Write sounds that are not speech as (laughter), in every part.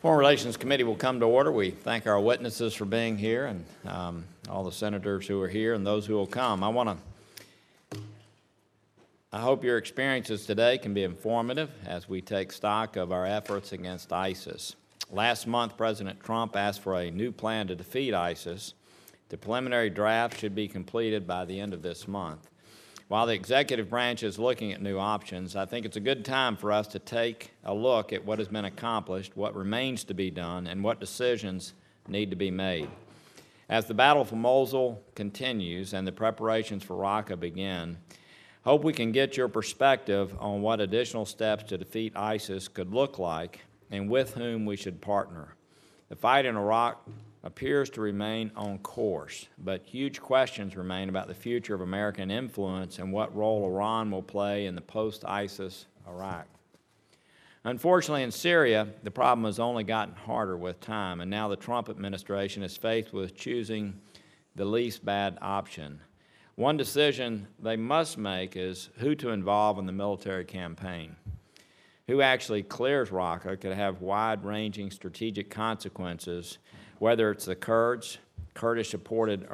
Foreign Relations Committee will come to order. We thank our witnesses for being here and um, all the senators who are here and those who will come. I want to, I hope your experiences today can be informative as we take stock of our efforts against ISIS. Last month, President Trump asked for a new plan to defeat ISIS. The preliminary draft should be completed by the end of this month. While the executive branch is looking at new options, I think it's a good time for us to take a look at what has been accomplished, what remains to be done, and what decisions need to be made. As the battle for Mosul continues and the preparations for Raqqa begin, hope we can get your perspective on what additional steps to defeat ISIS could look like and with whom we should partner. The fight in Iraq appears to remain on course, but huge questions remain about the future of American influence and what role Iran will play in the post ISIS Iraq. Unfortunately, in Syria, the problem has only gotten harder with time, and now the Trump administration is faced with choosing the least bad option. One decision they must make is who to involve in the military campaign. Who actually clears Raqqa could have wide ranging strategic consequences whether it's the Kurds, Kurdish supported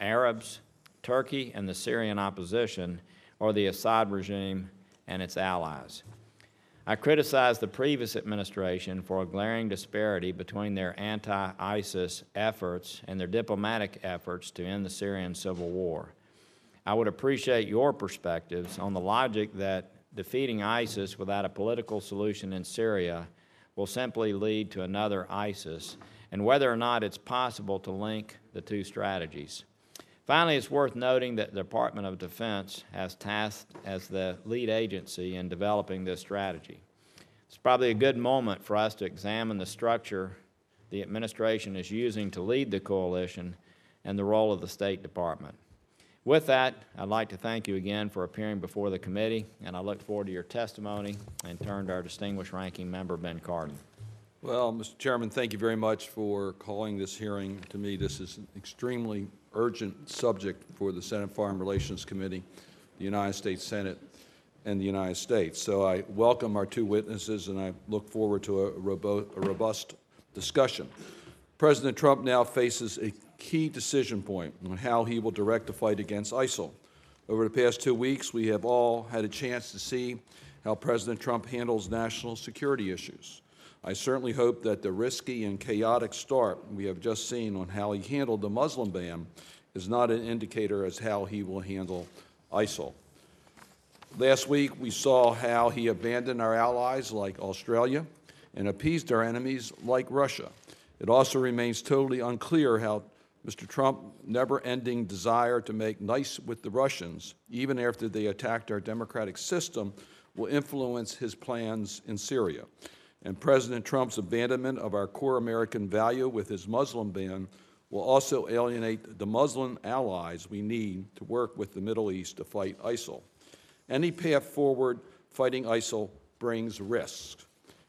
Arabs, Turkey and the Syrian opposition, or the Assad regime and its allies. I criticize the previous administration for a glaring disparity between their anti ISIS efforts and their diplomatic efforts to end the Syrian civil war. I would appreciate your perspectives on the logic that defeating ISIS without a political solution in Syria will simply lead to another ISIS and whether or not it's possible to link the two strategies. Finally, it's worth noting that the Department of Defense has tasked as the lead agency in developing this strategy. It's probably a good moment for us to examine the structure the administration is using to lead the coalition and the role of the State Department. With that, I'd like to thank you again for appearing before the committee, and I look forward to your testimony and turn to our distinguished ranking member, Ben Cardin. Well, Mr. Chairman, thank you very much for calling this hearing. To me, this is an extremely urgent subject for the Senate Foreign Relations Committee, the United States Senate, and the United States. So I welcome our two witnesses, and I look forward to a, robo a robust discussion. President Trump now faces a key decision point on how he will direct the fight against ISIL. Over the past two weeks, we have all had a chance to see how President Trump handles national security issues. I certainly hope that the risky and chaotic start we have just seen on how he handled the Muslim ban is not an indicator as how he will handle ISIL. Last week, we saw how he abandoned our allies like Australia and appeased our enemies like Russia. It also remains totally unclear how Mr. Trump's never-ending desire to make nice with the Russians, even after they attacked our democratic system, will influence his plans in Syria and President Trump's abandonment of our core American value with his Muslim ban will also alienate the Muslim allies we need to work with the Middle East to fight ISIL. Any path forward fighting ISIL brings risks.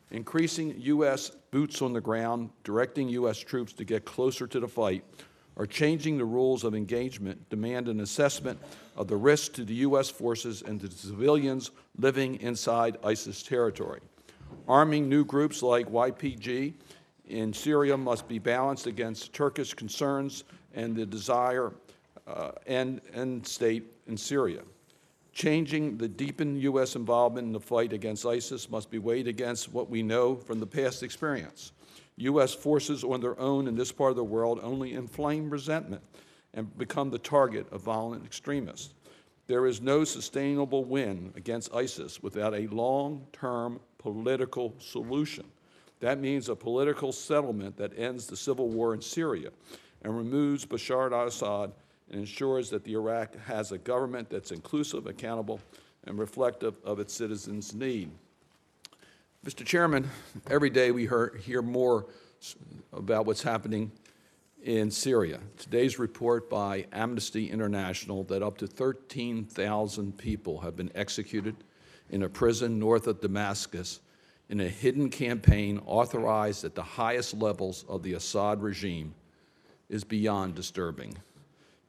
Increasing U.S. boots on the ground, directing U.S. troops to get closer to the fight, or changing the rules of engagement demand an assessment of the risk to the U.S. forces and to the civilians living inside ISIS territory. Arming new groups like YPG in Syria must be balanced against Turkish concerns and the desire uh, end, end state in Syria. Changing the deepened U.S. involvement in the fight against ISIS must be weighed against what we know from the past experience. U.S. forces on their own in this part of the world only inflame resentment and become the target of violent extremists. There is no sustainable win against ISIS without a long-term political solution. That means a political settlement that ends the civil war in Syria and removes Bashar al-Assad and ensures that the Iraq has a government that's inclusive, accountable, and reflective of its citizens' need. Mr. Chairman, every day we hear, hear more about what's happening in Syria. Today's report by Amnesty International that up to 13,000 people have been executed in a prison north of Damascus in a hidden campaign authorized at the highest levels of the Assad regime is beyond disturbing.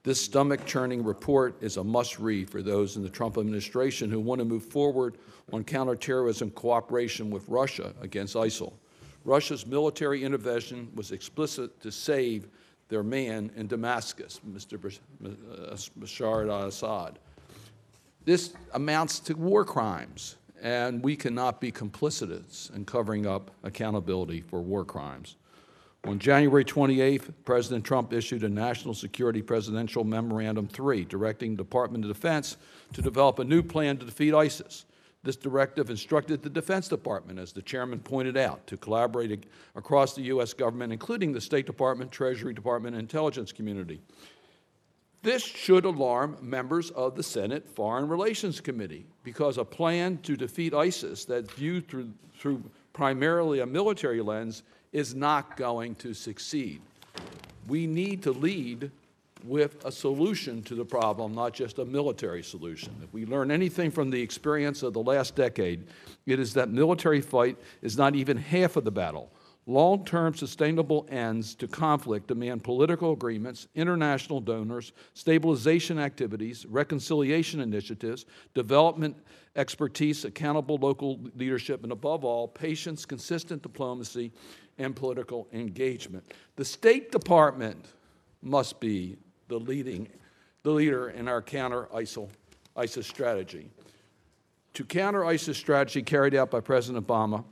This stomach churning report is a must read for those in the Trump administration who want to move forward on counterterrorism cooperation with Russia against ISIL. Russia's military intervention was explicit to save their man in Damascus, Mr. Uh, Bashar al-Assad. This amounts to war crimes, and we cannot be complicitous in covering up accountability for war crimes. On January 28th, President Trump issued a National Security Presidential Memorandum 3 directing the Department of Defense to develop a new plan to defeat ISIS. This directive instructed the Defense Department, as the chairman pointed out, to collaborate across the U.S. government, including the State Department, Treasury Department, and intelligence community. This should alarm members of the Senate Foreign Relations Committee because a plan to defeat ISIS that's viewed through, through primarily a military lens is not going to succeed. We need to lead with a solution to the problem, not just a military solution. If we learn anything from the experience of the last decade, it is that military fight is not even half of the battle. Long term sustainable ends to conflict demand political agreements, international donors, stabilization activities, reconciliation initiatives, development expertise, accountable local leadership, and above all, patience, consistent diplomacy, and political engagement. The State Department must be the leading, the leader in our counter ISIL, ISIS strategy. To counter ISIS strategy carried out by President Obama,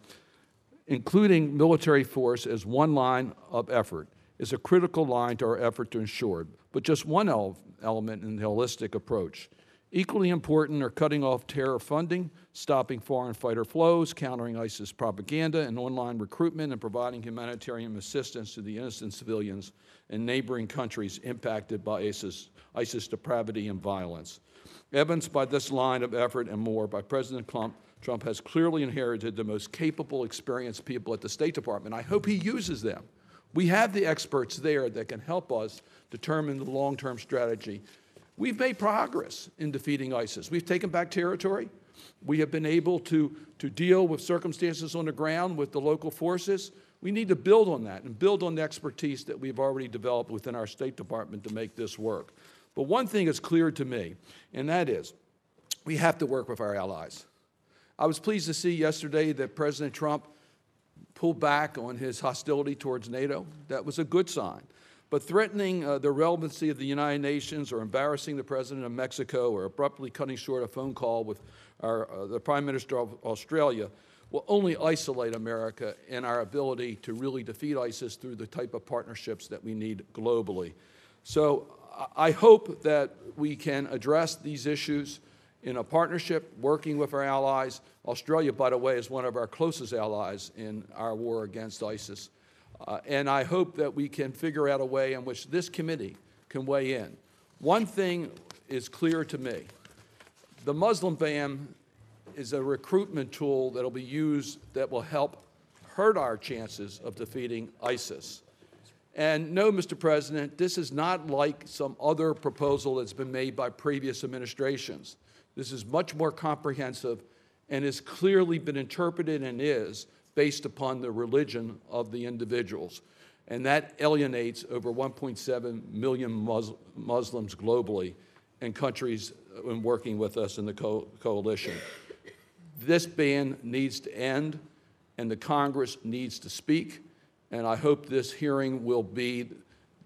including military force as one line of effort, is a critical line to our effort to ensure, but just one el- element in the holistic approach. Equally important are cutting off terror funding, stopping foreign fighter flows, countering ISIS propaganda and online recruitment, and providing humanitarian assistance to the innocent civilians in neighboring countries impacted by ISIS, ISIS depravity and violence. Evidenced by this line of effort and more by President Trump, Trump has clearly inherited the most capable, experienced people at the State Department. I hope he uses them. We have the experts there that can help us determine the long term strategy. We've made progress in defeating ISIS. We've taken back territory. We have been able to, to deal with circumstances on the ground with the local forces. We need to build on that and build on the expertise that we've already developed within our State Department to make this work. But one thing is clear to me, and that is we have to work with our allies. I was pleased to see yesterday that President Trump pulled back on his hostility towards NATO. That was a good sign. But threatening uh, the relevancy of the United Nations or embarrassing the President of Mexico or abruptly cutting short a phone call with our, uh, the Prime Minister of Australia will only isolate America and our ability to really defeat ISIS through the type of partnerships that we need globally. So I I hope that we can address these issues in a partnership, working with our allies. Australia, by the way, is one of our closest allies in our war against ISIS. Uh, and I hope that we can figure out a way in which this committee can weigh in. One thing is clear to me the Muslim ban is a recruitment tool that will be used that will help hurt our chances of defeating ISIS. And no, Mr. President, this is not like some other proposal that's been made by previous administrations. This is much more comprehensive and has clearly been interpreted and is based upon the religion of the individuals. And that alienates over 1.7 million Mus- Muslims globally and countries uh, in working with us in the co- coalition. This ban needs to end, and the Congress needs to speak. And I hope this hearing will be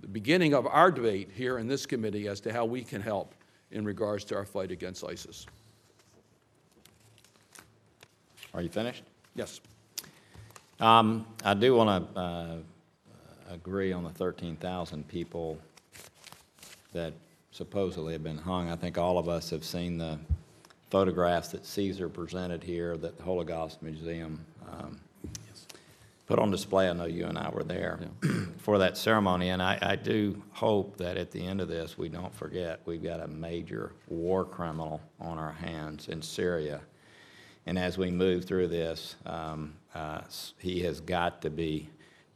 the beginning of our debate here in this committee as to how we can help in regards to our fight against ISIS. Are you finished? Yes. Um, I do want to uh, agree on the 13,000 people that supposedly have been hung. I think all of us have seen the photographs that Caesar presented here that the Holocaust Museum um, put on display. I know you and I were there (clears throat) for that ceremony, and I, I do hope that at the end of this, we don't forget we've got a major war criminal on our hands in Syria. And as we move through this, um, uh, he has got to be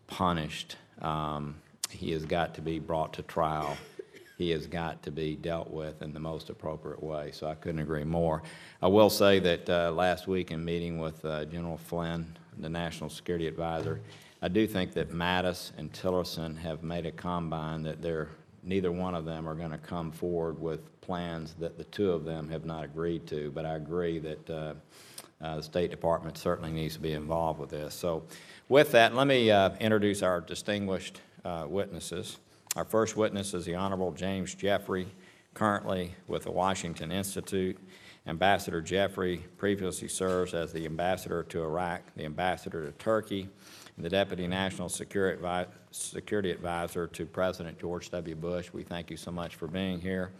punished. Um, he has got to be brought to trial. He has got to be dealt with in the most appropriate way. So I couldn't agree more. I will say that uh, last week in meeting with uh, General Flynn, the National Security Advisor, I do think that Mattis and Tillerson have made a combine that they're neither one of them are going to come forward with plans that the two of them have not agreed to. But I agree that uh, uh, the State Department certainly needs to be involved with this. So with that, let me uh, introduce our distinguished uh, witnesses. Our first witness is the Honorable James Jeffrey, currently with the Washington Institute. Ambassador Jeffrey previously serves as the ambassador to Iraq, the ambassador to Turkey, and the Deputy National Security Advi- Security Advisor to President George W. Bush. We thank you so much for being here.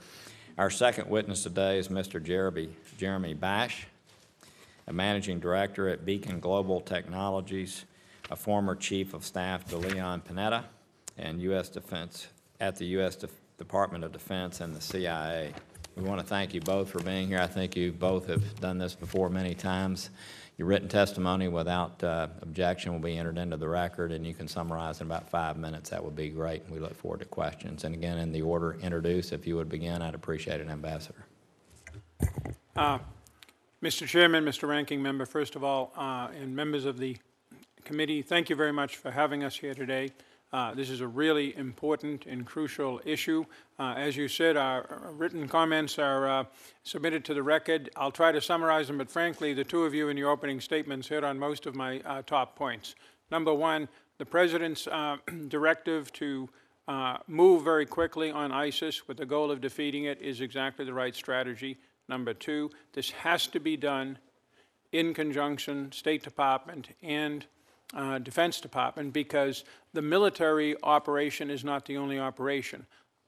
Our second witness today is Mr. Jeremy, Jeremy Bash, a managing director at Beacon Global Technologies, a former chief of staff to Leon Panetta, and U.S. Defense, at the U.S. Def- Department of Defense and the CIA. We want to thank you both for being here. I think you both have done this before many times. Your written testimony without uh, objection will be entered into the record, and you can summarize in about five minutes. That would be great, and we look forward to questions. And again, in the order introduced, if you would begin, I'd appreciate it, Ambassador. Mr. Chairman, Mr. Ranking Member, first of all, uh, and members of the committee, thank you very much for having us here today. Uh, This is a really important and crucial issue. Uh, As you said, our written comments are uh, submitted to the record. I'll try to summarize them, but frankly, the two of you in your opening statements hit on most of my uh, top points. Number one, the President's uh, (clears throat) directive to move very quickly on ISIS with the goal of defeating it is exactly the right strategy. Number two, this has to be done in conjunction, State Department and uh, Defense Department, because the military operation is not the only operation.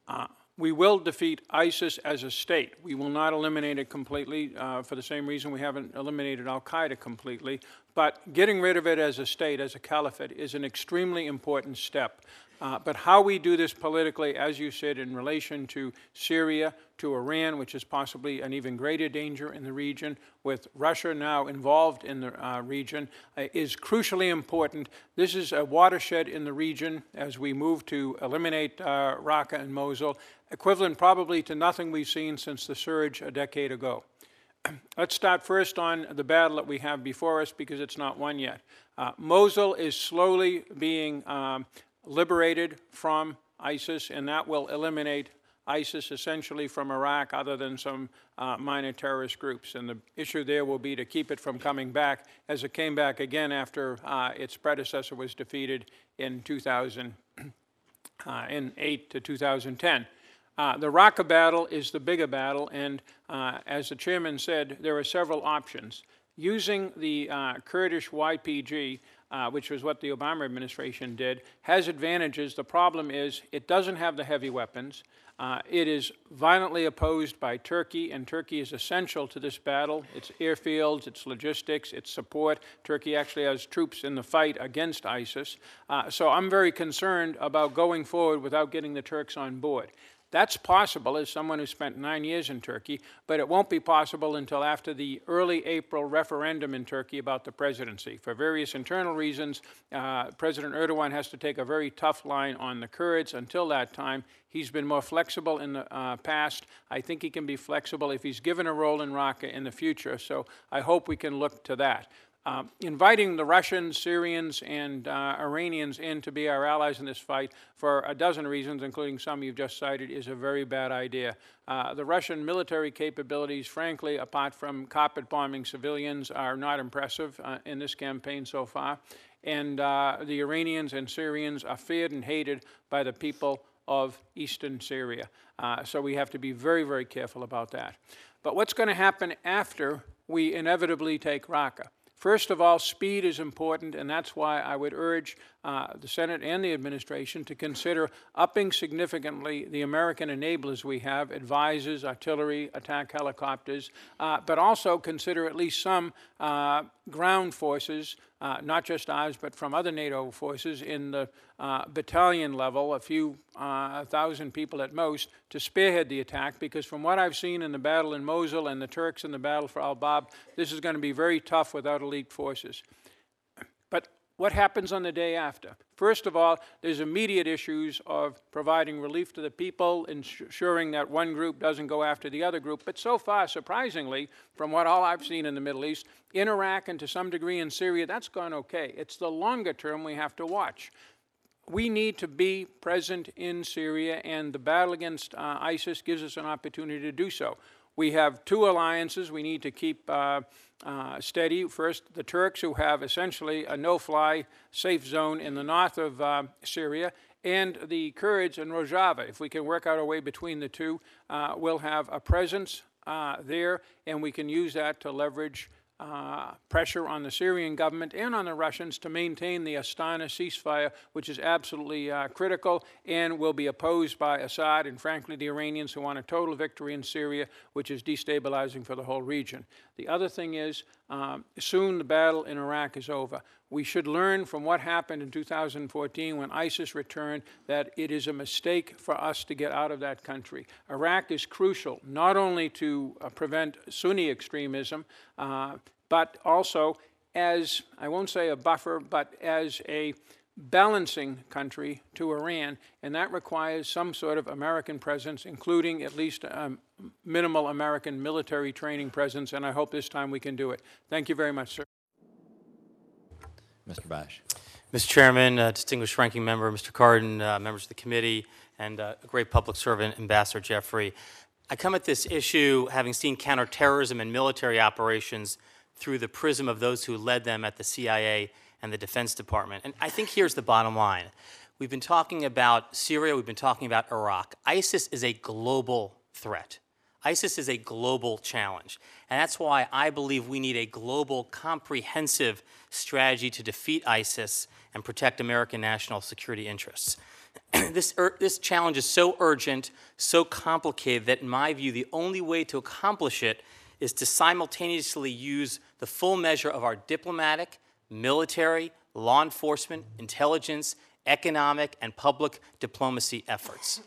Uh, we will defeat ISIS as a state. We will not eliminate it completely uh, for the same reason we haven't eliminated Al Qaeda completely. But getting rid of it as a state, as a caliphate, is an extremely important step. Uh, but how we do this politically, as you said, in relation to Syria, to Iran, which is possibly an even greater danger in the region, with Russia now involved in the uh, region, uh, is crucially important. This is a watershed in the region as we move to eliminate uh, Raqqa and Mosul, equivalent probably to nothing we've seen since the surge a decade ago. (clears throat) Let's start first on the battle that we have before us because it's not won yet. Uh, Mosul is slowly being um, liberated from ISIS, and that will eliminate ISIS essentially from Iraq, other than some uh, minor terrorist groups. And the issue there will be to keep it from coming back, as it came back again after uh, its predecessor was defeated in 2000 uh, in 8 to 2010. Uh, the Raqqa battle is the bigger battle, and uh, as the chairman said, there are several options. Using the uh, Kurdish YPG, uh, which was what the Obama administration did, has advantages. The problem is it doesn't have the heavy weapons. Uh, it is violently opposed by Turkey, and Turkey is essential to this battle. Its airfields, its logistics, its support. Turkey actually has troops in the fight against ISIS. Uh, so I'm very concerned about going forward without getting the Turks on board. That's possible as someone who spent nine years in Turkey, but it won't be possible until after the early April referendum in Turkey about the presidency. For various internal reasons, uh, President Erdogan has to take a very tough line on the Kurds. Until that time, he's been more flexible in the uh, past. I think he can be flexible if he's given a role in Raqqa in the future, so I hope we can look to that. Uh, inviting the Russians, Syrians, and uh, Iranians in to be our allies in this fight for a dozen reasons, including some you've just cited, is a very bad idea. Uh, the Russian military capabilities, frankly, apart from carpet bombing civilians, are not impressive uh, in this campaign so far. And uh, the Iranians and Syrians are feared and hated by the people of eastern Syria. Uh, so we have to be very, very careful about that. But what's going to happen after we inevitably take Raqqa? First of all, speed is important, and that's why I would urge uh, the Senate and the administration to consider upping significantly the American enablers we have advisors, artillery, attack helicopters, uh, but also consider at least some uh, ground forces, uh, not just ours, but from other NATO forces in the uh, battalion level, a few thousand people at most, to spearhead the attack. Because from what I've seen in the battle in Mosul and the Turks in the battle for Al Bab, this is going to be very tough without elite forces. What happens on the day after? First of all, there's immediate issues of providing relief to the people, ensuring that one group doesn't go after the other group. But so far, surprisingly, from what all I've seen in the Middle East, in Iraq and to some degree in Syria, that's gone okay. It's the longer term we have to watch. We need to be present in Syria, and the battle against uh, ISIS gives us an opportunity to do so. We have two alliances we need to keep uh, uh, steady. First, the Turks, who have essentially a no fly safe zone in the north of uh, Syria, and the Kurds in Rojava. If we can work out a way between the two, uh, we'll have a presence uh, there, and we can use that to leverage uh, pressure on the Syrian government and on the Russians to maintain the Astana ceasefire, which is absolutely uh, critical and will be opposed by Assad and, frankly, the Iranians who want a total victory in Syria, which is destabilizing for the whole region. The other thing is, um, soon the battle in Iraq is over. We should learn from what happened in 2014 when ISIS returned that it is a mistake for us to get out of that country. Iraq is crucial not only to uh, prevent Sunni extremism, uh, but also as, I won't say a buffer, but as a balancing country to Iran, and that requires some sort of American presence, including at least a minimal American military training presence, and I hope this time we can do it. Thank you very much, sir. Mr. Bash. Mr. Chairman, uh, distinguished ranking member, Mr. Cardin, uh, members of the committee, and uh, a great public servant, Ambassador Jeffrey. I come at this issue having seen counterterrorism and military operations through the prism of those who led them at the CIA and the Defense Department. And I think here's the bottom line. We've been talking about Syria, we've been talking about Iraq. ISIS is a global threat. ISIS is a global challenge. And that's why I believe we need a global, comprehensive strategy to defeat ISIS and protect American national security interests. (clears throat) this, this challenge is so urgent, so complicated, that in my view, the only way to accomplish it is to simultaneously use the full measure of our diplomatic, military, law enforcement, intelligence, economic, and public diplomacy efforts.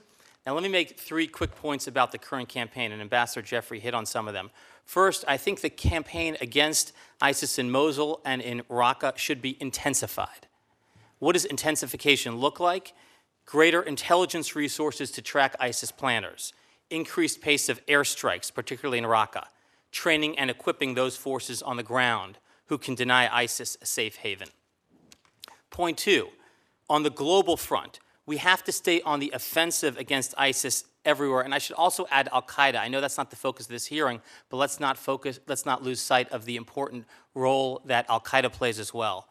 Let me make three quick points about the current campaign, and Ambassador Jeffrey hit on some of them. First, I think the campaign against ISIS in Mosul and in Raqqa should be intensified. What does intensification look like? Greater intelligence resources to track ISIS planners, increased pace of airstrikes, particularly in Raqqa, training and equipping those forces on the ground who can deny ISIS a safe haven. Point two, on the global front, we have to stay on the offensive against ISIS everywhere. And I should also add Al Qaeda. I know that's not the focus of this hearing, but let's not focus, let's not lose sight of the important role that Al Qaeda plays as well.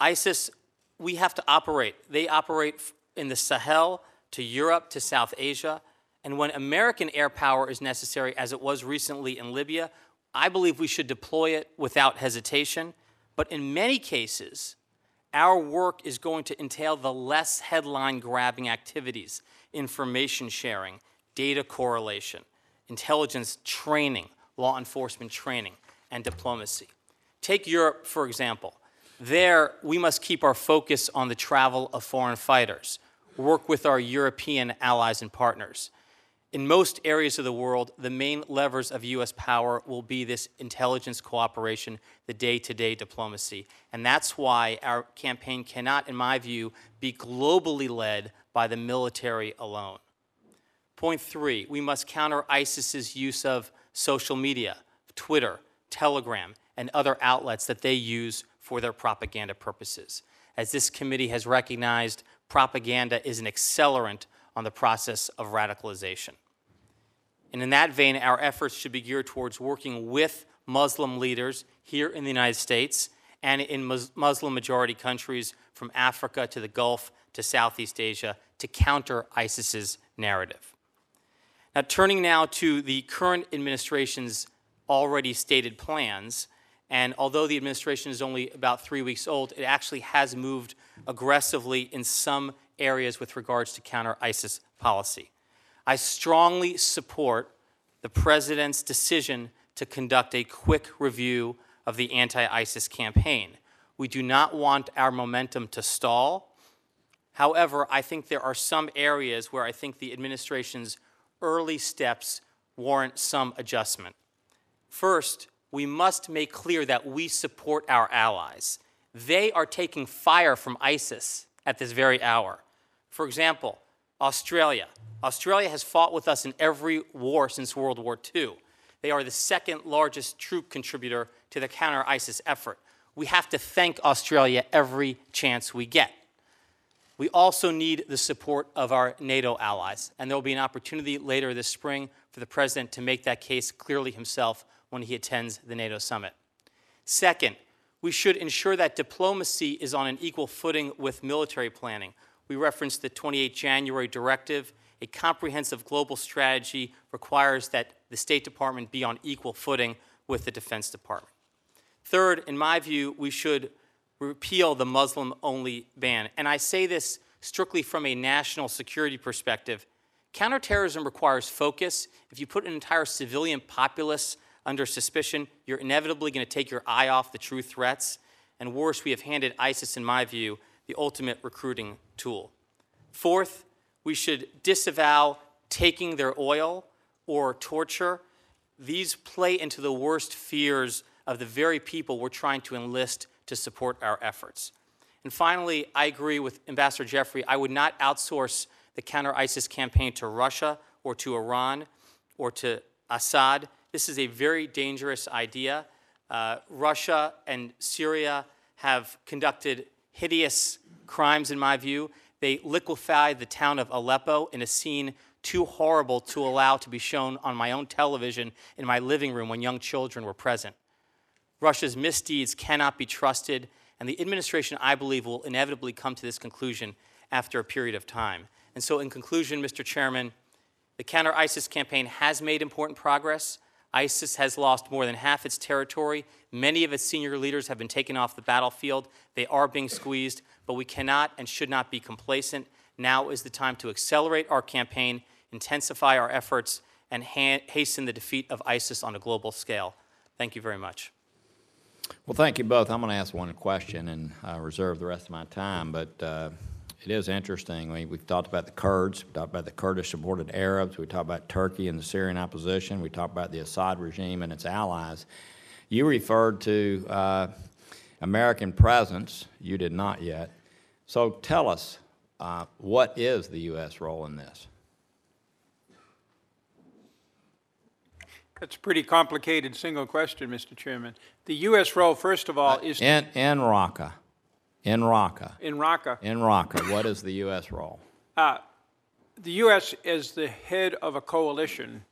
ISIS, we have to operate. They operate in the Sahel to Europe to South Asia. And when American air power is necessary, as it was recently in Libya, I believe we should deploy it without hesitation. But in many cases, our work is going to entail the less headline grabbing activities information sharing, data correlation, intelligence training, law enforcement training, and diplomacy. Take Europe, for example. There, we must keep our focus on the travel of foreign fighters, work with our European allies and partners. In most areas of the world, the main levers of U.S. power will be this intelligence cooperation, the day to day diplomacy. And that's why our campaign cannot, in my view, be globally led by the military alone. Point three, we must counter ISIS's use of social media, Twitter, Telegram, and other outlets that they use for their propaganda purposes. As this committee has recognized, propaganda is an accelerant on the process of radicalization. And in that vein, our efforts should be geared towards working with Muslim leaders here in the United States and in Muslim majority countries from Africa to the Gulf to Southeast Asia to counter ISIS's narrative. Now, turning now to the current administration's already stated plans, and although the administration is only about three weeks old, it actually has moved aggressively in some areas with regards to counter ISIS policy. I strongly support the president's decision to conduct a quick review of the anti ISIS campaign. We do not want our momentum to stall. However, I think there are some areas where I think the administration's early steps warrant some adjustment. First, we must make clear that we support our allies. They are taking fire from ISIS at this very hour. For example, Australia. Australia has fought with us in every war since World War II. They are the second largest troop contributor to the counter ISIS effort. We have to thank Australia every chance we get. We also need the support of our NATO allies, and there will be an opportunity later this spring for the President to make that case clearly himself when he attends the NATO summit. Second, we should ensure that diplomacy is on an equal footing with military planning. We referenced the 28 January directive. A comprehensive global strategy requires that the State Department be on equal footing with the Defense Department. Third, in my view, we should repeal the Muslim only ban. And I say this strictly from a national security perspective. Counterterrorism requires focus. If you put an entire civilian populace under suspicion, you're inevitably going to take your eye off the true threats. And worse, we have handed ISIS, in my view, the ultimate recruiting tool. Fourth, we should disavow taking their oil or torture. These play into the worst fears of the very people we're trying to enlist to support our efforts. And finally, I agree with Ambassador Jeffrey. I would not outsource the counter ISIS campaign to Russia or to Iran or to Assad. This is a very dangerous idea. Uh, Russia and Syria have conducted hideous crimes, in my view. They liquefied the town of Aleppo in a scene too horrible to allow to be shown on my own television in my living room when young children were present. Russia's misdeeds cannot be trusted, and the administration, I believe, will inevitably come to this conclusion after a period of time. And so, in conclusion, Mr. Chairman, the counter ISIS campaign has made important progress. ISIS has lost more than half its territory. Many of its senior leaders have been taken off the battlefield. They are being squeezed, but we cannot and should not be complacent. Now is the time to accelerate our campaign, intensify our efforts, and ha- hasten the defeat of ISIS on a global scale. Thank you very much. Well, thank you both. I'm going to ask one question and uh, reserve the rest of my time, but uh, it is interesting. We, we've talked about the Kurds, we talked about the Kurdish-supported Arabs, we talked about Turkey and the Syrian opposition, we talked about the Assad regime and its allies. You referred to uh, American presence. You did not yet. So tell us, uh, what is the U.S. role in this? That's a pretty complicated single question, Mr. Chairman. The U.S. role, first of all, is In, in Raqqa, in Raqqa, in Raqqa. in Raqqa, what is the U.S. role? The U.S., as the head of a coalition,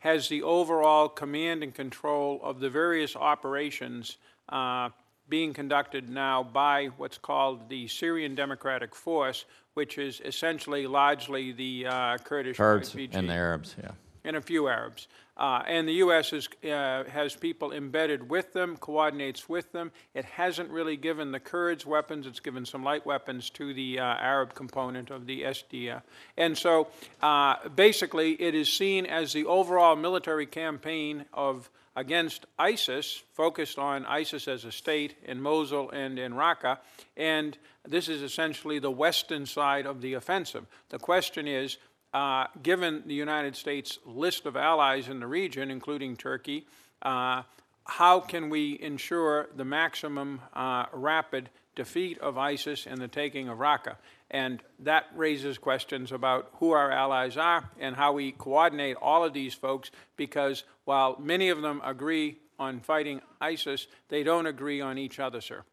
has the overall command and control of the various operations uh, being conducted now by what's called the Syrian Democratic Force, which is essentially largely the uh, Kurdish Kurds YPG and the Arabs, yeah. And a few Arabs. Uh, and the U.S. Is, uh, has people embedded with them, coordinates with them. It hasn't really given the Kurds weapons. It's given some light weapons to the uh, Arab component of the SDF. And so uh, basically, it is seen as the overall military campaign of against ISIS, focused on ISIS as a state in Mosul and in Raqqa. And this is essentially the western side of the offensive. The question is, uh, given the United States list of allies in the region, including Turkey, uh, how can we ensure the maximum uh, rapid defeat of ISIS and the taking of Raqqa? And that raises questions about who our allies are and how we coordinate all of these folks, because while many of them agree on fighting ISIS, they don't agree on each other, sir.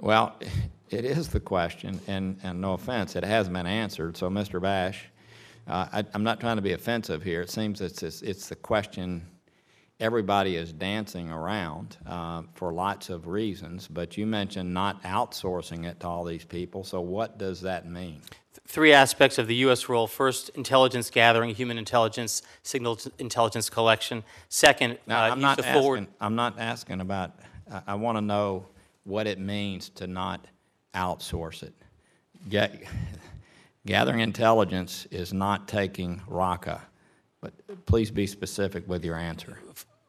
Well, (laughs) it is the question, and, and no offense, it hasn't been answered. So, Mr. Bash, uh, I, I'm not trying to be offensive here. It seems it's, it's, it's the question everybody is dancing around uh, for lots of reasons, but you mentioned not outsourcing it to all these people. So, what does that mean? Three aspects of the U.S. role. First, intelligence gathering, human intelligence, signal intelligence collection. Second, Now, uh, I'm not the forward. asking. I'm not asking about. I, I want to know what it means to not outsource it. Get, gathering intelligence is not taking Raqqa, but please be specific with your answer.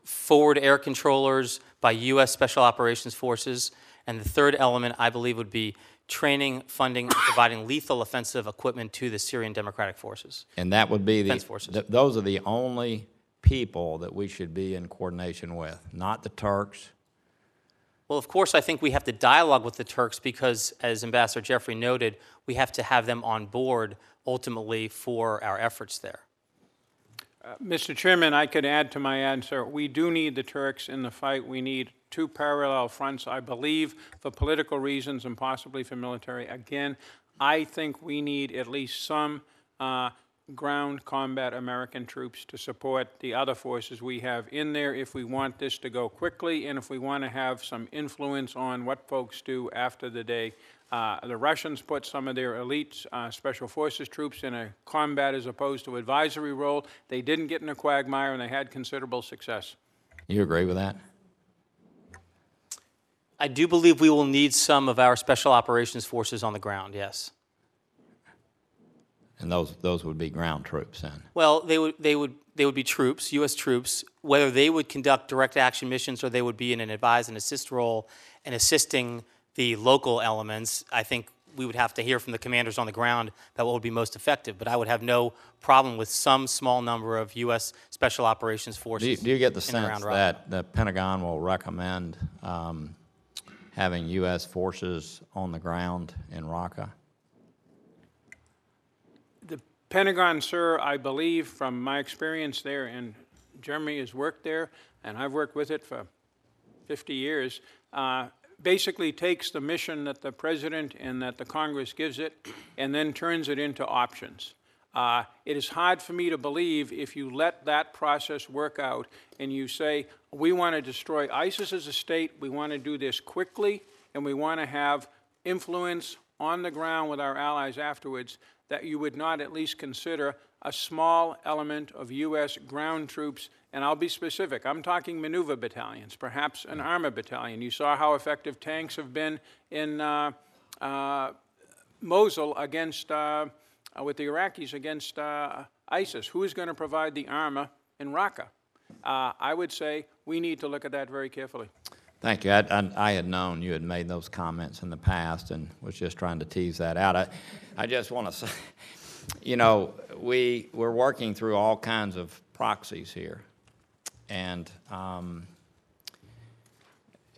forward air controllers by U.S. Special Operations Forces. And the third element, I believe, would be training, funding, and providing lethal offensive equipment to the Syrian Democratic Forces. And that would be the. Defense forces. th- those are the only people that we should be in coordination with, not the Turks. Well, of course, I think we have to dialogue with the Turks because, as Ambassador Jeffrey noted, we have to have them on board ultimately for our efforts there. Mr. Chairman, I could add to my answer. We do need the Turks in the fight. We need two parallel fronts, I believe, for political reasons and possibly for military. Again, I think we need at least some uh, ground combat American troops to support the other forces we have in there if we want this to go quickly and if we want to have some influence on what folks do after the day. Uh, the Russians put some of their elite uh, special forces troops in a combat as opposed to advisory role. They didn't get in a quagmire and they had considerable success. You agree with that? I do believe we will need some of our special operations forces on the ground, yes. And those, those would be ground troops then? Well, they would, they would, they would be troops, U.S. troops, whether they would conduct direct action missions or they would be in an advise and assist role and assisting the local elements. I think we would have to hear from the commanders on the ground about what would be most effective. But I would have no problem with some small number of U.S. Special Operations Do you, forces. do you get the in and around sense that the Pentagon will recommend um, having U.S. forces on the ground in Raqqa? Pentagon, sir, I believe from my experience there, and Jeremy has worked there, and I've worked with it for 50 years, uh, basically takes the mission that the president and that the Congress gives it and then turns it into options. Uh, it is hard for me to believe if you let that process work out and you say, we want to destroy ISIS as a state, we want to do this quickly, and we want to have influence on the ground with our allies afterwards, that you would not at least consider a small element of U.S. ground troops. And I'll be specific. I'm talking maneuver battalions, perhaps an armor battalion. You saw how effective tanks have been in uh, uh, Mosul against, uh, uh, with the Iraqis against uh, ISIS. Who is going to provide the armor in Raqqa? Uh, I would say we need to look at that very carefully. Thank you. I, I, I had known you had made those comments in the past and was just trying to tease that out. I, I just want to say, you know, we, we're working through all kinds of proxies here. And um,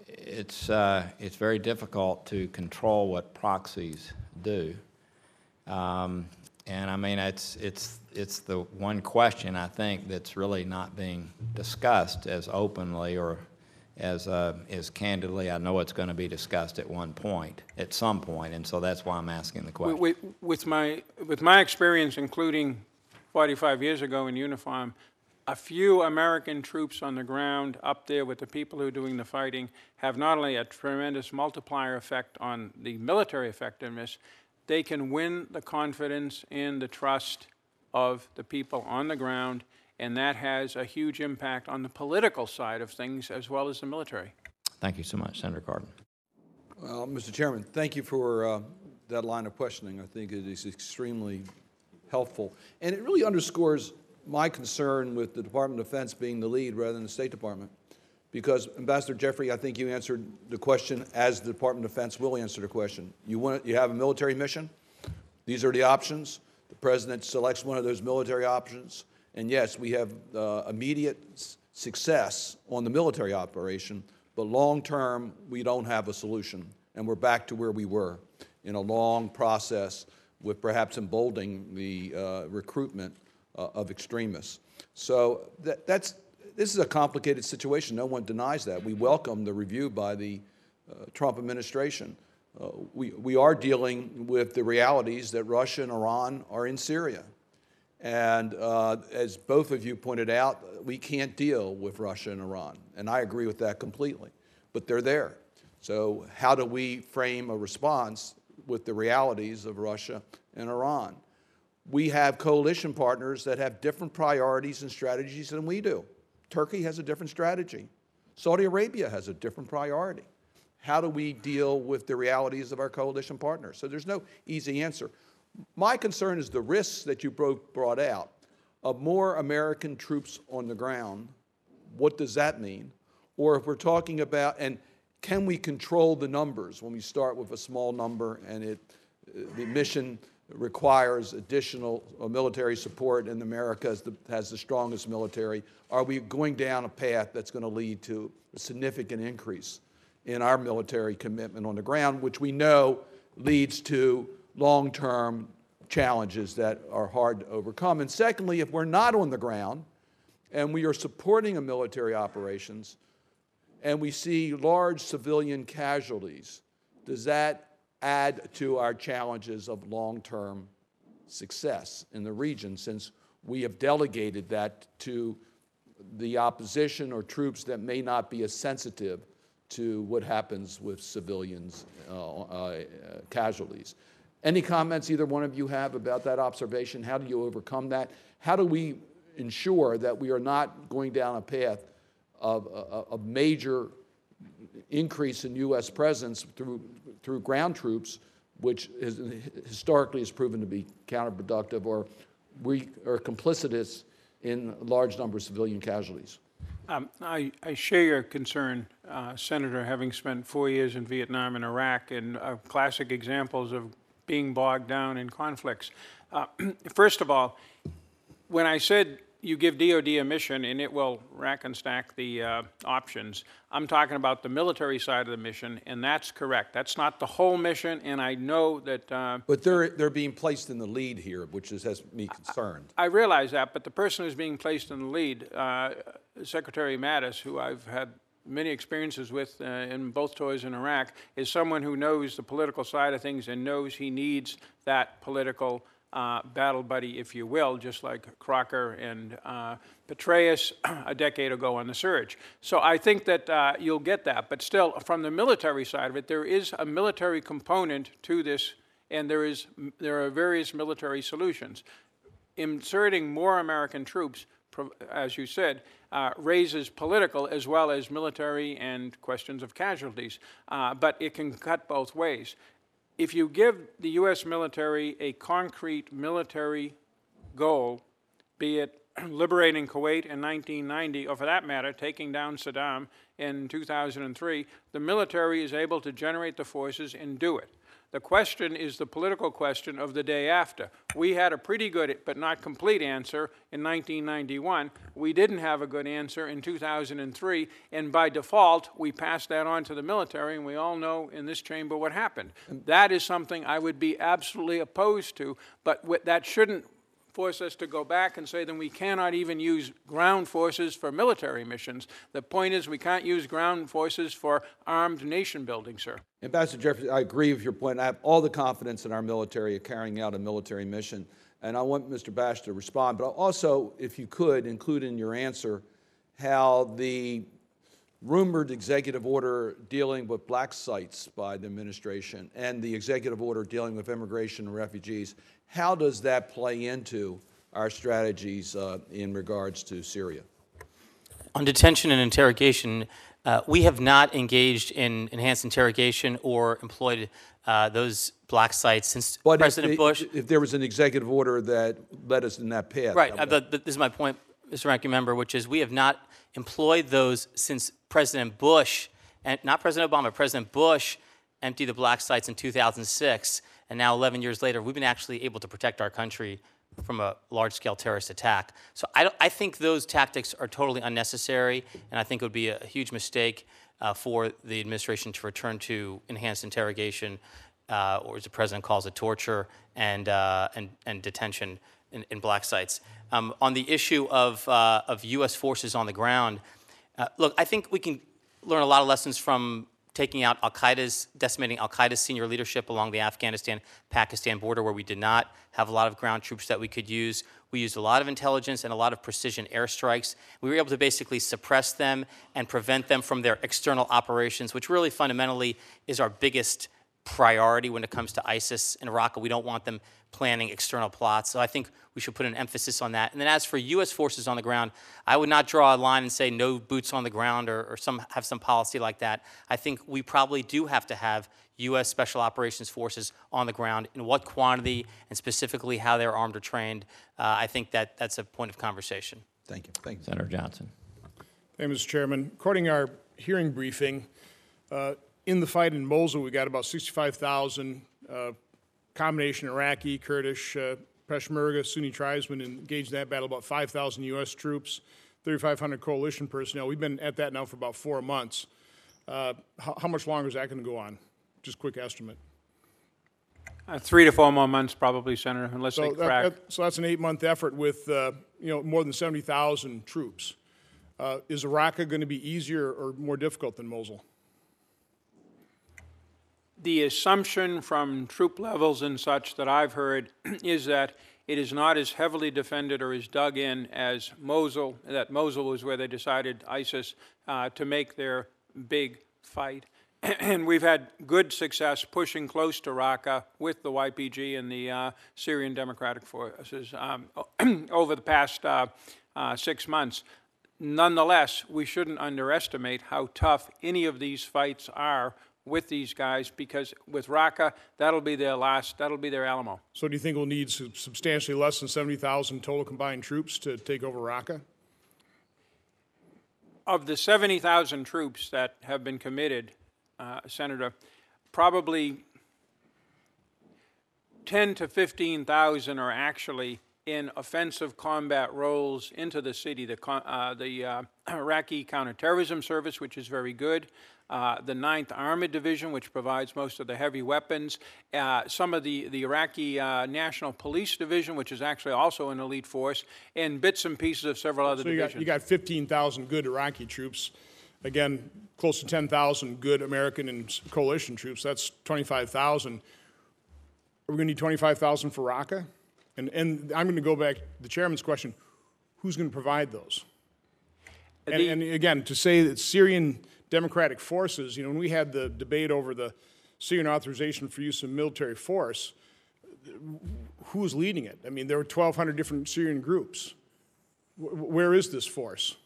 it's, uh, it's very difficult to control what proxies do. Um, and I mean, it's, it's, it's the one question I think that's really not being discussed as openly or as, uh, as candidly. I know it's going to be discussed at one point, at some point, and so that's why I'm asking the question. With, with my, with my experience, including 45 years ago in uniform, a few American troops on the ground up there with the people who are doing the fighting have not only a tremendous multiplier effect on the military effectiveness, they can win the confidence and the trust of the people on the ground, and that has a huge impact on the political side of things as well as the military. Thank you so much, Senator Cardin. Well, Mr. Chairman, thank you for uh, that line of questioning. I think it is extremely helpful. And it really underscores my concern with the Department of Defense being the lead rather than the State Department. Because Ambassador Jeffrey, I think you answered the question as the Department of Defense will answer the question. You want, you have a military mission. These are the options. The President selects one of those military options. And yes, we have uh, immediate success on the military operation, but long-term, we don't have a solution. And we're back to where we were in a long process with perhaps emboldening the uh, recruitment uh, of extremists. So that, that's, this is a complicated situation. No one denies that. We welcome the review by the uh, Trump administration. Uh, we, we are dealing with the realities that Russia and Iran are in Syria. And uh, as both of you pointed out, we can't deal with Russia and Iran. And I agree with that completely. But they're there. So, how do we frame a response with the realities of Russia and Iran? We have coalition partners that have different priorities and strategies than we do. Turkey has a different strategy, Saudi Arabia has a different priority. How do we deal with the realities of our coalition partners? So, there's no easy answer. My concern is the risks that you bro- brought out of more American troops on the ground. What does that mean? Or if we're talking about, and can we control the numbers when we start with a small number and it, the mission requires additional uh, military support and America the, has the strongest military? Are we going down a path that's going to lead to a significant increase in our military commitment on the ground, which we know leads to long-term challenges that are hard to overcome. And secondly, if we're not on the ground and we are supporting a military operations and we see large civilian casualties, does that add to our challenges of long-term success in the region since we have delegated that to the opposition or troops that may not be as sensitive to what happens with civilians uh, uh, casualties. Any comments either one of you have about that observation? How do you overcome that? How do we ensure that we are not going down a path of a major increase in U.S. presence through, through ground troops, which is, historically has proven to be counterproductive or we are complicitous in large number of civilian casualties. Um, I, I share your concern, uh, Senator, having spent four years in Vietnam and Iraq, and uh, classic examples of being bogged down in conflicts. Uh, (clears throat) first of all, when I said you give DoD a mission and it will rack and stack the uh, options. I'm talking about the military side of the mission, and that's correct. That's not the whole mission, and I know that. Uh, but they're they're being placed in the lead here, which is, has me concerned. I, I realize that, but the person who's being placed in the lead, uh, Secretary Mattis, who I've had many experiences with uh, in both tours in Iraq, is someone who knows the political side of things and knows he needs that political uh, battle buddy, if you will, just like Crocker and uh, Petraeus (clears throat) a decade ago on the surge. So I think that uh, you'll get that. But still, from the military side of it, there is a military component to this, and there, is, there are various military solutions. Inserting more American troops, as you said, uh, raises political as well as military and questions of casualties. Uh, but it can cut both ways if you give the U.S. military a concrete military goal, be it (clears throat) liberating Kuwait in 1990, or for that matter, taking down Saddam in 2003, the military is able to generate the forces and do it. The question is the political question of the day after. We had a pretty good but not complete answer in 1991. We didn't have a good answer in 2003, and by default, we passed that on to the military, and we all know in this chamber what happened. That is something I would be absolutely opposed to, but that shouldn't force us to go back and say then we cannot even use ground forces for military missions. The point is we can't use ground forces for armed nation building, sir. Ambassador Jeffrey, I agree with your point. I have all the confidence in our military carrying out a military mission. And I want Mr. Bash to respond. But also, if you could, include in your answer how the rumored executive order dealing with black sites by the administration and the executive order dealing with immigration and refugees, how does that play into our strategies uh, in regards to Syria? On detention and interrogation, uh, we have not engaged in enhanced interrogation or employed uh, those black sites since but President if, Bush. If there was an executive order that led us in that path. Right. Uh, this is my point, Mr. Ranking Member, which is we have not employed those since President Bush, and not President Obama, President Bush emptied the black sites in 2006. And now, 11 years later, we've been actually able to protect our country from a large scale terrorist attack. So I, I, think those tactics are totally unnecessary, and I think it would be a, huge mistake uh, for the administration to return to enhanced interrogation, uh, or as the president calls it, torture and, uh, and, and detention in, in black sites. Um, on the issue of, uh, of U.S. forces on the ground, uh, look, I think we can learn a lot of lessons from taking out Al Qaeda's, decimating Al Qaeda's senior leadership along the Afghanistan Pakistan border, where we did not have a lot of ground troops that we could use. We used a lot of intelligence and a lot of precision airstrikes. We were able to basically suppress them and prevent them from their external operations, which really fundamentally is our biggest priority when it comes to ISIS in Iraq. We don't want them planning external plots. So I think we should put an emphasis on that. And then as for U.S. forces on the ground, I would not draw a line and say no boots on the ground or, or some have some policy like that. I think we probably do have to have U.S. Special Operations Forces on the ground. In what quantity and specifically how they're armed or trained, uh, I think that that's a point of conversation. Thank you. Thank you. Senator Johnson. Thank you, Mr. Chairman. According to our hearing briefing, uh, in the fight in Mosul, we got about 65,000 uh, combination Iraqi, Kurdish, uh, Peshmerga, Sunni tribesmen engaged in that battle, about 5,000 U.S. troops, 3,500 coalition personnel. We've been at that now for about four months. Uh, how, how, much longer is that going to go on? Just quick estimate. Uh, three to four more months, probably, Senator, unless so they crack. That, so that's an eight-month effort with uh, you know more than 70,000 troops. Uh, is Raqqa going to be easier or more difficult than Mosul? The assumption from troop levels and such that I've heard (clears throat) is that it is not as heavily defended or as dug in as Mosul, that Mosul was where they decided ISIS uh, to make their big fight. (clears throat) And we've had good success pushing close to Raqqa with the YPG and the uh, Syrian Democratic Forces um, (clears throat) over the past uh, uh, six months. Nonetheless, we shouldn't underestimate how tough any of these fights are with these guys because with Raqqa, that'll be their last, that'll be their Alamo. So do you think we'll need substantially less than 70,000 total combined troops to take over Raqqa? Of the 70,000 troops that have been committed, uh, Senator, probably 10 to 15,000 are actually in offensive combat roles into the city. The, uh, the uh, (clears throat) Iraqi Counterterrorism Service, which is very good, uh, the 9th Armored Division, which provides most of the heavy weapons, uh, some of the, the Iraqi uh, National Police Division, which is actually also an elite force, and bits and pieces of several other So you got, you got 15,000 good Iraqi troops. Again, close to 10,000 good American and coalition troops. That's 25,000. Are we going to need 25,000 for Raqqa? And, and I'm going to go back to the chairman's question. Who's going to provide those? And, and again, to say that Syrian Democratic Forces, you know, when we had the debate over the Syrian authorization for use of military force, who was leading it? I mean, there were 1,200 different Syrian groups. Wh- Where is this force?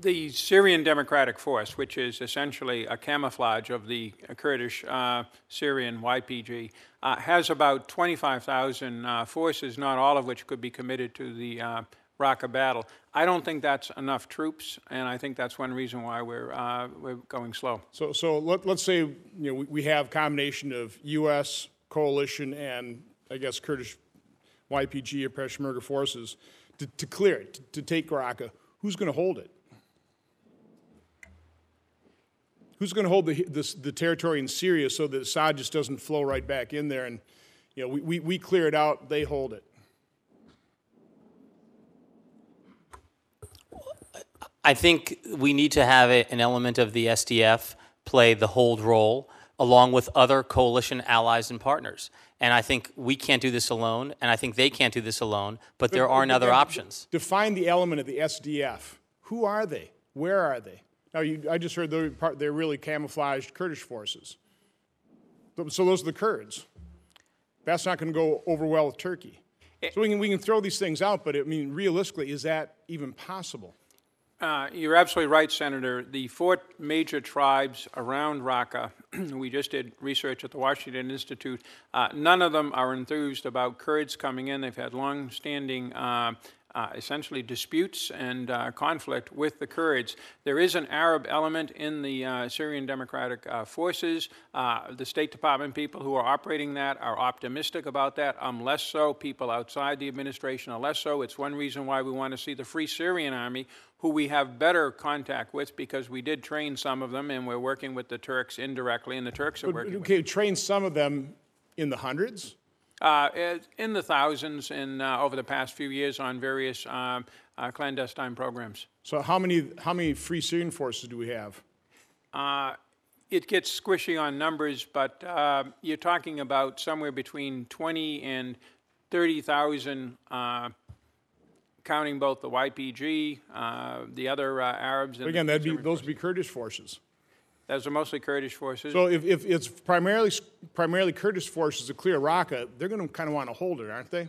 The Syrian Democratic Force, which is essentially a camouflage of the Kurdish uh, Syrian YPG, uh, has about 25,000 uh, forces, not all of which could be committed to the uh, Raqqa battle. I don't think that's enough troops, and I think that's one reason why we're, uh, we're going slow. So, so let, let's say, you know, we, we have combination of U.S. coalition and, I guess, Kurdish YPG or Peshmerga forces to, to clear it, to, to take Raqqa. Who's going to hold it? Who's going to hold the, this, the territory in Syria so that Assad just doesn't flow right back in there and, you know, we, we, we clear it out, they hold it? I think we need to have a- an element of the SDF play the hold role along with other coalition allies and partners. And I think we can't do this alone, and I think they can't do this alone, but there are other options. Define the element of the SDF. Who are they? Where are they? Now, you, I just heard they're, part, they're really camouflaged Kurdish forces. So- So those are the Kurds. That's not going to go over well with Turkey. So we can, we can throw these things out, but I mean, realistically, is that even possible? Uh, You're absolutely right, Senator. The four major tribes around Raqqa, (clears throat) we just did research at the Washington Institute, uh, none of them are enthused about Kurds coming in. They've had long-standing, uh, uh, essentially disputes and uh, conflict with the Kurds. There is an Arab element in the uh, Syrian Democratic uh, Forces. Uh, The State Department people who are operating that are optimistic about that. I'm less so. People outside the administration are less so. It's one reason why we want to see the Free Syrian Army, who we have better contact with because we did train some of them and we're working with the Turks indirectly, and the Turks are working with Okay, train some of them in the hundreds? Uh, in the thousands in, uh, over the past few years on various um, uh, clandestine programs. So how many, how many Free Syrian forces do we have? Uh, It gets squishy on numbers, but uh, you're talking about somewhere between 20 and 30,000, uh, counting both the YPG, uh, the other uh, Arabs. and Again, that'd be, those would be Kurdish forces. Those are mostly Kurdish forces. So if, if it's primarily, primarily Kurdish forces to clear Raqqa, they're going to kind of want to hold it, aren't they?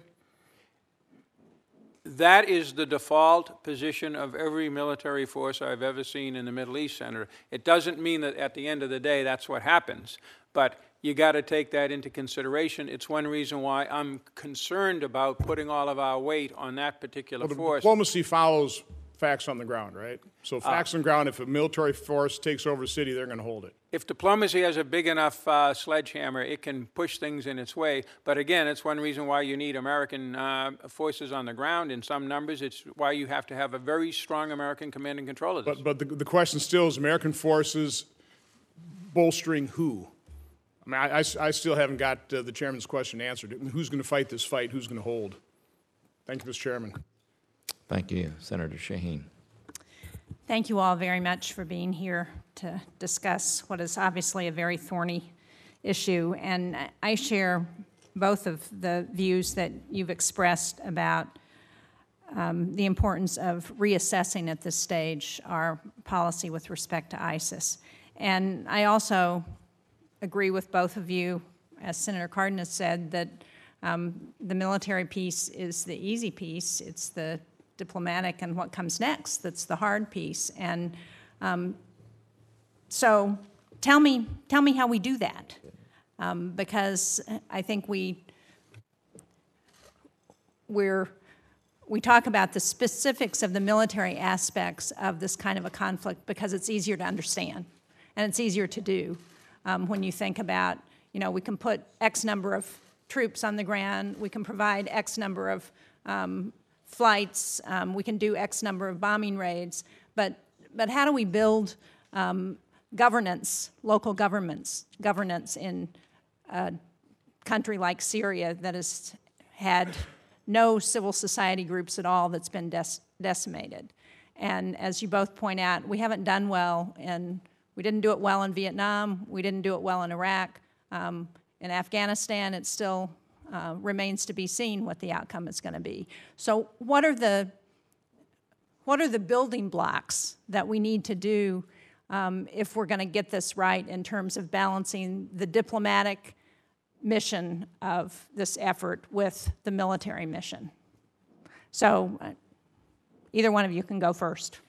That is the default position of every military force I've ever seen in the Middle East, Senator. It doesn't mean that at the end of the day, that's what happens. But you got to take that into consideration. It's one reason why I'm concerned about putting all of our weight on that particular force. Diplomacy follows facts on the ground, right? So facts on the ground, if a military force takes over a city, they're going to hold it. If diplomacy has a big enough uh, sledgehammer, it can push things in its way. But again, it's one reason why you need American uh, forces on the ground in some numbers. It's why you have to have a very strong American command and control of this. But, but the, the question still is American forces bolstering who? I mean, I I still haven't got uh, the chairman's question answered. Who's going to fight this fight? Who's going to hold? Thank you, Mr. Chairman. Thank you, Senator Shaheen. Thank you all very much for being here to discuss what is obviously a very thorny issue. And I share both of the views that you've expressed about um, the importance of reassessing at this stage our policy with respect to ISIS. And I also agree with both of you, as Senator Cardin has said, that um, the military piece is the easy piece. It's the diplomatic and what comes next that's the hard piece. And um, so tell me, tell me how we do that. Um, because I think we, we're, we talk about the specifics of the military aspects of this kind of a conflict because it's easier to understand and it's easier to do um, when you think about, you know, we can put X number of troops on the ground, we can provide X number of um, flights, um, we can do X number of bombing raids, but, but how do we build um, governance, local governments, governance in a country like Syria that has had no civil society groups at all that's been dec- decimated. And as you both point out, we haven't done well and we didn't do it well in Vietnam, we didn't do it well in Iraq. Um, in Afghanistan, it's still uh, remains to be seen what the outcome is going to be. So, what are the what are the building blocks that we need to do um, if we're going to get this right in terms of balancing the diplomatic mission of this effort with the military mission? So, uh, either one of you can go first.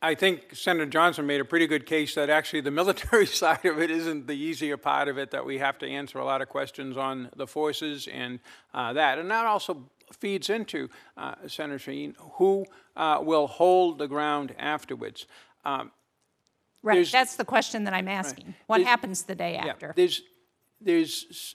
I think Senator Johnson made a pretty good case that actually the military (laughs) side of it isn't the easier part of it, that we have to answer a lot of questions on the forces and uh, that. And that also feeds into, uh, Senator Shaheen, who uh, will hold the ground afterwards. Um, Right, that's the question that I'm asking. What There's- happens the day Yeah, after? There's, there's s-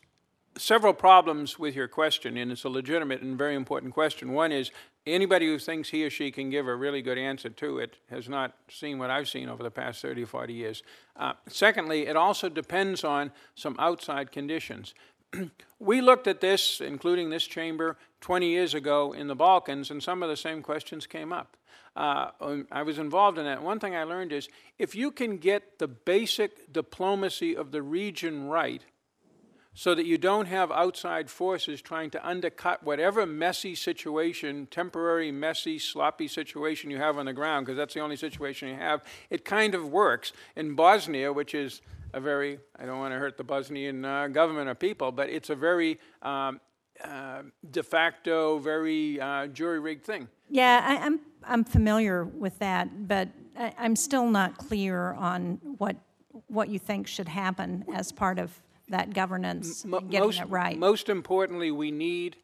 several problems with your question, and it's a legitimate and very important question. One is, anybody who thinks he or she can give a really good answer to it has not seen what I've seen over the past 30 or 40 years. Uh, Secondly, it also depends on some outside conditions. (clears throat) We looked at this, including this chamber, 20 years ago in the Balkans, and some of the same questions came up. Uh, um, I was involved in that. One thing I learned is if you can get the basic diplomacy of the region right, so that you don't have outside forces trying to undercut whatever messy situation, temporary, messy, sloppy situation you have on the ground, because that's the only situation you have. It kind of works. In Bosnia, which is a very, I don't want to hurt the Bosnian uh, government or people, but it's a very um, uh, de facto, very uh, jury rigged thing. Yeah, I, I'm, I'm familiar with that, but I, I'm still not clear on what, what you think should happen as part of that governance, Mo- and getting most- it right. Most importantly, we need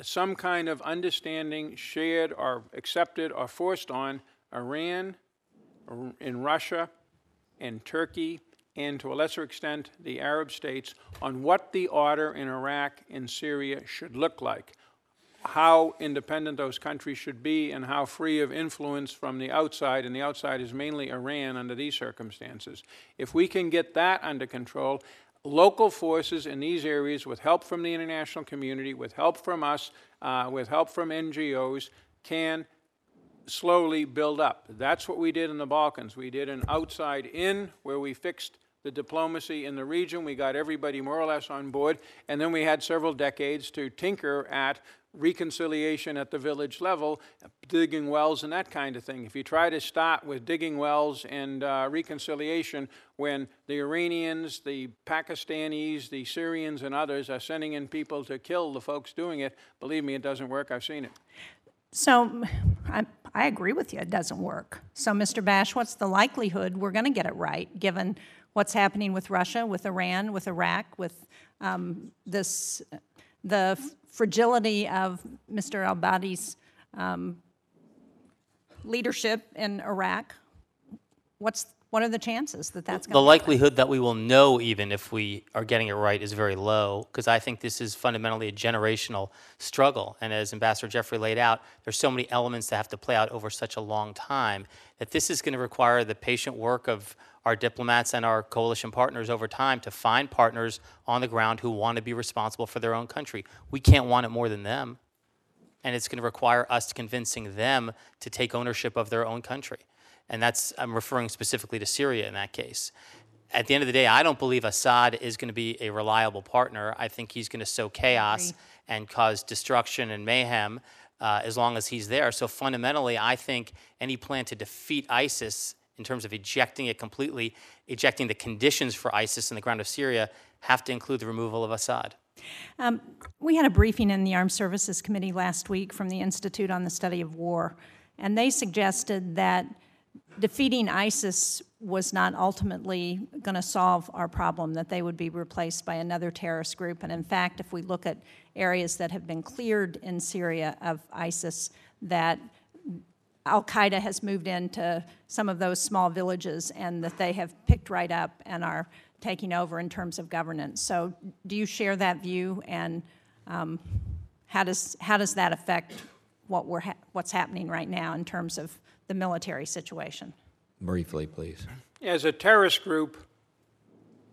some kind of understanding shared or accepted or forced on Iran, in Russia, and Turkey, and to a lesser extent, the Arab states, on what the order in Iraq and Syria should look like how independent those countries should be and how free of influence from the outside, and the outside is mainly Iran under these circumstances. If we can get that under control, local forces in these areas, with help from the international community, with help from us, uh, with help from NGOs, can slowly build up. That's what we did in the Balkans. We did an outside in where we fixed the diplomacy in the region. We got everybody more or less on board. And then we had several decades to tinker at reconciliation at the village level, digging wells and that kind of thing. If you try to start with digging wells and uh, reconciliation when the Iranians, the Pakistanis, the Syrians, and others are sending in people to kill the folks doing it, believe me, it doesn't work. I've seen it. So I, I agree with you, it doesn't work. So, Mr. Bash, what's the likelihood we're going to get it right, given what's happening with Russia, with Iran, with Iraq, with um, this, the fragility of Mr. al-Abadi's um, leadership in Iraq? What's, what are the chances that that's going to The likelihood that we will know even if we are getting it right is very low because I think this is fundamentally a generational struggle. And as Ambassador Jeffrey laid out, there's so many elements that have to play out over such a long time that this is going to require the patient work of our diplomats and our coalition partners over time to find partners on the ground who want to be responsible for their own country. We can't want it more than them and it's going to require us convincing them to take ownership of their own country. And that's, I'm referring specifically to Syria in that case. At the end of the day, I don't believe Assad is going to be a reliable partner. I think he's going to sow chaos and cause destruction and mayhem uh, as long as he's there. So fundamentally, I think any plan to defeat ISIS in terms of ejecting it completely, ejecting the conditions for ISIS in the ground of Syria, have to include the removal of Assad. We had a briefing in the Armed Services Committee last week from the Institute on the Study of War, and they suggested that defeating ISIS was not ultimately going to solve our problem, that they would be replaced by another terrorist group. And in fact, if we look at areas that have been cleared in Syria of ISIS, that Al Qaeda has moved into some of those small villages and that they have picked right up and are taking over in terms of governance. So, do you share that view? And um, how does how does that affect what we're ha- what's happening right now in terms of the military situation? Briefly, please. As a terrorist group,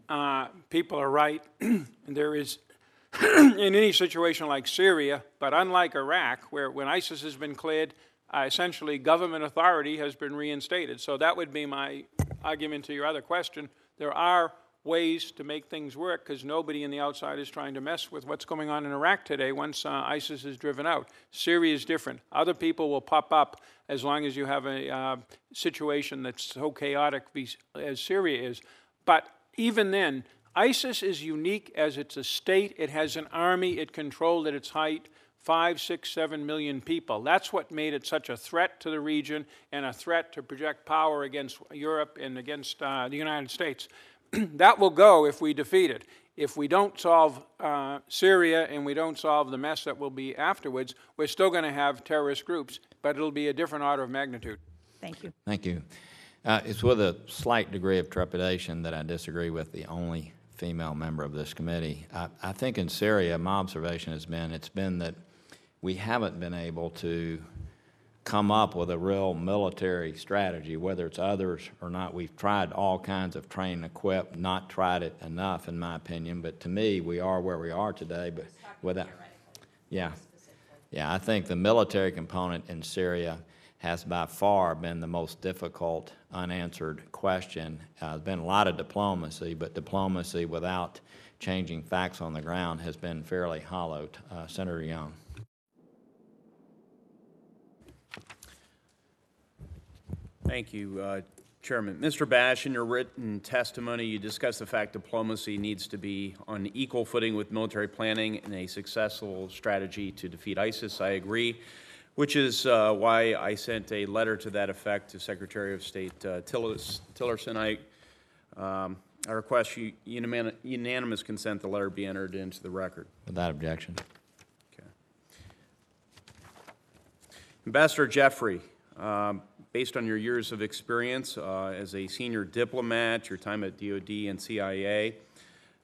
uh, people are right. (clears throat) there is, (clears throat) in any situation like Syria, but unlike Iraq, where when ISIS has been cleared, uh, essentially government authority has been reinstated. So that would be my argument to your other question. There are ways to make things work because nobody in the outside is trying to mess with what's going on in Iraq today once uh, ISIS is driven out. Syria is different. Other people will pop up as long as you have a uh, situation that's so chaotic as Syria is. But even then, ISIS is unique as it's a state. It has an army it controlled at its height five, six, seven million people. That's what made it such a threat to the region and a threat to project power against Europe and against uh, the United States. (clears throat) that will go if we defeat it. If we don't solve uh, Syria and we don't solve the mess that will be afterwards, we're still going to have terrorist groups, but it'll be a different order of magnitude. Thank you. Thank you. Uh, It's with a slight degree of trepidation that I disagree with the only female member of this committee. I, I think in Syria, my observation has been, it's been that we haven't been able to come up with a real military strategy, whether it's others or not. We've tried all kinds of train and equip, not tried it enough, in my opinion. But to me, we are where we are today, but without, yeah. Yeah, I think the military component in Syria has by far been the most difficult unanswered question. Uh, there's been a lot of diplomacy, but diplomacy without changing facts on the ground has been fairly hollow. Uh, Senator Young. Thank you, uh, Chairman. Mr. Bash, in your written testimony, you discussed the fact diplomacy needs to be on equal footing with military planning and a successful strategy to defeat ISIS. I agree, which is uh, why I sent a letter to that effect to Secretary of State uh, Tillerson. I, um, I request you unanim- unanimous consent the letter be entered into the record. Without objection. Okay. Ambassador Jeffrey, um, based on your years of experience uh, as a senior diplomat, your time at DoD and CIA,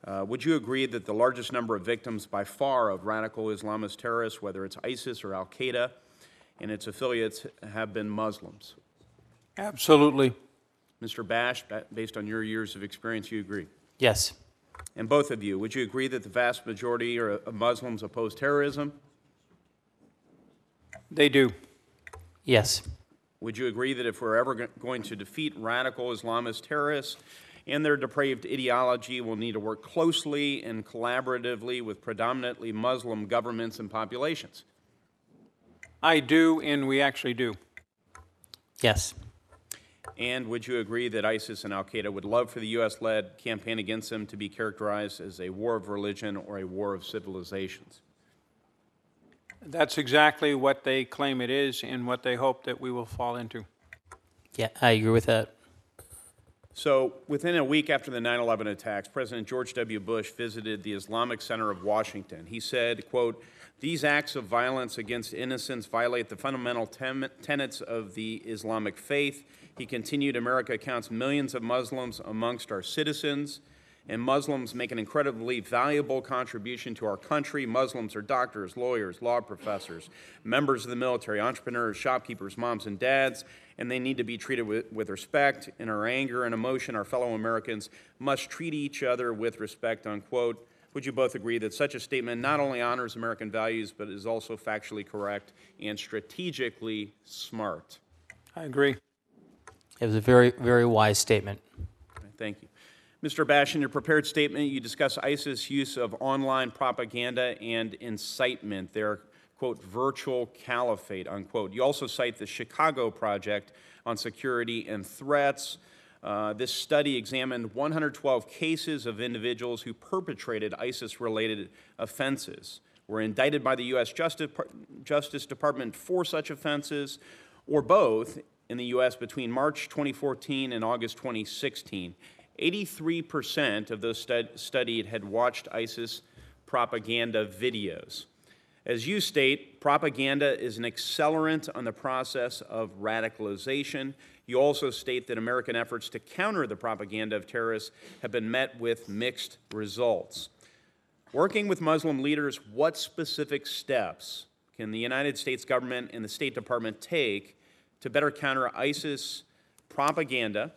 uh, would you agree that the largest number of victims by far of radical Islamist terrorists, whether it's ISIS or Al Qaeda and its affiliates, have been Muslims? Absolutely. Mr. Bash, based on your years of experience, you agree? Yes. And both of you, would you agree that the vast majority are- of Muslims oppose terrorism? They do. Yes. Would you agree that if we're ever going to defeat radical Islamist terrorists and their depraved ideology, we'll need to work closely and collaboratively with predominantly Muslim governments and populations? I do, and we actually do. Yes. And would you agree that ISIS and Al Qaeda would love for the U.S. led campaign against them to be characterized as a war of religion or a war of civilizations? That's exactly what they claim it is and what they hope that we will fall into. Yeah, I agree with that. So, within a week after the 9 11 attacks, President George W. Bush visited the Islamic Center of Washington. He said, quote, These acts of violence against innocents violate the fundamental tem- tenets of the Islamic faith. He continued, America counts millions of Muslims amongst our citizens, and Muslims make an incredibly valuable contribution to our country. Muslims are doctors, lawyers, law professors, members of the military, entrepreneurs, shopkeepers, moms and dads, and they need to be treated with, with respect. In our anger and emotion, our fellow Americans must treat each other with respect, unquote. Would you both agree that such a statement not only honors American values, but is also factually correct and strategically smart? I agree. It was a very, very wise statement. Thank you. Mr. Bash, in your prepared statement, you discuss ISIS' use of online propaganda and incitement, their, quote, virtual caliphate, unquote. You also cite the Chicago Project on Security and Threats. Uh, this study examined 112 cases of individuals who perpetrated ISIS-related offenses, were indicted by the U.S. Justice, Justice Department for such offenses, or both, in the U.S. between March 2014 and August 2016. 83% of those stud- studied had watched ISIS propaganda videos. As you state, propaganda is an accelerant on the process of radicalization. You also state that American efforts to counter the propaganda of terrorists have been met with mixed results. Working with Muslim leaders, what specific steps can the United States government and the State Department take to better counter ISIS propaganda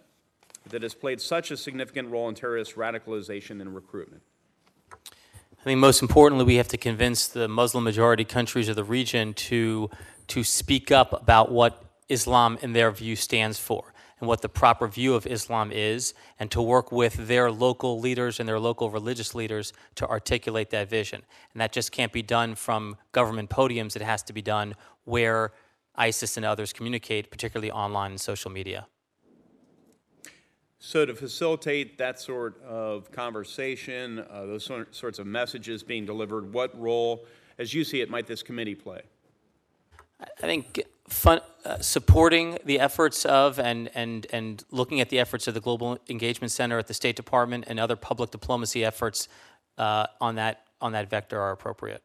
that has played such a significant role in terrorist radicalization and recruitment? I think most importantly, we have to convince the Muslim majority countries of the region to, to speak up about what Islam, in their view, stands for and what the proper view of Islam is, and to work with their local leaders and their local religious leaders to articulate that vision. And that just can't be done from government podiums, it has to be done where ISIS and others communicate, particularly online and social media. So, to facilitate that sort of conversation, uh, those sor- sorts of messages being delivered, what role, as you see it, might this committee play? I think fun, uh, supporting the efforts of and, and, and looking at the efforts of the Global Engagement Center at the State Department and other public diplomacy efforts uh, on, that, on that vector are appropriate.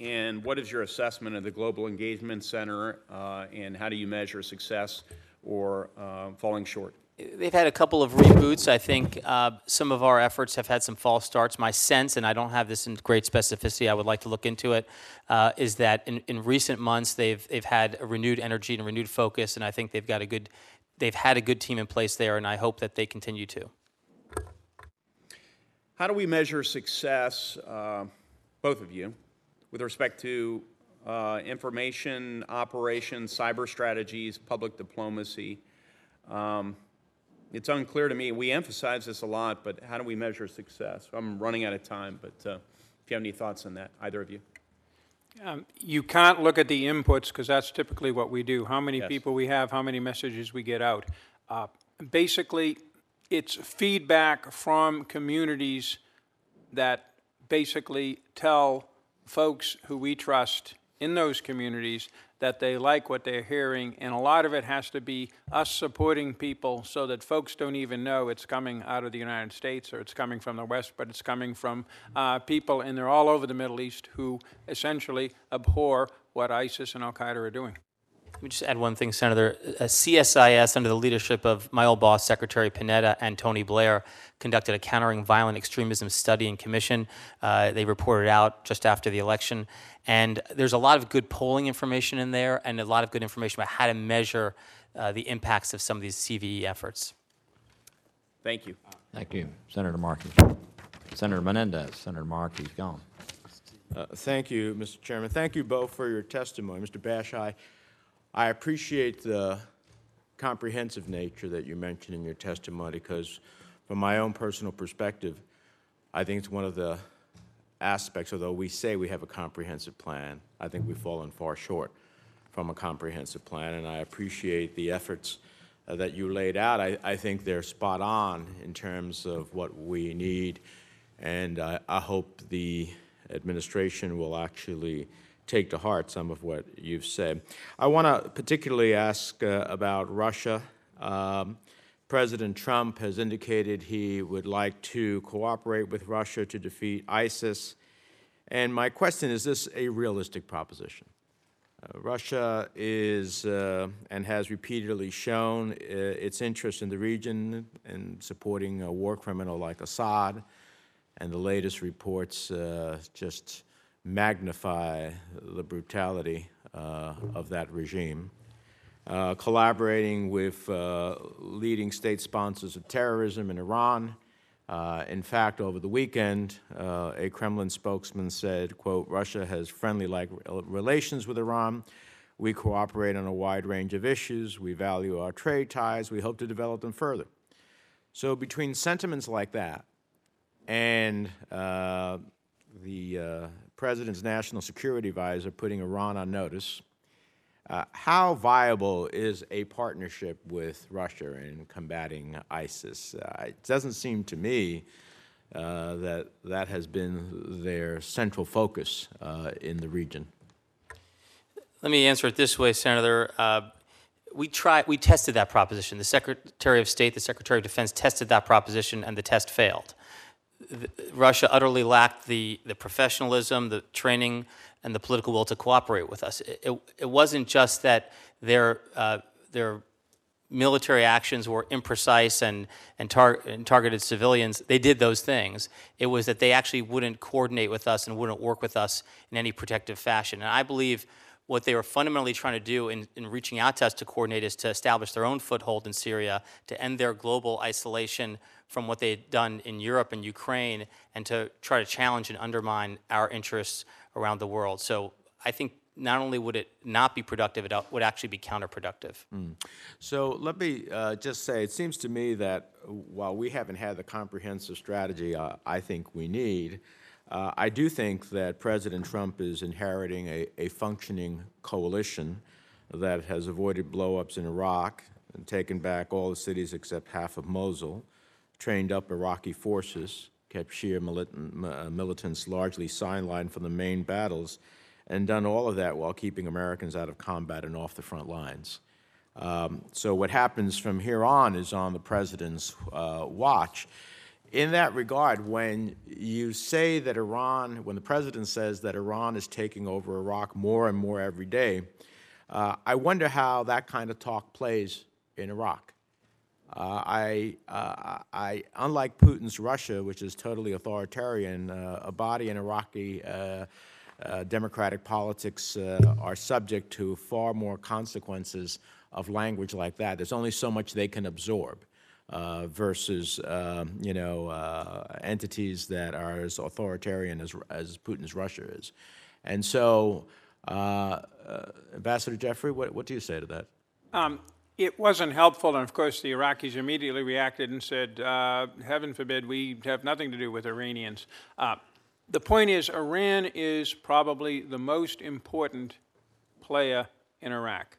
And what is your assessment of the Global Engagement Center, uh, and how do you measure success or uh, falling short? They've had a couple of reboots. I think uh, some of our efforts have had some false starts. My sense, and I don't have this in great specificity, I would like to look into it, uh, is that in, in recent months they've they've had a renewed energy and renewed focus, and I think they've got a good, they've had a good team in place there, and I hope that they continue to. How do we measure success, uh, both of you, with respect to uh, information operations, cyber strategies, public diplomacy? Um, it's unclear to me. We emphasize this a lot, but how do we measure success? I'm running out of time, but uh, if you have any thoughts on that, either of you. Um, You can't look at the inputs, because that's typically what we do, how many Yes. people we have, how many messages we get out. Uh, Basically, it's feedback from communities that basically tell folks who we trust in those communities that they like what they're hearing, and a lot of it has to be us supporting people so that folks don't even know it's coming out of the United States or it's coming from the West, but it's coming from uh, people, and they're all over the Middle East, who essentially abhor what ISIS and Al Qaeda are doing. Let me just add one thing, Senator. Uh, CSIS, under the leadership of my old boss, Secretary Panetta and Tony Blair, conducted a countering violent extremism study and commission. Uh, they reported out just after the election. And there's a lot of good polling information in there and a lot of good information about how to measure uh, the impacts of some of these CVE efforts. Thank you. Thank you, Senator Markey. Senator Menendez, Senator Markey's gone. Uh, Thank you, Mr. Chairman. Thank you both for your testimony. Mr. Bash, I, appreciate the comprehensive nature that you mentioned in your testimony because from my own personal perspective, I think it's one of the aspects, although we say we have a comprehensive plan, I think we've fallen far short from a comprehensive plan, and I appreciate the efforts uh, that you laid out. I, I think they're spot on in terms of what we need, and I, I hope the administration will actually take to heart some of what you've said. I want to particularly ask uh, about Russia. Um, President Trump has indicated he would like to cooperate with Russia to defeat ISIS. And my question is this a realistic proposition? Uh, Russia is uh, and has repeatedly shown uh, its interest in the region in supporting a war criminal like Assad, and the latest reports uh, just magnify the brutality uh, of that regime. Uh, collaborating with uh, leading state sponsors of terrorism in Iran. Uh, in fact, over the weekend, uh, a Kremlin spokesman said, quote, Russia has friendly-like relations with Iran, We cooperate on a wide range of issues. We value our trade ties. We hope to develop them further. So between sentiments like that and uh, the president's national security advisor putting Iran on notice, uh, how viable is a partnership with Russia in combating ISIS? Uh, it doesn't seem to me uh, that that has been their central focus uh, in the region. Let me answer it this way, Senator. Uh, we tried, we tested that proposition. The Secretary of State, the Secretary of Defense tested that proposition, and the test failed. Russia utterly lacked the, the professionalism, the training, and the political will to cooperate with us. It, it, it wasn't just that their, uh, their military actions were imprecise and, and, tar- and targeted civilians, they did those things. It was that they actually wouldn't coordinate with us and wouldn't work with us in any protective fashion. And I believe what they were fundamentally trying to do in, in reaching out to us to coordinate is to establish their own foothold in Syria, to end their global isolation from what they had done in Europe and Ukraine, and to try to challenge and undermine our interests around the world. So I think not only would it not be productive, it would actually be counterproductive. So let me uh, just say, it seems to me that while we haven't had the comprehensive strategy uh, I think we need, uh, I do think that President Trump is inheriting a, a functioning coalition that has avoided blowups in Iraq and taken back all the cities except half of Mosul, trained up Iraqi forces, kept Shia uh, militants largely sidelined from the main battles, and done all of that while keeping Americans out of combat and off the front lines. Um, so what happens from here on is on the president's uh, watch. In that regard, when you say that Iran, when the president says that Iran is taking over Iraq more and more every day, uh, I wonder how that kind of talk plays in Iraq. Uh, I, uh, I, unlike Putin's Russia, which is totally authoritarian, uh, Abadi in Iraqi uh, uh, democratic politics uh, are subject to far more consequences of language like that. There's only so much they can absorb versus, um, you know, entities that are as authoritarian as, as Putin's Russia is. And so, Ambassador Jeffrey, what, what do you say to that? Um, It wasn't helpful, and of course, the Iraqis immediately reacted and said, uh, heaven forbid, we have nothing to do with Iranians. Uh, The point is, Iran is probably the most important player in Iraq.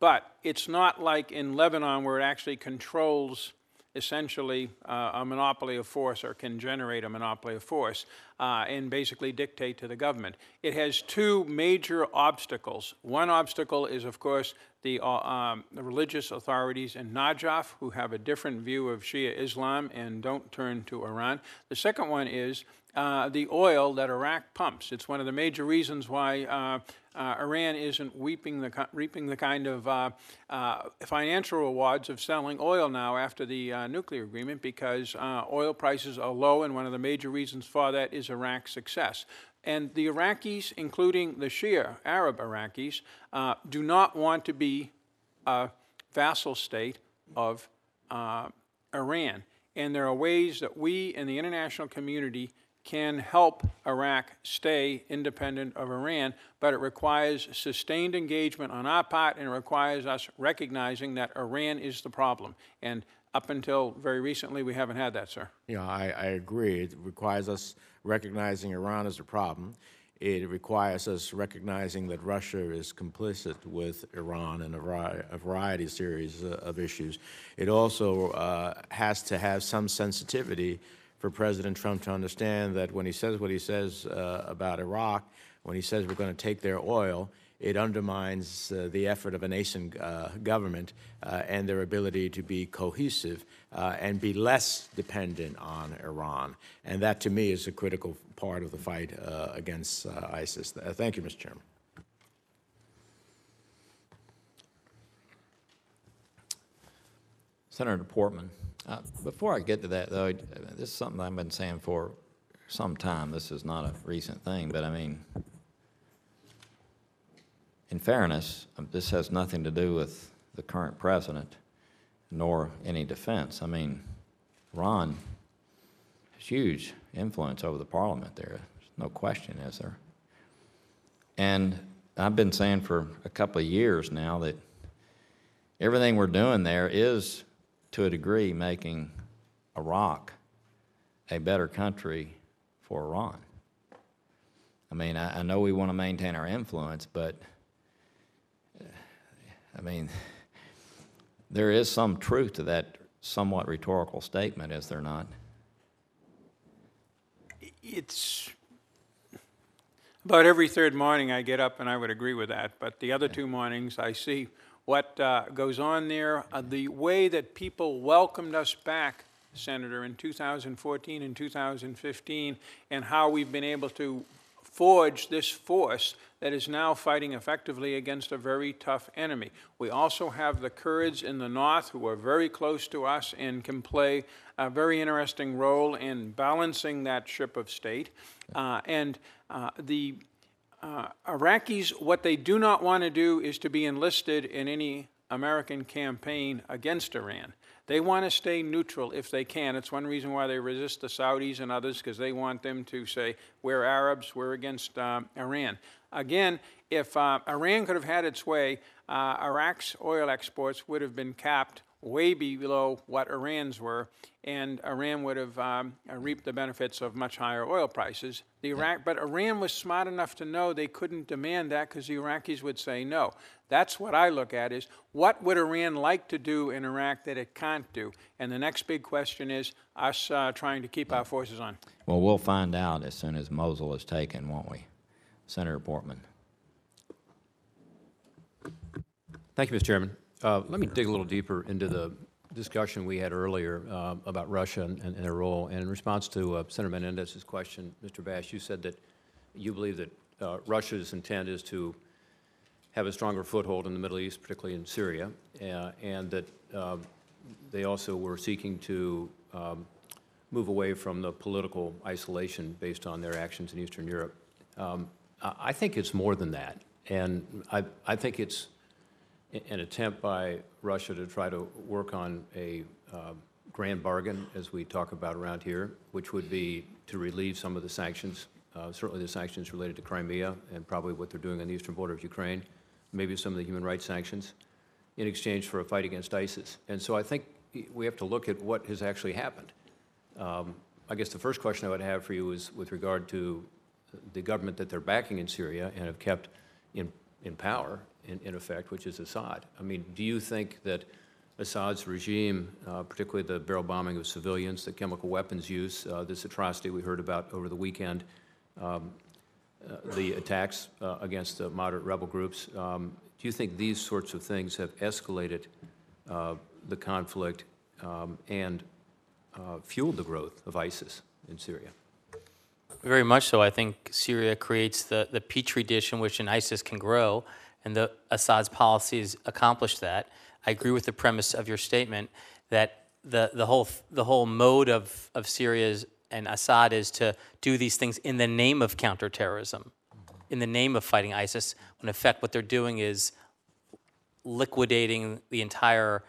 But it's not like in Lebanon where it actually controls essentially uh, a monopoly of force or can generate a monopoly of force uh, and basically dictate to the government. It has two major obstacles. One obstacle is, of course, the, uh, um, the religious authorities in Najaf who have a different view of Shia Islam and don't turn to Iran. The second one is uh, the oil that Iraq pumps. It's one of the major reasons why uh, uh, Iran isn't weeping the, reaping the kind of uh, uh, financial rewards of selling oil now after the nuclear agreement because oil prices are low, and one of the major reasons for that is Iraq's success. And the Iraqis, including the Shia Arab Iraqis, uh, do not want to be a vassal state of uh, Iran. And there are ways that we in the international community can help Iraq stay independent of Iran, but it requires sustained engagement on our part and it requires us recognizing that Iran is the problem. And up until very recently, we haven't had that, sir. Yeah, I, I agree. It requires us recognizing Iran as a problem. It requires us recognizing that Russia is complicit with Iran in a vari- a variety of series uh, of issues. It also uh, has to have some sensitivity for President Trump to understand that when he says what he says uh, about Iraq, when he says we're going to take their oil, it undermines uh, the effort of a nation uh, government uh, and their ability to be cohesive uh, and be less dependent on Iran. And that, to me, is a critical part of the fight uh, against uh, ISIS. Thank you, Mr. Chairman. Senator Portman, before I get to that, though, this is something I've been saying for some time. This is not a recent thing, but I mean, in fairness, this has nothing to do with the current president nor any defense. I mean, Ron has huge influence over the parliament there. There's no question, is there? And I've been saying for a couple of years now that everything we're doing there is, to a degree, making Iraq a better country for Iran. I mean, I, I know we want to maintain our influence, but I mean, there is some truth to that somewhat rhetorical statement, is there not? It's about every third morning I get up and I would agree with that, but the other two mornings I see what uh, goes on there, uh, the way that people welcomed us back, Senator, in 2014 and 2015, and how we've been able to forge this force that is now fighting effectively against a very tough enemy. We also have the Kurds in the north who are very close to us and can play a very interesting role in balancing that ship of state. Uh, and uh, the uh, Iraqis, what they do not want to do is to be enlisted in any American campaign against Iran. They want to stay neutral if they can. It's one reason why they resist the Saudis and others, because they want them to say, we're Arabs, we're against um, Iran. Again, if uh, Iran could have had its way, uh, Iraq's oil exports would have been capped way below what Iran's were, and Iran would have um, reaped the benefits of much higher oil prices. The Iraq, but Iran was smart enough to know they couldn't demand that because the Iraqis would say no. That's what I look at is what would Iran like to do in Iraq that it can't do? And the next big question is us uh, trying to keep our forces on. Well, we'll find out as soon as Mosul is taken, won't we? Senator Portman. Thank you, Mr. Chairman. Uh, Let me dig a little deeper into the discussion we had earlier uh, about Russia and and their role. And in response to uh, Senator Menendez's question, Mr. Bash, you said that you believe that uh, Russia's intent is to have a stronger foothold in the Middle East, particularly in Syria, uh, and that um, they also were seeking to um, move away from the political isolation based on their actions in Eastern Europe. Um, I I think it's more than that. And I, I think it's an attempt by Russia to try to work on a uh, grand bargain, as we talk about around here, which would be to relieve some of the sanctions, uh, certainly the sanctions related to Crimea and probably what they're doing on the eastern border of Ukraine, maybe some of the human rights sanctions, in exchange for a fight against ISIS. And so I think we have to look at what has actually happened. Um, I guess the first question I would have for you is with regard to the government that they're backing in Syria and have kept in, in power, in, in effect, which is Assad. I mean, do you think that Assad's regime, uh, particularly the barrel bombing of civilians, the chemical weapons use, uh, this atrocity we heard about over the weekend, um, the attacks uh, against the moderate rebel groups, um, do you think these sorts of things have escalated uh, the conflict um, and uh, fueled the growth of ISIS in Syria? Very much so. I think Syria creates the, the petri dish in which an ISIS can grow, and the Assad's policies accomplish that. I agree with the premise of your statement that the, the, whole, the whole mode of, of Syria's and Assad is to do these things in the name of counterterrorism, in the name of fighting ISIS, when in effect what they're doing is liquidating the entire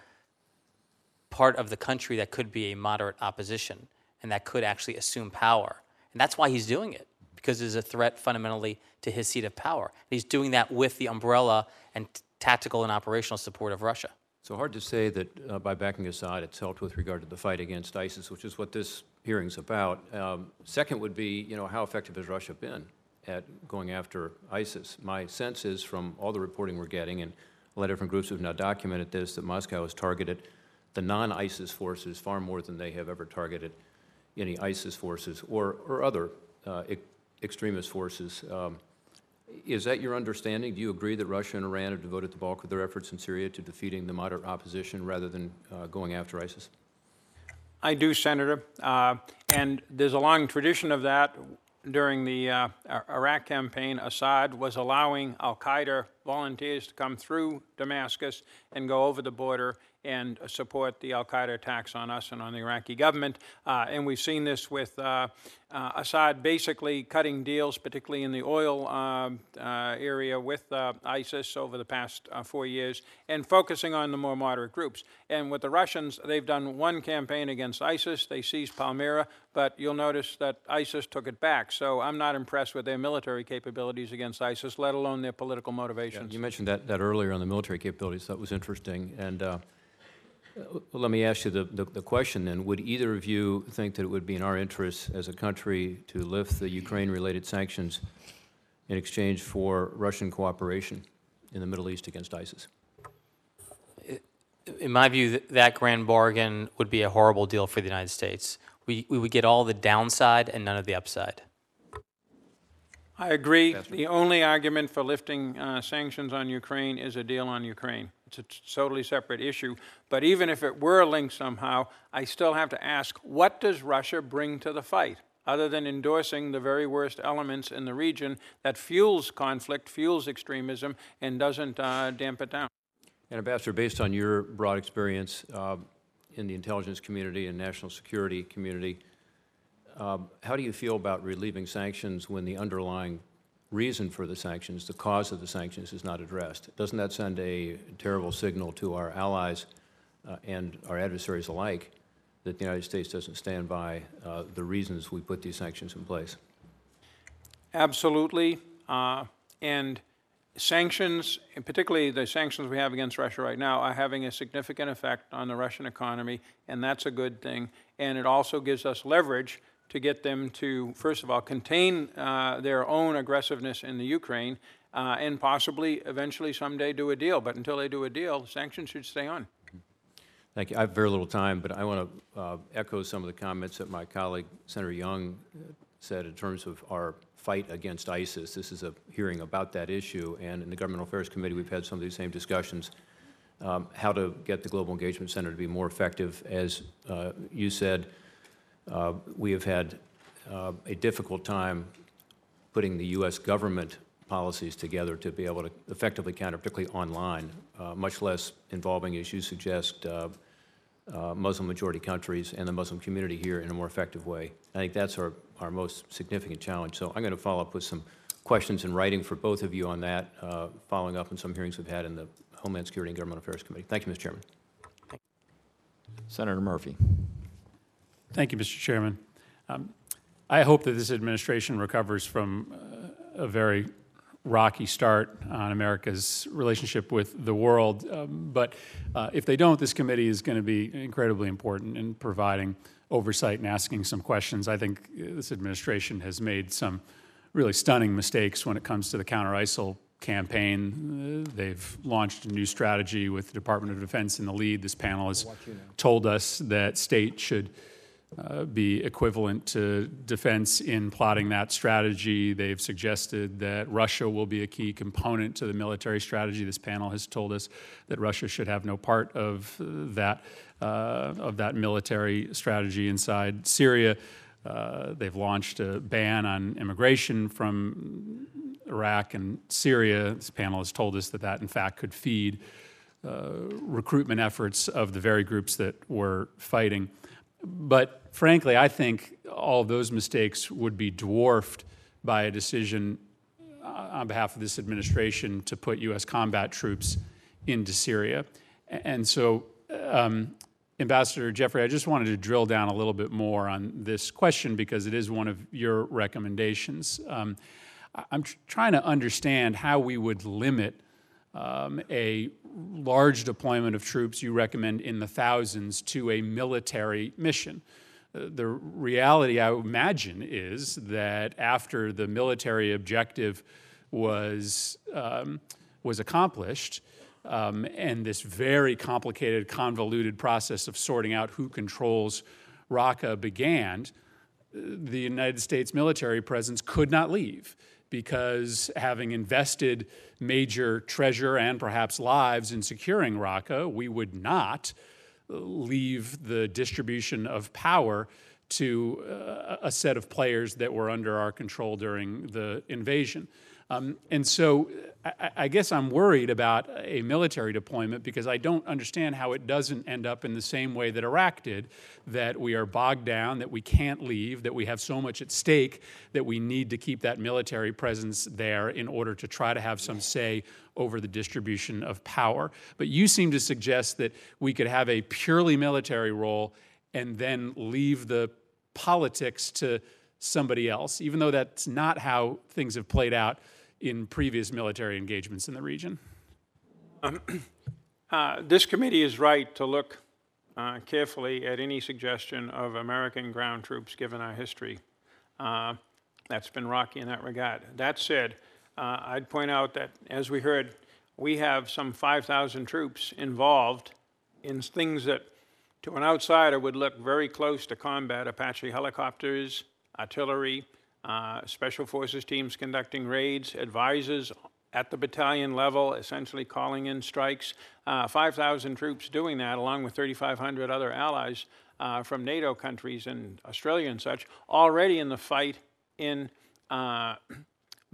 part of the country that could be a moderate opposition and that could actually assume power. And that's why he's doing it, because there's a threat fundamentally to his seat of power. And He's doing that with the umbrella and t- tactical and operational support of Russia. So hard to say that uh, by backing Assad, it's helped with regard to the fight against ISIS, which is what this hearing's about. Um, second would be, you know, how effective has Russia been at going after ISIS? My sense is from all the reporting we're getting, and a lot of different groups have now documented this, that Moscow has targeted the non-ISIS forces far more than they have ever targeted any ISIS forces or, or other uh, extremist forces. Um, is that your understanding? Do you agree that Russia and Iran have devoted the bulk of their efforts in Syria to defeating the moderate opposition rather than uh, going after ISIS? I do, Senator. Uh, and there's a long tradition of that. During the uh, Iraq campaign, Assad was allowing Al Qaeda volunteers to come through Damascus and go over the border and support the Al Qaeda attacks on us and on the Iraqi government. Uh, and we've seen this with uh, uh, Assad basically cutting deals, particularly in the oil um, uh, area with uh, ISIS over the past uh, four years, and focusing on the more moderate groups. And with the Russians, they've done one campaign against ISIS. They seized Palmyra, but you'll notice that ISIS took it back. So I'm not impressed with their military capabilities against ISIS, let alone their political motivations. You mentioned that, that earlier on the military capabilities. That was interesting. And uh, let me ask you the, the, the question then. Would either of you think that it would be in our interest as a country to lift the Ukraine-related sanctions in exchange for Russian cooperation in the Middle East against ISIS? In my view, that grand bargain would be a horrible deal for the United States. We, we would get all the downside and none of the upside. I agree. The only argument for lifting uh, sanctions on Ukraine is a deal on Ukraine. It's a totally separate issue. But even if it were linked somehow, I still have to ask what does Russia bring to the fight? Other than endorsing the very worst elements in the region that fuels conflict, fuels extremism, and doesn't uh, damp it down. And Ambassador, based on your broad experience uh, in the intelligence community and national security community, um, how do you feel about relieving sanctions when the underlying reason for the sanctions, the cause of the sanctions, is not addressed? Doesn't that send a terrible signal to our allies uh, and our adversaries alike that the United States doesn't stand by uh, the reasons we put these sanctions in place? Absolutely. Uh, and sanctions, and particularly the sanctions we have against Russia right now, are having a significant effect on the Russian economy, and that's a good thing. And it also gives us leverage to get them to, first of all, contain uh, their own aggressiveness in the Ukraine, uh, and possibly eventually someday do a deal. But until they do a deal, sanctions should stay on. Thank you. I have very little time, but I want to uh, echo some of the comments that my colleague, Senator Young, uh, said in terms of our fight against ISIS. This is a hearing about that issue, and in the Governmental Affairs Committee, we've had some of these same discussions. Um, how to get the Global Engagement Center to be more effective. As uh, you said, uh, we have had uh, a difficult time putting the U.S. government policies together to be able to effectively counter, particularly online, uh, much less involving, as you suggest, uh, uh, Muslim majority countries and the Muslim community here in a more effective way. I think that's our, our most significant challenge. So I'm going to follow up with some questions in writing for both of you on that, following up on some hearings we've had in the Homeland Security and Government Affairs Committee. Thank you, Mr. Chairman. Senator Murphy. Thank you, Mr. Chairman. Um, I hope that this administration recovers from uh, a very rocky start on America's relationship with the world. Um, but uh, if they don't, this committee is going to be incredibly important in providing oversight and asking some questions. I think uh, this administration has made some really stunning mistakes when it comes to the counter ISIL campaign. Uh, they've launched a new strategy with the Department of Defense in the lead. This panel has told us that states should uh, be equivalent to defense in plotting that strategy. They've suggested that Russia will be a key component to the military strategy. This panel has told us that Russia should have no part of that uh, of that military strategy inside Syria. Uh, they've launched a ban on immigration from Iraq and Syria. This panel has told us that that, in fact, could feed uh, recruitment efforts of the very groups that we're fighting. But frankly, I think all those mistakes would be dwarfed by a decision uh, on behalf of this administration to put U.S. combat troops into Syria. And so, um, Ambassador Jeffrey, I just wanted to drill down a little bit more on this question because it is one of your recommendations. Um, I'm tr- trying to understand how we would limit um, a large deployment of troops you recommend in the thousands to a military mission. Uh, the reality, I imagine, is that after the military objective was, um, was accomplished, um, and this very complicated, convoluted process of sorting out who controls Raqqa began, the United States military presence could not leave because having invested major treasure and perhaps lives in securing Raqqa, we would not leave the distribution of power to uh, a set of players that were under our control during the invasion. Um, and so I, I guess I'm worried about a military deployment because I don't understand how it doesn't end up in the same way that Iraq did, that we are bogged down, that we can't leave, that we have so much at stake that we need to keep that military presence there in order to try to have some say over the distribution of power. But you seem to suggest that we could have a purely military role and then leave the politics to somebody else, even though that's not how things have played out in previous military engagements in the region. (clears throat) Uh, This committee is right to look uh, carefully at any suggestion of American ground troops, given our history. Uh, That's been rocky in that regard. That said, uh, I'd point out that, as we heard, we have some 5,000 troops involved in things that, to an outsider, would look very close to combat Apache helicopters, artillery, uh, special forces teams conducting raids, advisors at the battalion level, essentially calling in strikes. Uh, 5,000 troops doing that, along with 3,500 other allies uh, from NATO countries and Australia and such, already in the fight in uh,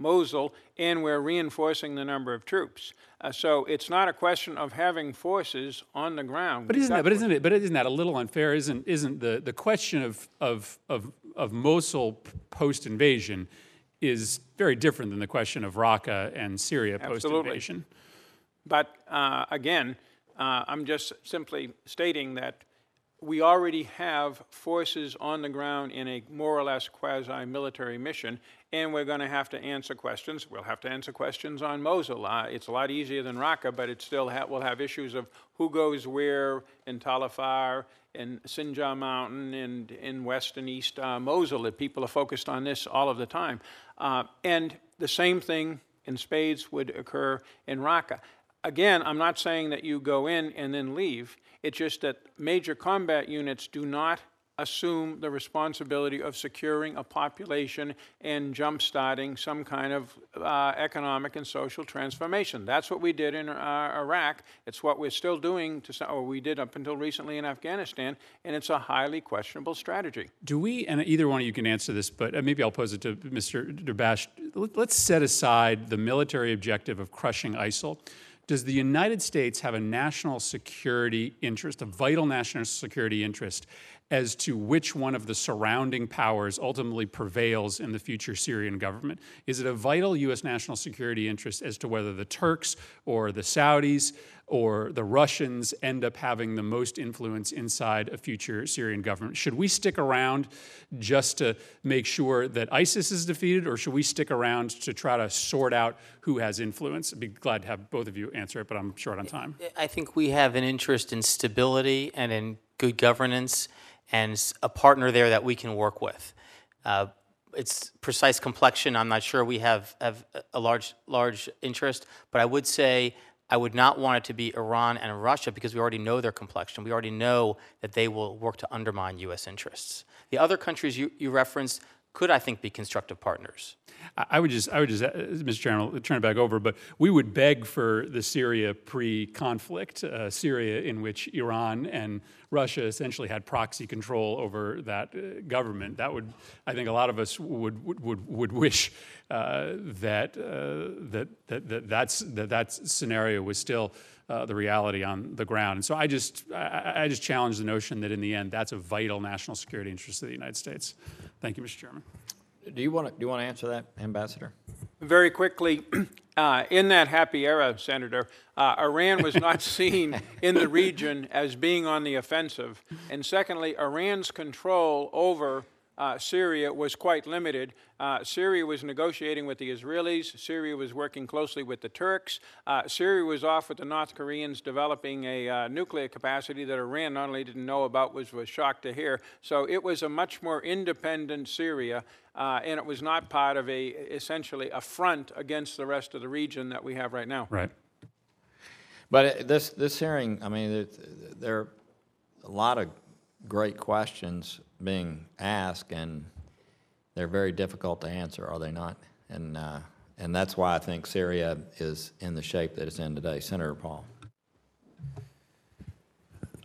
Mosul, and we're reinforcing the number of troops. Uh, so it's not a question of having forces on the ground. But We've isn't that, but isn't it, but isn't that a little unfair? Isn't, isn't the, the question of, of, of, of Mosul post-invasion is very different than the question of Raqqa and Syria post-invasion? But uh, again, uh, I'm just simply stating that we already have forces on the ground in a more or less quasi-military mission, and we're going to have to answer questions. We'll have to answer questions on Mosul. Uh, it's a lot easier than Raqqa, but it still ha- will have issues of who goes where in Tal Afar, in Sinjar Mountain, and in west and east uh, Mosul. That people are focused on this all of the time, uh, and the same thing in spades would occur in Raqqa. Again, I'm not saying that you go in and then leave. It's just that major combat units do not assume the responsibility of securing a population and jump-starting some kind of uh, economic and social transformation. That's what we did in uh, Iraq. It's what we're still doing, to, or we did up until recently in Afghanistan, and it's a highly questionable strategy. Do we, and either one of you can answer this, but uh, maybe I'll pose it to Mr. Durbash. Let's set aside the military objective of crushing ISIL. Does the United States have a national security interest, a vital national security interest, as to which one of the surrounding powers ultimately prevails in the future Syrian government? Is it a vital U.S. national security interest as to whether the Turks or the Saudis or the Russians end up having the most influence inside a future Syrian government? Should we stick around just to make sure that ISIS is defeated, or should we stick around to try to sort out who has influence? I'd be glad to have both of you answer it, but I'm short on time. I think we have an interest in stability and in good governance and a partner there that we can work with. Uh, its precise complexion, I'm not sure we have, have a- large, large interest, but I would say I would not want it to be Iran and Russia because we already know their complexion. We already know that they will work to undermine U.S. interests. The other countries you, you referenced could, I think, be constructive partners. I would just, I would just, uh, Mr. Chairman, turn it back over, but we would beg for the Syria pre-conflict, uh, Syria in which Iran and Russia essentially had proxy control over that uh, government. That would, I think, a lot of us would would would, would wish uh, that, uh, that that that that's that that scenario was still. Uh, the reality on the ground, and so I just I- I just challenge the notion that in the end that's a vital national security interest of the United States. Thank you, Mr. Chairman. Do you want to, do you want to answer that, Ambassador? Very quickly, (clears throat) uh, in that happy era, Senator, uh, Iran was not (laughs) seen in the region as being on the offensive. And secondly, Iran's control over uh, Syria was quite limited. Uh, Syria was negotiating with the Israelis. Syria was working closely with the Turks. Uh, Syria was off with the North Koreans developing a uh, nuclear capacity that Iran not only didn't know about, was, was shocked to hear. So it was a much more independent Syria, uh, and it was not part of a, essentially, a front against the rest of the region that we have right now. Right. But this, this hearing, I mean, it- there are a lot of great questions being asked, and they're very difficult to answer, are they not? And, uh, and that's why I think Syria is in the shape that it's in today. Senator Paul.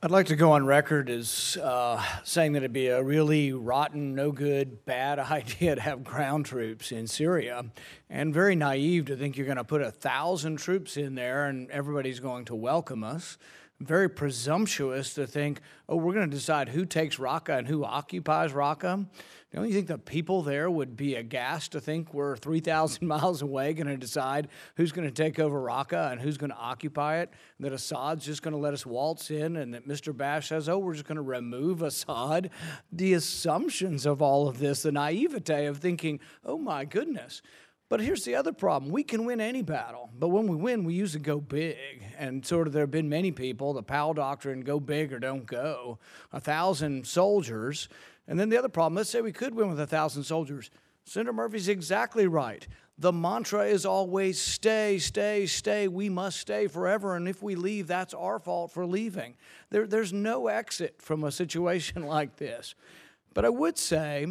I'd like to go on record as uh, saying that it'd be a really rotten, no good, bad (laughs) idea to have ground troops in Syria, and very naive to think you're going to put a thousand troops in there and everybody's going to welcome us. Very presumptuous to think, oh, we're going to decide who takes Raqqa and who occupies Raqqa. Don't you think the people there would be aghast to think we're 3,000 (laughs) miles away going to decide who's going to take over Raqqa and who's going to occupy it? And That Assad's just going to let us waltz in and that Mr. Bash says, oh, we're just going to remove Assad? The assumptions of all of this, the naivete of thinking, oh my goodness. But here's the other problem. We can win any battle, but when we win, we usually go big. And sort of there have been many people, the Powell Doctrine, go big or don't go. A thousand soldiers. And then the other problem, let's say we could win with a thousand soldiers. Senator Murphy's exactly right. The mantra is always stay, stay, stay. We must stay forever. And if we leave, that's our fault for leaving. There, there's no exit from a situation (laughs) like this. But I would say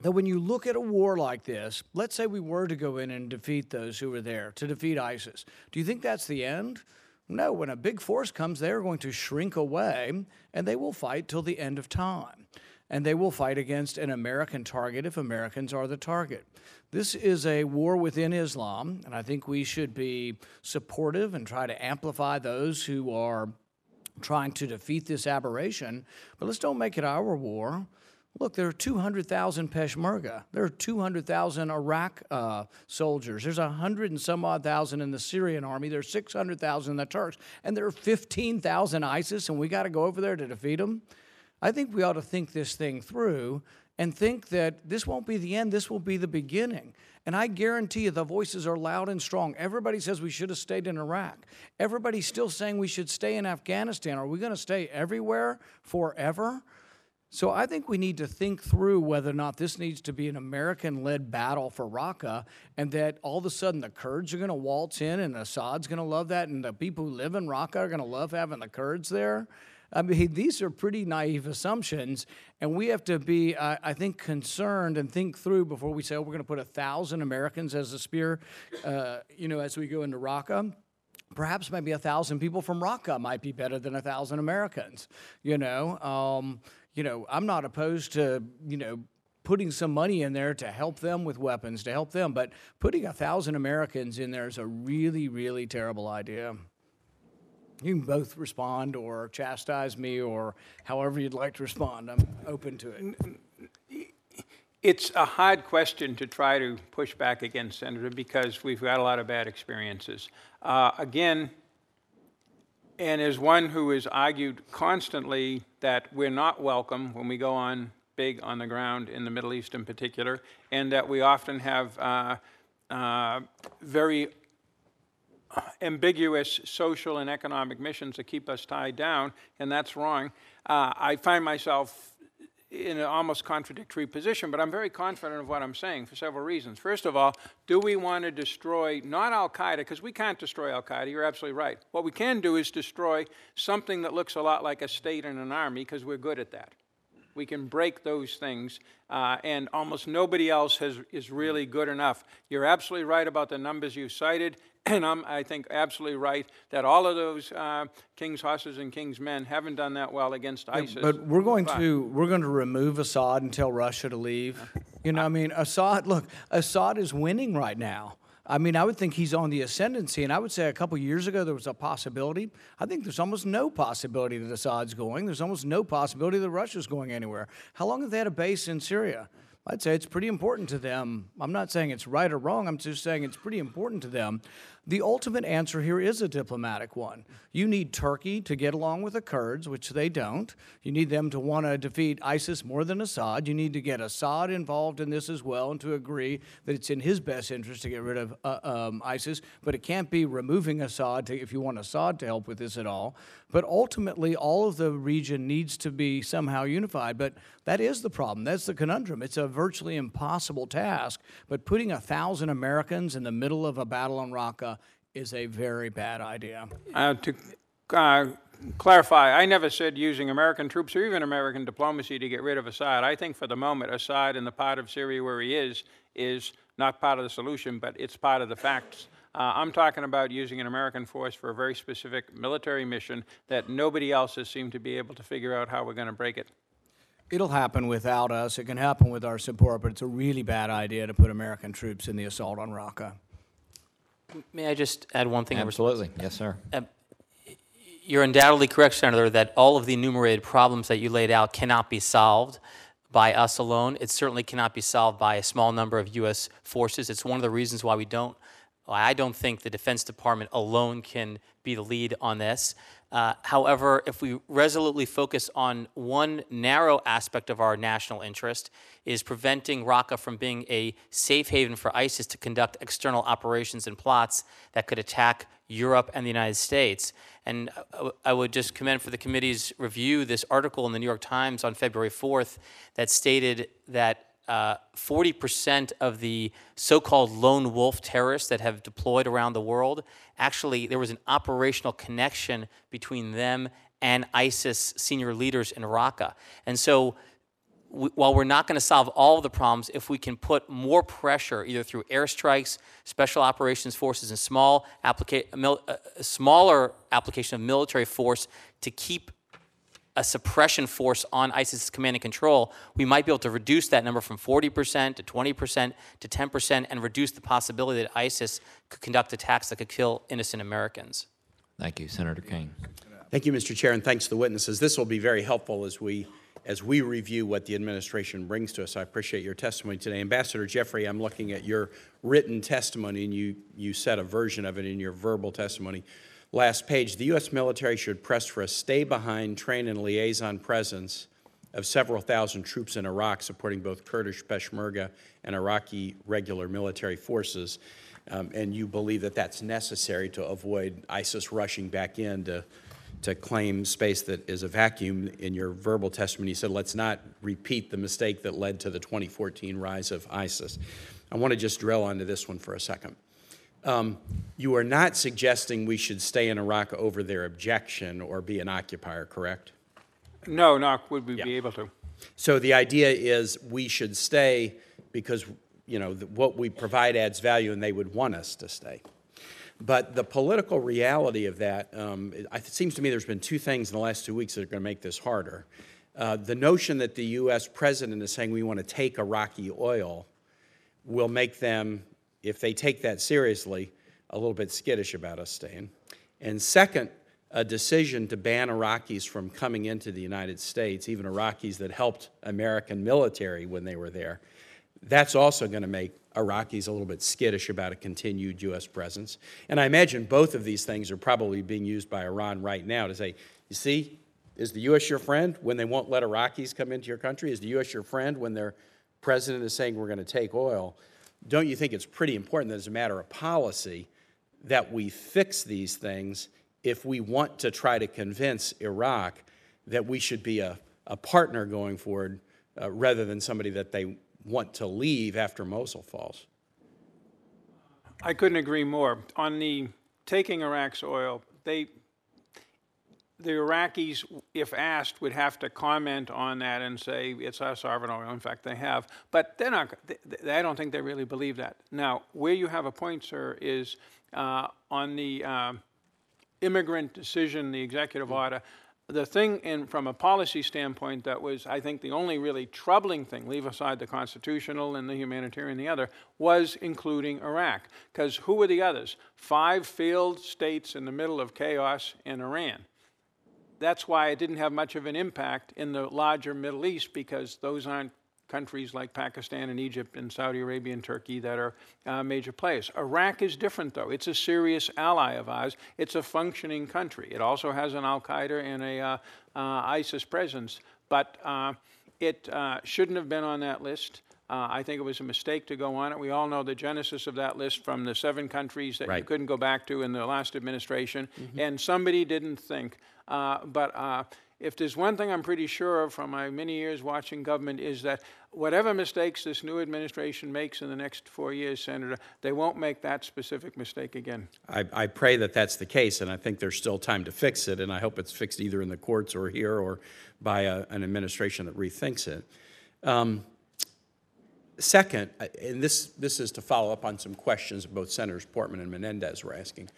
that when you look at a war like this, let's say we were to go in and defeat those who were there, to defeat ISIS, do you think that's the end? No, when a big force comes, they're going to shrink away and they will fight till the end of time. And they will fight against an American target if Americans are the target. This is a war within Islam, and I think we should be supportive and try to amplify those who are trying to defeat this aberration. But let's don't make it our war. Look, there are 200,000 Peshmerga. There are 200,000 Iraq uh, soldiers. There's 100 and some odd thousand in the Syrian army. There's 600,000 in the Turks. And there are 15,000 ISIS, and we got to go over there to defeat them. I think we ought to think this thing through and think that this won't be the end, this will be the beginning. And I guarantee you the voices are loud and strong. Everybody says we should have stayed in Iraq. Everybody's still saying we should stay in Afghanistan. Are we going to stay everywhere forever? So I think we need to think through whether or not this needs to be an American-led battle for Raqqa, and that all of a sudden the Kurds are going to waltz in, and Assad's going to love that, and the people who live in Raqqa are going to love having the Kurds there. I mean, (laughs) these are pretty naive assumptions, and we have to be, uh, I think, concerned and think through before we say, oh, we're going to put a thousand Americans as a spear, uh, you know, as we go into Raqqa perhaps maybe a thousand people from Raqqa might be better than a thousand Americans. You know, um, you know, I'm not opposed to you know putting some money in there to help them with weapons to help them, but putting a thousand Americans in there is a really, really terrible idea. You can both respond or chastise me or however you'd like to respond. I'm open to it. It's a hard question to try to push back against, Senator, because we've got a lot of bad experiences. Uh, again, and as one who has argued constantly that we're not welcome when we go on big on the ground in the Middle East in particular, and that we often have uh, uh, very ambiguous social and economic missions that keep us tied down, and that's wrong. Uh, I find myself in an almost contradictory position, but I'm very confident of what I'm saying for several reasons. First of all, do we want to destroy not Al Qaeda, because we can't destroy Al Qaeda, you're absolutely right. What we can do is destroy something that looks a lot like a state and an army, because we're good at that. We can break those things, uh, and almost nobody else has, is really good enough. You're absolutely right about the numbers you cited, (clears throat) and I'm, I think, absolutely right that all of those uh, king's horses and king's men haven't done that well against ISIS. But we're going to we're going to remove Assad and tell Russia to leave. You know, I mean, Assad. Look, Assad is winning right now. I mean, I would think he's on the ascendancy, and I would say a couple years ago there was a possibility. I think there's almost no possibility that Assad's going. There's almost no possibility that Russia's going anywhere. How long have they had a base in Syria? I'd say it's pretty important to them. I'm not saying it's right or wrong, I'm just saying it's pretty important to them. The ultimate answer here is a diplomatic one. You need Turkey to get along with the Kurds, which they don't. You need them to want to defeat ISIS more than Assad. You need to get Assad involved in this as well and to agree that it's in his best interest to get rid of uh, um, ISIS. But it can't be removing Assad to, if you want Assad to help with this at all. But ultimately, all of the region needs to be somehow unified. But that is the problem. That's the conundrum. It's a virtually impossible task. But putting a thousand Americans in the middle of a battle on Raqqa is a very bad idea. Uh, to uh, clarify, I never said using American troops or even American diplomacy to get rid of Assad. I think for the moment, Assad in the part of Syria where he is, is not part of the solution, but it's part of the facts Uh, I'm talking about using an American force for a very specific military mission that nobody else has seemed to be able to figure out how we're going to break it. It'll happen without us. It can happen with our support, but it's a really bad idea to put American troops in the assault on Raqqa. May I just add one thing? in response? Absolutely, yes, sir. Um, you're undoubtedly correct, Senator, that all of the enumerated problems that you laid out cannot be solved by us alone. It certainly cannot be solved by a small number of U.S. forces. It's one of the reasons why we don't, why I don't think the Defense Department alone can be the lead on this. Uh, however, if we resolutely focus on one narrow aspect of our national interest, is preventing Raqqa from being a safe haven for ISIS to conduct external operations and plots that could attack Europe and the United States. And I- I would just commend for the committee's review this article in the New York Times on February 4th that stated that uh, 40% of the so-called lone wolf terrorists that have deployed around the world, actually there was an operational connection between them and ISIS senior leaders in Raqqa. And so w- while we're not going to solve all of the problems, if we can put more pressure, either through airstrikes, special operations forces, and small applica- mil- uh, uh, smaller application of military force to keep a suppression force on ISIS's command and control, we might be able to reduce that number from 40% to 20% to 10% and reduce the possibility that ISIS could conduct attacks that could kill innocent Americans. Thank you, Senator Kaine. Thank you, Mr. Chair, and thanks to the witnesses. This will be very helpful as we, as we review what the administration brings to us. I appreciate your testimony today. Ambassador Jeffrey, I'm looking at your written testimony, and you, you said a version of it in your verbal testimony. Last page, the U.S. military should press for a stay-behind, train, and liaison presence of several thousand troops in Iraq, supporting both Kurdish Peshmerga and Iraqi regular military forces. Um, and you believe that that's necessary to avoid ISIS rushing back in to, to claim space that is a vacuum. In your verbal testimony, you said, let's not repeat the mistake that led to the 2014 rise of ISIS. I want to just drill onto this one for a second. Um, you are not suggesting we should stay in Iraq over their objection or be an occupier, correct? No, nor would we Yeah. be able to. So the idea is we should stay because, you know, what we provide adds value and they would want us to stay. But the political reality of that, um, it it seems to me there's been two things in the last two weeks that are going to make this harder. Uh, the notion that the U.S. president is saying we want to take Iraqi oil will make them, if they take that seriously, a little bit skittish about us staying. And second, a decision to ban Iraqis from coming into the United States, even Iraqis that helped American military when they were there, that's also going to make Iraqis a little bit skittish about a continued U.S. presence. And I imagine both of these things are probably being used by Iran right now to say, you see, is the U.S. your friend when they won't let Iraqis come into your country? Is the U.S. your friend when their president is saying we're going to take oil? Don't you think it's pretty important that as a matter of policy that we fix these things if we want to try to convince Iraq that we should be a, a partner going forward uh, rather than somebody that they want to leave after Mosul falls? I couldn't agree more. On the taking Iraq's oil, they, the Iraqis, if asked, would have to comment on that and say it's our sovereign oil. In fact, they have, but they're not. They, I don't think they really believe that. Now, where you have a point, sir, is uh, on the um immigrant decision, the executive order. The thing, in, from a policy standpoint, that was, I think, the only really troubling thing, leave aside the constitutional and the humanitarian, the other, was including Iraq. Because who were the others? Five failed states in the middle of chaos in Iran. That's why it didn't have much of an impact in the larger Middle East, because those aren't countries like Pakistan and Egypt and Saudi Arabia and Turkey that are uh, major players. Iraq is different, though. It's a serious ally of ours. It's a functioning country. It also has an Al Qaeda and a uh, uh, ISIS presence, but uh, it uh, shouldn't have been on that list. Uh, I think it was a mistake to go on it. We all know the genesis of that list from the seven countries that you couldn't go back to in the last administration, and somebody didn't think. Uh, but uh, if there's one thing I'm pretty sure of from my many years watching government is that whatever mistakes this new administration makes in the next four years, Senator, they won't make that specific mistake again. I, I pray that that's the case, and I think there's still time to fix it, and I hope it's fixed either in the courts or here or by a, an administration that rethinks it. Um, Second, uh, and this, this is to follow up on some questions both Senators Portman and Menendez were asking.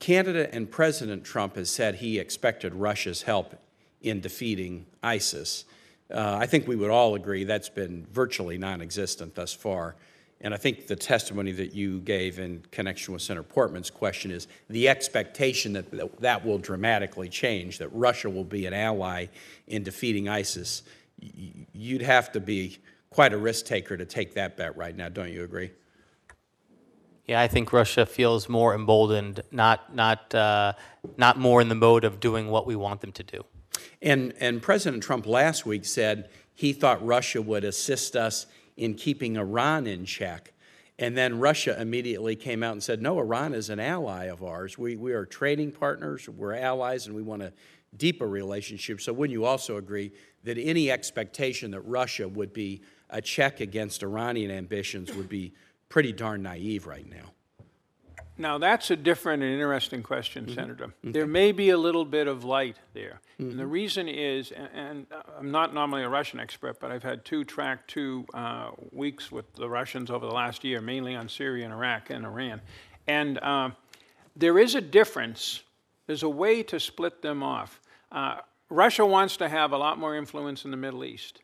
Canada and President Trump has said he expected Russia's help in defeating ISIS. Uh, I think we would all agree that's been virtually non existent thus far. And I think the testimony that you gave in connection with Senator Portman's question is the expectation that that will dramatically change, that Russia will be an ally in defeating ISIS. You'd have to be quite a risk taker to take that bet right now, don't you agree? Yeah, I think Russia feels more emboldened, not, not, uh, not more in the mode of doing what we want them to do. And, and President Trump last week said he thought Russia would assist us in keeping Iran in check. And then Russia immediately came out and said, no, Iran is an ally of ours. We, we are trading partners, we're allies, and we want a deeper relationship. So wouldn't you also agree that any expectation that Russia would be a check against Iranian ambitions would be pretty darn naive right now? Now, that's a different and interesting question, Senator. There may be a little bit of light there. And the reason is, a- and uh, I'm not normally a Russian expert, but I've had two track two uh, weeks with the Russians over the last year, mainly on Syria and Iraq and Iran. And uh, there is a difference. There's a way to split them off. Uh, Russia wants to have a lot more influence in the Middle East.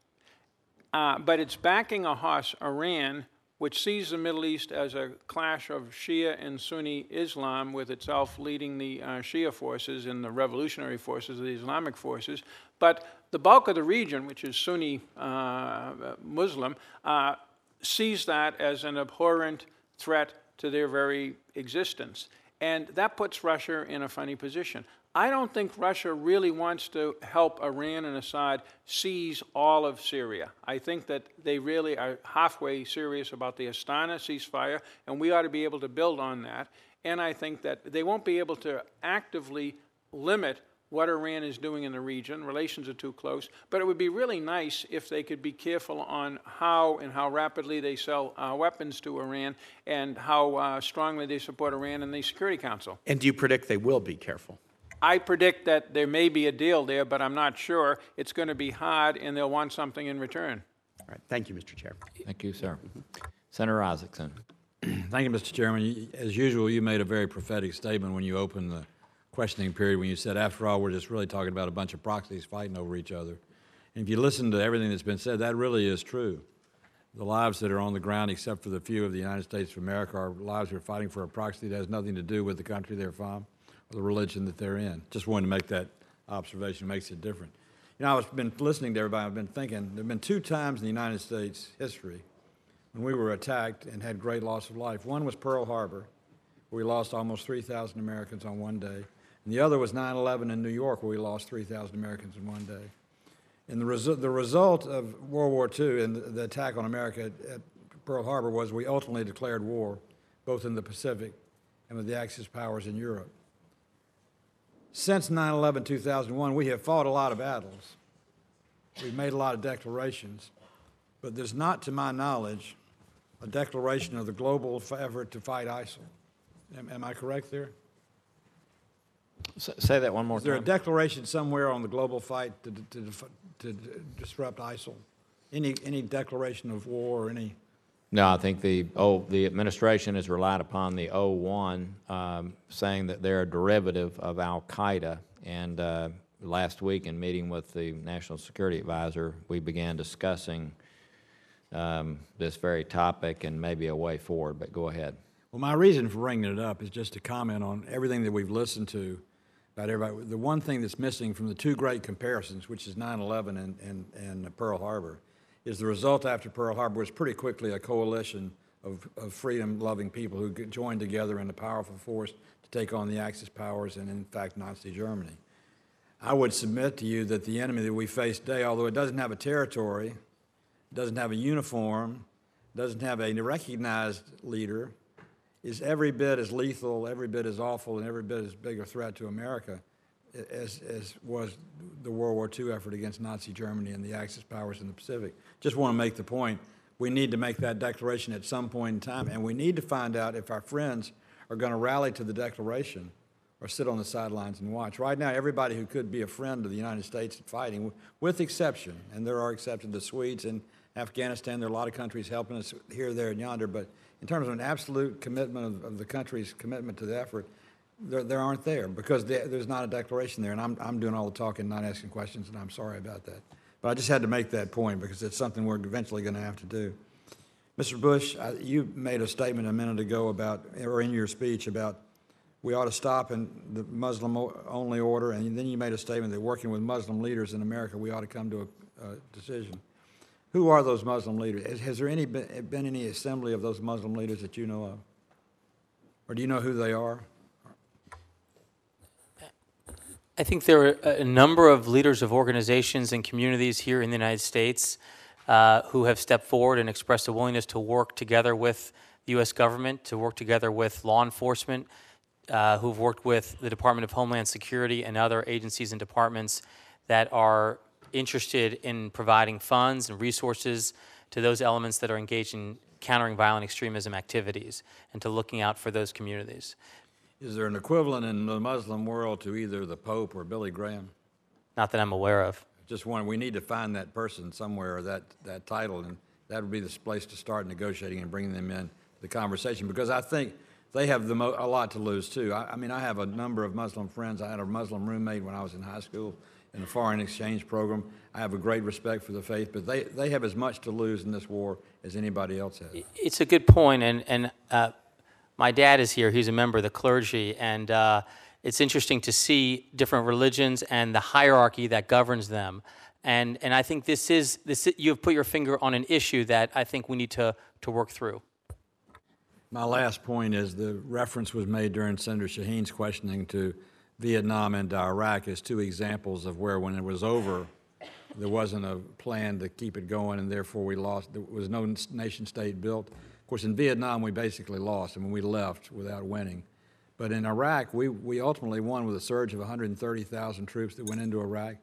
Uh, but it's backing a horse, Iran, which sees the Middle East as a clash of Shia and Sunni Islam, with itself leading the uh, Shia forces and the revolutionary forces, the Islamic forces. But the bulk of the region, which is Sunni uh, Muslim, uh, sees that as an abhorrent threat to their very existence. And that puts Russia in a funny position. I don't think Russia really wants to help Iran and Assad seize all of Syria. I think that they really are halfway serious about the Astana ceasefire, and we ought to be able to build on that. And I think that they won't be able to actively limit what Iran is doing in the region. Relations are too close. But it would be really nice if they could be careful on how and how rapidly they sell uh, weapons to Iran and how uh, strongly they support Iran in the Security Council. And do you predict they will be careful? I predict that there may be a deal there, but I'm not sure. It's going to be hard, and they'll want something in return. All right, thank you, Mr. Chair. Thank you, sir. Senator Isakson. (clears throat) Thank you, Mr. Chairman. As usual, you made a very prophetic statement when you opened the questioning period, when you said, after all, we're just really talking about a bunch of proxies fighting over each other. And if you listen to everything that's been said, that really is true. The lives that are on the ground, except for the few of the United States of America, are lives who are fighting for a proxy that has nothing to do with the country they're from or the religion that they're in. Just wanted to make that observation, makes it different. You know, I've been listening to everybody, I've been thinking, there have been two times in the United States history when we were attacked and had great loss of life. One was Pearl Harbor, where we lost almost 3,000 Americans on one day. And the other was 9 11 in New York, where we lost 3,000 Americans in one day. And the, resu- the result of World War II and the, attack on America at Pearl Harbor was we ultimately declared war, both in the Pacific and with the Axis powers in Europe. Since 9 11 2001, we have fought a lot of battles. We've made a lot of declarations. But there's not, to my knowledge, a declaration of the global effort to fight ISIL. Am, am I correct there? S- Say that one more time. Is there a declaration somewhere on the global fight to, to, def- to disrupt ISIL? Any, any declaration of war or any? No, I think the, oh, the administration has relied upon the O1, um, saying that they're a derivative of Al-Qaeda. And uh, last week, in meeting with the National Security Advisor, we began discussing um, this very topic and maybe a way forward, but go ahead. Well, my reason for bringing it up is just to comment on everything that we've listened to about everybody. The one thing that's missing from the two great comparisons, which is 9/11 and, and, and Pearl Harbor, is the result after Pearl Harbor was pretty quickly a coalition of, of freedom-loving people who joined together in a powerful force to take on the Axis powers and, in fact, Nazi Germany. I would submit to you that the enemy that we face today, although it doesn't have a territory, doesn't have a uniform, doesn't have a recognized leader, is every bit as lethal, every bit as awful, and every bit as big a threat to America as, as was the World War II effort against Nazi Germany and the Axis powers in the Pacific. Just want to make the point, we need to make that declaration at some point in time, and we need to find out if our friends are going to rally to the declaration or sit on the sidelines and watch. Right now, everybody who could be a friend of the United States fighting, with exception, and there are exceptions, the Swedes and, Afghanistan, there are a lot of countries helping us here, there, and yonder, but in terms of an absolute commitment of, of the country's commitment to the effort, there, there aren't there, because there, there's not a declaration there, and I'm, I'm doing all the talking, not asking questions, and I'm sorry about that. But I just had to make that point, because it's something we're eventually gonna have to do. Mr. Bash, I- you made a statement a minute ago about, or in your speech, about we ought to stop in the Muslim-only order, and then you made a statement that working with Muslim leaders in America, we ought to come to a, a decision. Who are those Muslim leaders? Has- Has there any, been been any assembly of those Muslim leaders that you know of? Or do you know who they are? I think there are a number of leaders of organizations and communities here in the United States uh, who have stepped forward and expressed a willingness to work together with the U.S. government, to work together with law enforcement, uh, who've worked with the Department of Homeland Security and other agencies and departments that are interested in providing funds and resources to those elements that are engaged in countering violent extremism activities and to looking out for those communities. Is there an equivalent in the Muslim world to either the Pope or Billy Graham? Not that I'm aware of. Just one, we need to find that person somewhere, that, that title, and that would be the place to start negotiating and bringing them in the conversation, because I think they have the mo, a lot to lose too. I, I mean, I have a number of Muslim friends. I had a Muslim roommate when I was in high school in a foreign exchange program. I have a great respect for the faith, but they, they have as much to lose in this war as anybody else has. It's a good point, and, and uh, my dad is here. He's a member of the clergy, and uh, it's interesting to see different religions and the hierarchy that governs them. And, and I think this is, this, you've put your finger on an issue that I think we need to, to work through. My last point is the reference was made during Senator Shaheen's questioning to Vietnam and Iraq as two examples of where, when it was over, there wasn't a plan to keep it going, and therefore we lost. There was no nation state built. Of course, in Vietnam, we basically lost. I mean, we left without winning. But in Iraq, we, we ultimately won with a surge of 130,000 troops that went into Iraq.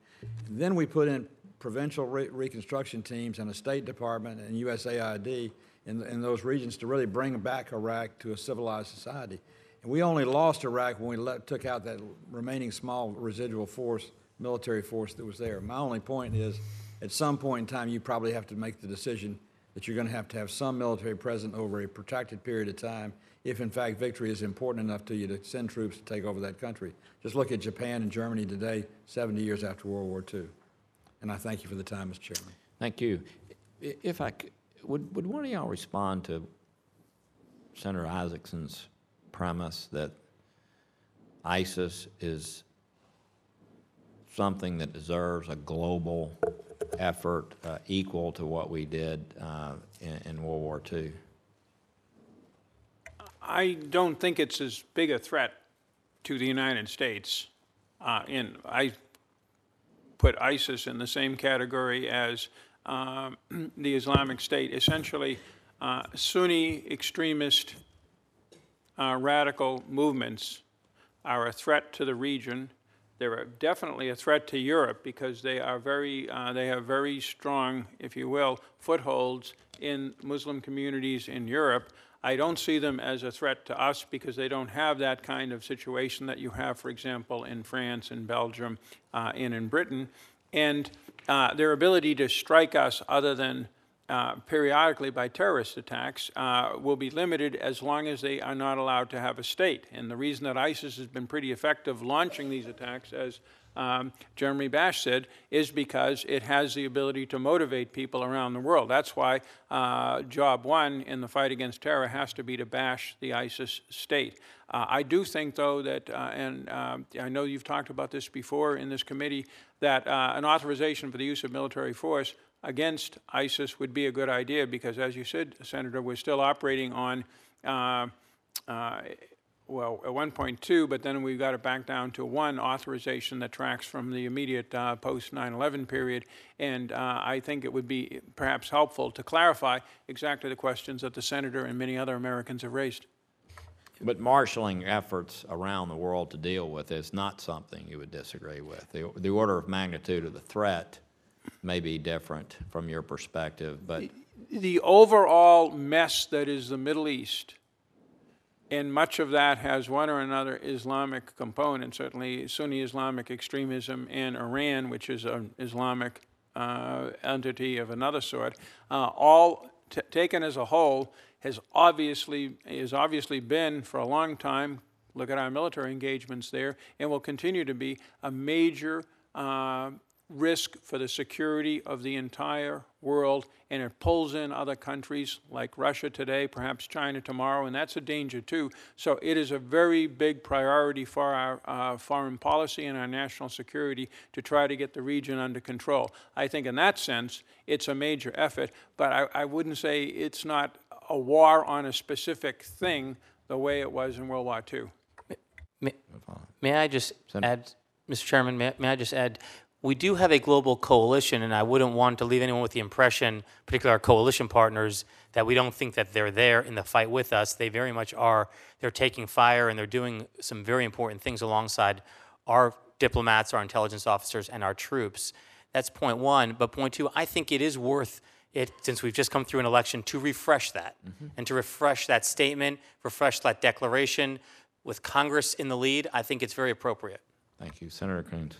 Then we put in provincial re- reconstruction teams and a State Department and USAID in, in those regions to really bring back Iraq to a civilized society. And we only lost Iraq when we let, took out that remaining small residual force, military force that was there. My only point is, at some point in time, you probably have to make the decision that you're going to have to have some military present over a protracted period of time if, in fact, victory is important enough to you to send troops to take over that country. Just look at Japan and Germany today, 70 years after World War II. And I thank you for the time, Mr. Chairman. Thank you. If I, c- would, would one of y'all respond to Senator Isakson's premise that ISIS is something that deserves a global effort uh, equal to what we did uh, in, in World War II? I don't think it's as big a threat to the United States. Uh, and I put ISIS in the same category as um, (clears throat) the Islamic State. Essentially, uh, Sunni extremist uh, radical movements are a threat to the region. They're definitely a threat to Europe because they are very, uh, they have very strong, if you will, footholds in Muslim communities in Europe. I don't see them as a threat to us because they don't have that kind of situation that you have, for example, in France and Belgium uh, and in Britain. And uh, their ability to strike us other than uh, periodically by terrorist attacks uh, will be limited as long as they are not allowed to have a state. And the reason that ISIS has been pretty effective launching these attacks, as um, Jeremy Bash said, is because it has the ability to motivate people around the world. That's why uh, job one in the fight against terror has to be to bash the ISIS state. Uh, I do think, though, that, uh, and I know you've talked about this before in this committee, that an authorization for the use of military force against ISIS would be a good idea because, as you said, Senator, we're still operating on, uh, uh, well, at 1.2, but then we got it back down to one authorization that tracks from the immediate uh, post 9 11 period. And uh, I think it would be perhaps helpful to clarify exactly the questions that the Senator and many other Americans have raised. But marshaling efforts around the world to deal with is not something you would disagree with. The, the order of magnitude of the threat may be different from your perspective, but the overall mess that is the Middle East, and much of that has one or another Islamic component, certainly Sunni Islamic extremism, and Iran, which is an Islamic uh, entity of another sort, uh, all t- taken as a whole, has obviously, has obviously been for a long time, look at our military engagements there, and will continue to be a major uh, risk for the security of the entire world, and it pulls in other countries like Russia today, perhaps China tomorrow, and that's a danger too. So it is a very big priority for our uh, foreign policy and our national security to try to get the region under control. I think in that sense, it's a major effort, but I, I wouldn't say it's not a war on a specific thing the way it was in World War II. May, may I just add, Mr. Chairman, may, may I just add, we do have a global coalition, and I wouldn't want to leave anyone with the impression, particularly our coalition partners, that we don't think that they're there in the fight with us. They very much are. They're taking fire and they're doing some very important things alongside our diplomats, our intelligence officers, and our troops. That's point one. But point two, I think it is worth it, since we've just come through an election, to refresh that mm-hmm. and to refresh that statement, refresh that declaration. With Congress in the lead, I think it's very appropriate. Thank you. Senator Coons.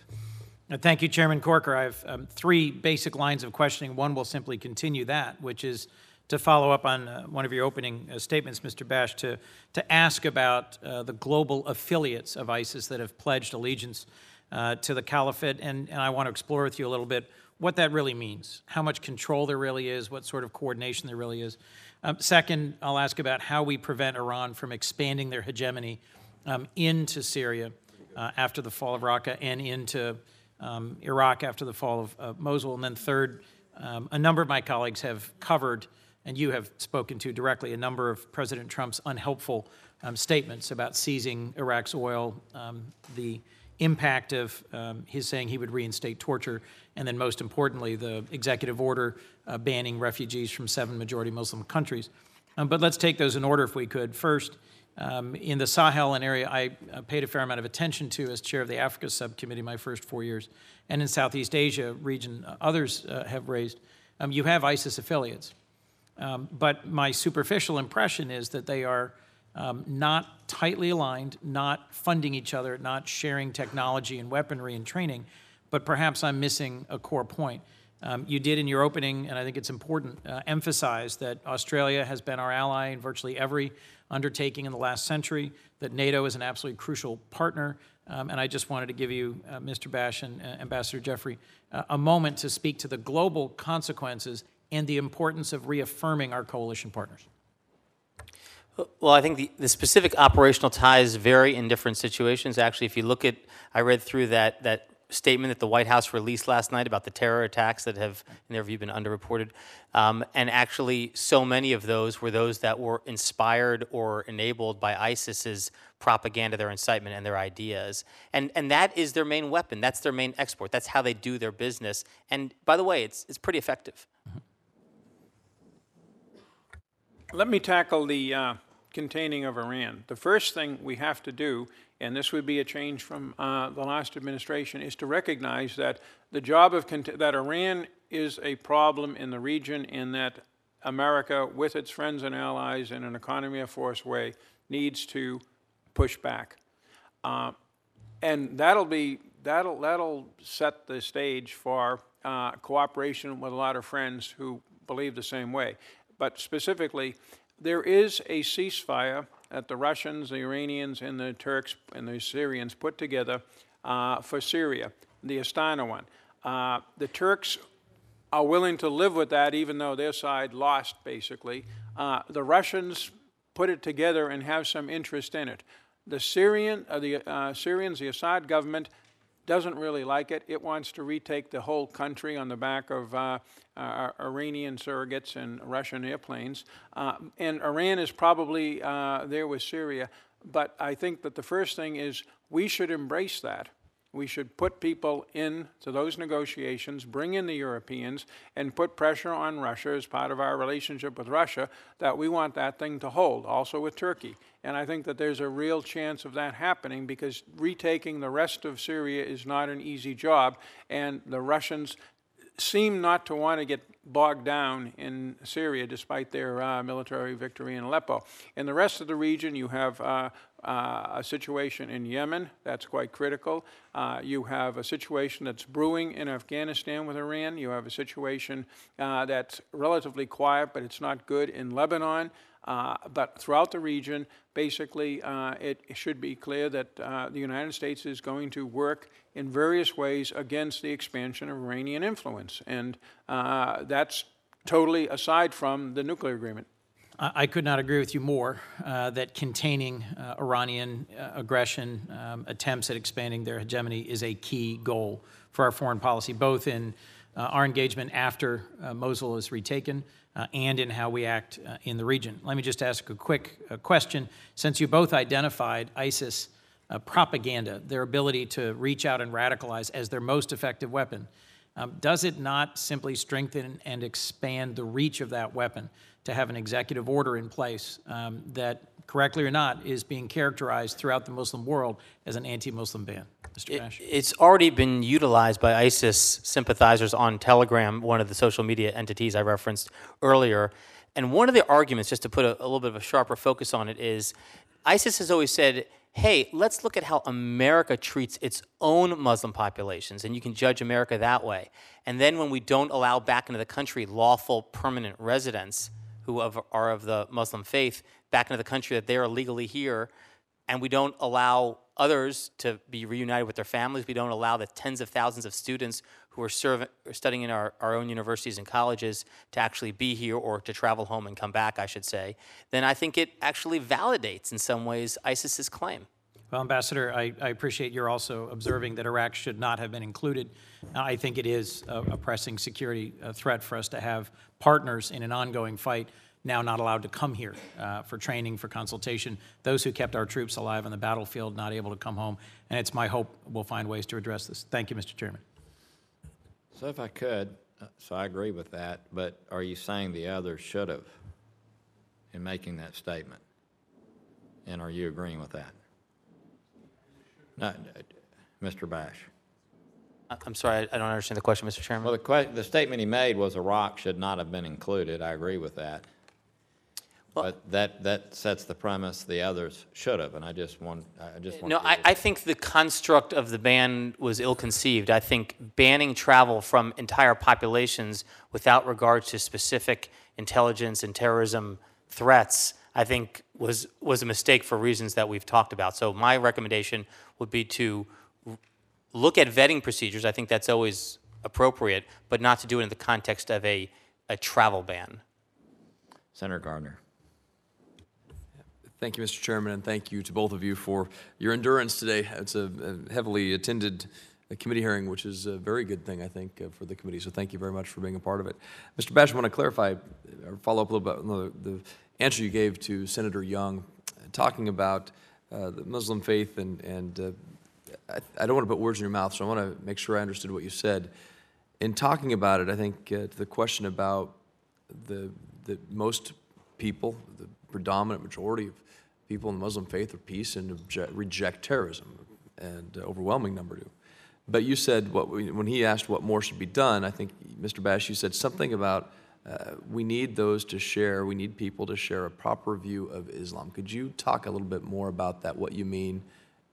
Uh, Thank you, Chairman Corker. I have um, three basic lines of questioning. One will simply continue that, which is to follow up on uh, one of your opening uh, statements, Mr. Bash, to, to ask about uh, the global affiliates of ISIS that have pledged allegiance uh, to the caliphate. And, and I want to explore with you a little bit what that really means, how much control there really is, what sort of coordination there really is. Um, second, I'll ask about how we prevent Iran from expanding their hegemony um, into Syria uh, after the fall of Raqqa and into um, Iraq after the fall of uh, Mosul. And then third, um, a number of my colleagues have covered, and you have spoken to directly, a number of President Trump's unhelpful um, statements about seizing Iraq's oil, um, the impact of um, his saying he would reinstate torture, and then most importantly, the executive order uh, banning refugees from seven majority Muslim countries. Um, but let's take those in order if we could. First, um, in the Sahel, an area I paid a fair amount of attention to as chair of the Africa subcommittee my first four years, and in Southeast Asia region, uh, others uh, have raised, um, you have ISIS affiliates. Um, but my superficial impression is that they are um, not tightly aligned, not funding each other, not sharing technology and weaponry and training, but perhaps I'm missing a core point. Um, you did in your opening, and I think it's important, uh, emphasize that Australia has been our ally in virtually every undertaking in the last century, that NATO is an absolutely crucial partner. Um, and I just wanted to give you, uh, Mr. Bash and uh, Ambassador Jeffrey, uh, a moment to speak to the global consequences and the importance of reaffirming our coalition partners. Well, I think the, the specific operational ties vary in different situations. Actually, if you look at, I read through that, that statement that the White House released last night about the terror attacks that have, in their view, been underreported. Um, and actually, so many of those were those that were inspired or enabled by ISIS's propaganda, their incitement, and their ideas. And, and that is their main weapon. That's their main export. That's how they do their business. And by the way, it's, it's pretty effective. Let me tackle the uh, containing of Iran. The first thing we have to do, and this would be a change from uh, the last administration, is to recognize that the job of that Iran is a problem in the region, and that America, with its friends and allies in an economy of force way, needs to push back. Uh, and that'll be that'll that'll set the stage for uh, cooperation with a lot of friends who believe the same way. But specifically, there is a ceasefire that the Russians, the Iranians, and the Turks and the Syrians put together uh, for Syria, the Astana one. Uh, the Turks are willing to live with that, even though their side lost, basically. Uh, the Russians put it together and have some interest in it. The Syrian, uh, the uh, Syrians, the Assad government, doesn't really like it. It wants to retake the whole country on the back of uh, uh, Iranian surrogates and Russian airplanes. Uh, and Iran is probably uh, there with Syria. But I think that the first thing is we should embrace that. We should put people into those negotiations, bring in the Europeans, and put pressure on Russia as part of our relationship with Russia that we want that thing to hold, also with Turkey. And I think that there's a real chance of that happening because retaking the rest of Syria is not an easy job, and the Russians seem not to want to get bogged down in Syria despite their uh, military victory in Aleppo. In the rest of the region, you have uh, uh, a situation in Yemen that's quite critical. Uh, you have a situation that's brewing in Afghanistan with Iran. You have a situation uh, that's relatively quiet, but it's not good in Lebanon. Uh, but throughout the region, basically, uh, it, should be clear that uh, the United States is going to work in various ways against the expansion of Iranian influence. And that's totally aside from the nuclear agreement. I could not agree with you more uh, that containing uh, Iranian uh, aggression, um, attempts at expanding their hegemony is a key goal for our foreign policy, both in uh, our engagement after uh, Mosul is retaken uh, and in how we act in the region. Let me just ask a quick question. Since you both identified ISIS propaganda, their ability to reach out and radicalize as their most effective weapon, um, does it not simply strengthen and expand the reach of that weapon to have an executive order in place um, that, correctly or not, is being characterized throughout the Muslim world as an anti-Muslim ban? Mr. Bash. It's already been utilized by ISIS sympathizers on Telegram, one of the social media entities I referenced earlier. And one of the arguments, just to put a, a little bit of a sharper focus on it, is ISIS has always said, hey, let's look at how America treats its own Muslim populations, and you can judge America that way. And then when we don't allow back into the country lawful permanent residents who are of the Muslim faith back into the country that they're legally here, and we don't allow others to be reunited with their families. We don't allow the tens of thousands of students who are serv- studying in our, our own universities and colleges to actually be here or to travel home and come back, I should say. Then I think it actually validates, in some ways, ISIS's claim. Well, Ambassador, I, I appreciate you're also observing that Iraq should not have been included. I think it is a, a pressing security uh, threat for us to have partners in an ongoing fight now not allowed to come here uh, for training, for consultation. Those who kept our troops alive on the battlefield not able to come home. And it's my hope we'll find ways to address this. Thank you, Mr. Chairman. So if I could, uh, so I agree with that, but are you saying the others should have in making that statement? And are you agreeing with that? No, uh, Mr. Bash? I- I'm sorry, I I don't understand the question, Mr. Chairman. Well, the que, the statement he made was Iraq should not have been included. I agree with that. But that, that sets the premise the others should have, and I just want, I just want. No, I, I think the construct of the ban was ill-conceived. I think banning travel from entire populations without regard to specific intelligence and terrorism threats, I think was, was a mistake for reasons that we've talked about. So my recommendation would be to look at vetting procedures. I think that's always appropriate, but not to do it in the context of a, a travel ban. Senator Gardner. Thank you, Mr. Chairman, and thank you to both of you for your endurance today. It's a a heavily attended uh, committee hearing, which is a very good thing, I think, uh, for the committee. So thank you very much for being a part of it. Mr. Bash, I want to clarify or follow up a little bit on the, the answer you gave to Senator Young, uh, talking about uh, the Muslim faith, and, and uh, I, I don't want to put words in your mouth, so I want to make sure I understood what you said. In talking about it, I think uh, to the question about the, the most people, the predominant majority of people in the Muslim faith are peace and reject terrorism, and overwhelming number do. But you said what when he asked what more should be done, I think Mr. Bash, you said something about we need those to share. We need people to share a proper view of Islam. Could you talk a little bit more about that? What you mean,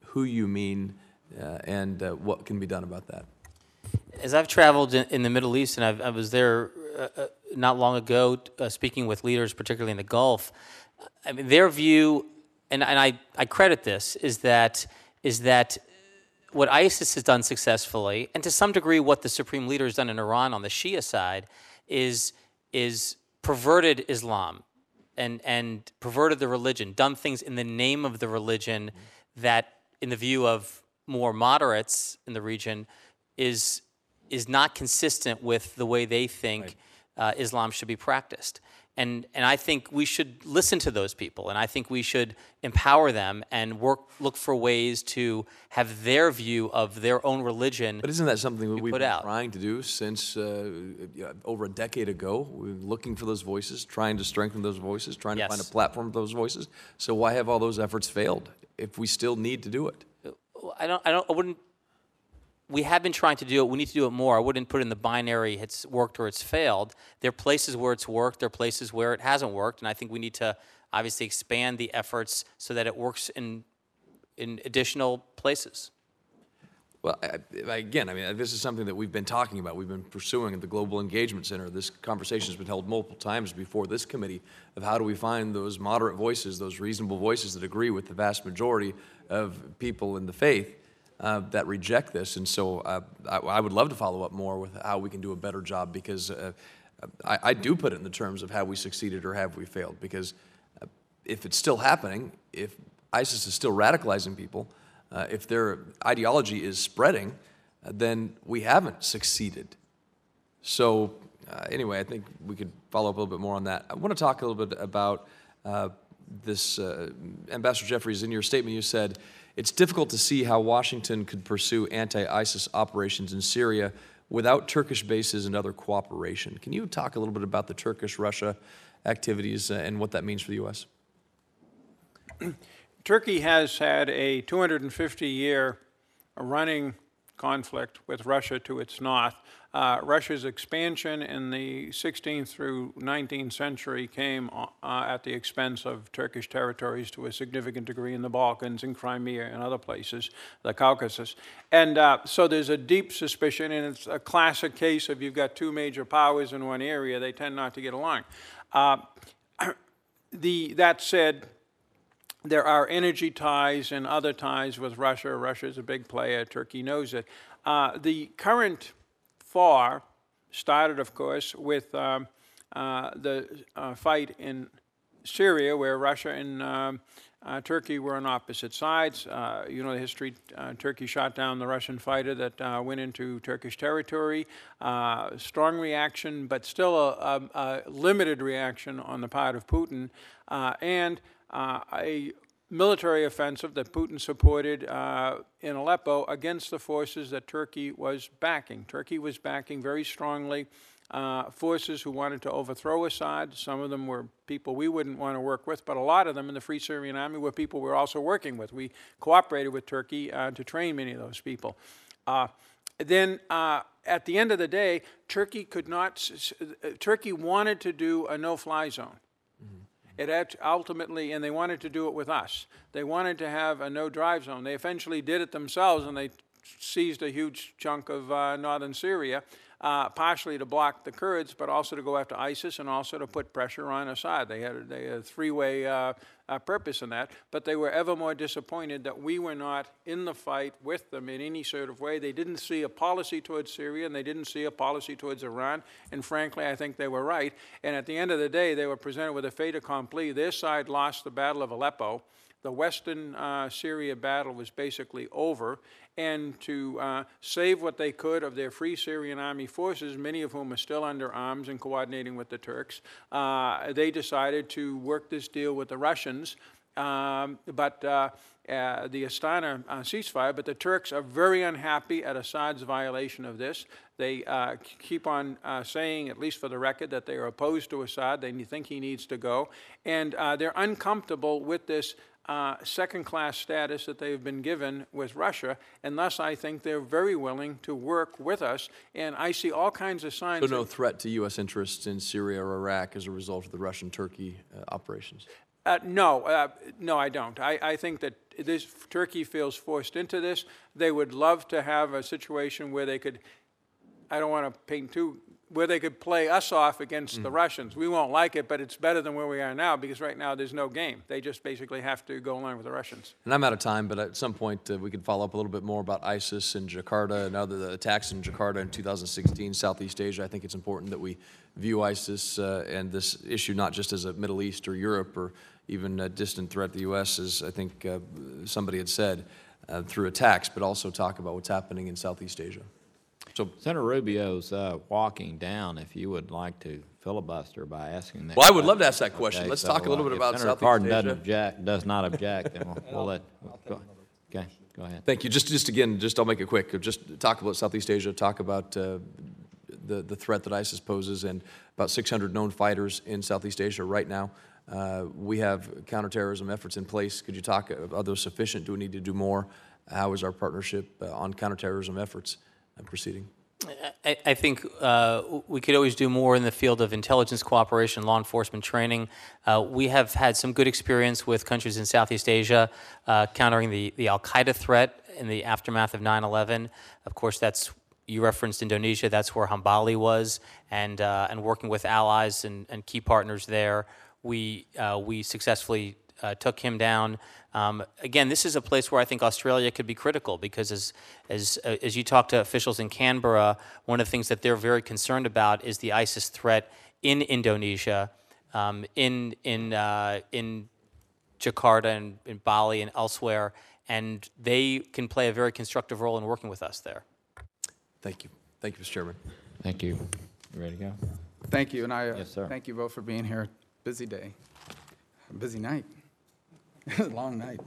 who you mean, uh, and uh, what can be done about that? As I've traveled in, in the Middle East, and I've, I was there uh, uh, not long ago, uh, speaking with leaders, particularly in the Gulf. I mean, their view, and, and I, I credit this, is that is that what ISIS has done successfully, and to some degree what the supreme leader has done in Iran on the Shia side, is is perverted Islam and and perverted the religion, done things in the name of the religion that, in the view of more moderates in the region, is is not consistent with the way they think uh, Islam should be practiced. And, and I think we should listen to those people, and I think we should empower them and work, look for ways to have their view of their own religion. But isn't that something that we've put been out. trying to do since uh, over a decade ago? We're looking for those voices, trying to strengthen those voices, trying to find a platform for those voices. So why have all those efforts failed if we still need to do it? I don't, I don't, I wouldn't we have been trying to do it. We need to do it more. I wouldn't put in the binary it's worked or it's failed. There are places where it's worked, there are places where it hasn't worked, and I think we need to obviously expand the efforts so that it works in, in additional places. Well, I- I- again, I mean, this is something that we've been talking about, we've been pursuing at the Global Engagement Center. This conversation's been held multiple times before this committee of how do we find those moderate voices, those reasonable voices that agree with the vast majority of people in the faith uh, that reject this. And so uh, I I would love to follow up more with how we can do a better job, because uh, I I do put it in the terms of have we succeeded or have we failed, because uh, if it's still happening, if ISIS is still radicalizing people, uh, if their ideology is spreading, uh, then we haven't succeeded. So, anyway, I think we could follow up a little bit more on that. I want to talk a little bit about this. Ambassador Jeffries, in your statement, you said it's difficult to see how Washington could pursue anti ISIS operations in Syria without Turkish bases and other cooperation. Can you talk a little bit about the Turkish Russia activities uh, and what that means for the U.S.? (clears throat) Turkey has had a 250-year running conflict with Russia to its north. Uh, Russia's expansion in the 16th through 19th century came uh, at the expense of Turkish territories to a significant degree in the Balkans, in Crimea, and other places, the Caucasus. And uh, so there's a deep suspicion, and it's a classic case of you've got two major powers in one area, they tend not to get along. Uh, (clears throat) the, that said, there are energy ties and other ties with Russia. Russia is a big player. Turkey knows it. Uh, the current FAR started, of course, with um, uh, the uh, fight in Syria, where Russia and um, uh, Turkey were on opposite sides. Uh, you know the history. Uh, Turkey shot down the Russian fighter that went into Turkish territory. Strong reaction, but still a, a, a, limited reaction on the part of Putin. And a military offensive that Putin supported uh, in Aleppo against the forces that Turkey was backing. Turkey was backing very strongly uh, forces who wanted to overthrow Assad. Some of them were people we wouldn't want to work with, but a lot of them in the Free Syrian Army were people we were also working with. We cooperated with Turkey uh, to train many of those people. Uh, then uh, at the end of the day, Turkey could not, Turkey wanted to do a no-fly zone. It ultimately, and they wanted to do it with us. They wanted to have a no-drive zone. They eventually did it themselves, and they seized a huge chunk of uh, northern Syria, uh, partially to block the Kurds, but also to go after ISIS and also to put pressure on Assad. They had, had a three-way uh, uh, purpose in that, but they were ever more disappointed that we were not in the fight with them in any sort of way. They didn't see a policy towards Syria, and they didn't see a policy towards Iran, and frankly, I think they were right. And at the end of the day, they were presented with a fait accompli. Their side lost the Battle of Aleppo. The Western uh, Syria battle was basically over, and to uh, save what they could of their Free Syrian Army forces, many of whom are still under arms and coordinating with the Turks, uh, they decided to work this deal with the Russians. Um, but uh, uh, the Astana uh, ceasefire, but the Turks are very unhappy at Assad's violation of this. They uh, keep on uh, saying, at least for the record, that they are opposed to Assad. They think he needs to go. And uh, they're uncomfortable with this uh, second-class status that they've been given with Russia, and thus I think they're very willing to work with us. And I see all kinds of signs. So no threat to U.S. interests in Syria or Iraq as a result of the Russian-Turkey uh, operations? Uh, no, uh, no, I don't. I, I think that this Turkey feels forced into this. They would love to have a situation where they could. I don't want to paint too where they could play us off against mm. the Russians. We won't like it, but it's better than where we are now because right now there's no game. They just basically have to go along with the Russians. And I'm out of time, but at some point uh, we could follow up a little bit more about ISIS and Jakarta and other attacks in Jakarta in 2016, Southeast Asia. I think it's important that we view ISIS uh, and this issue not just as a Middle East or Europe or even a distant threat to the U.S., as I think uh, somebody had said, uh, through attacks, but also talk about what's happening in Southeast Asia. So Senator Rubio's uh, walking down. If you would like to filibuster by asking that. Well, I would love to ask that question. Okay, Let's so, talk a little bit if about Senator Southeast Cardin Asia. doesn't object, does not object, then we'll, we'll let. Go, okay, go ahead. Thank you. Just, just again, just I'll make it quick. Just talk about Southeast Asia. Talk about uh, the the threat that ISIS poses, and about 600 known fighters in Southeast Asia right now. Uh, we have counterterrorism efforts in place. Could you talk? Are those sufficient? Do we need to do more? how is our partnership uh, on counterterrorism efforts uh, proceeding? I, I think uh, we could always do more in the field of intelligence cooperation, law enforcement training. Uh, we have had some good experience with countries in Southeast Asia uh, countering the, the Al Qaeda threat in the aftermath of 9 11. Of course, that's you referenced Indonesia, that's where Hambali was, and, uh, and working with allies and, and key partners there, we, uh, we successfully uh, took him down. Um, again, this is a place where I think Australia could be critical because, as, as, uh, as you talk to officials in Canberra, one of the things that they're very concerned about is the ISIS threat in Indonesia, um, in, in, uh, in Jakarta and in Bali and elsewhere, and they can play a very constructive role in working with us there. Thank you. Thank you, Mr. Chairman. Thank you. You ready to go? Thank you, and I uh, Yes, sir. thank you both for being here. Busy day, busy night, (laughs) long night.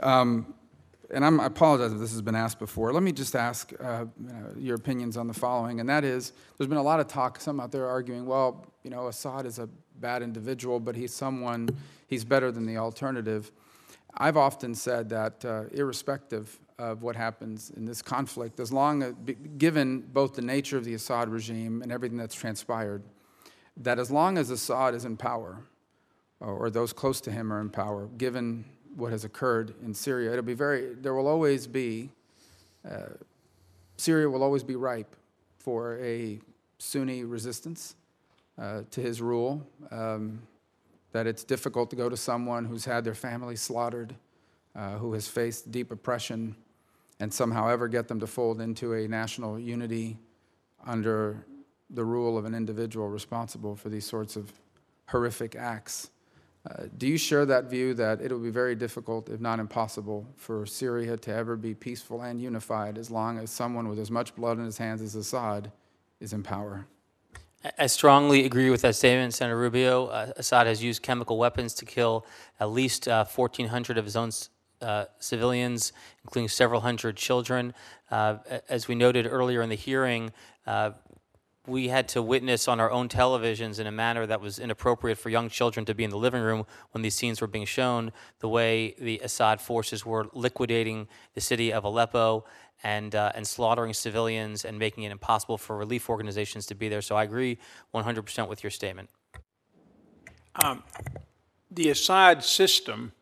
Um, and I'm, I apologize if this has been asked before. Let me just ask uh, you know, your opinions on the following, and that is, there's been a lot of talk. Some out there arguing, well, you know, Assad is a bad individual, but he's someone, he's better than the alternative. I've often said that, uh, irrespective of what happens in this conflict, as long as, be- given both the nature of the Assad regime and everything that's transpired, that as long as Assad is in power, or, those close to him are in power, given what has occurred in Syria, it'll be very, there will always be, uh, Syria will always be ripe for a Sunni resistance uh, to his rule. Um, that it's difficult to go to someone who's had their family slaughtered, uh, who has faced deep oppression, and somehow ever get them to fold into a national unity under the rule of an individual responsible for these sorts of horrific acts. Uh, do you share that view that it will be very difficult, if not impossible, for Syria to ever be peaceful and unified as long as someone with as much blood in his hands as Assad is in power? I- strongly agree with that statement, Senator Rubio. Uh, Assad has used chemical weapons to kill at least uh, 1,400 of his own uh, civilians, including several hundred children. Uh, as we noted earlier in the hearing, uh, we had to witness on our own televisions in a manner that was inappropriate for young children to be in the living room when these scenes were being shown, the way the Assad forces were liquidating the city of Aleppo and, uh, and slaughtering civilians and making it impossible for relief organizations to be there. So I agree 100% with your statement. The Assad system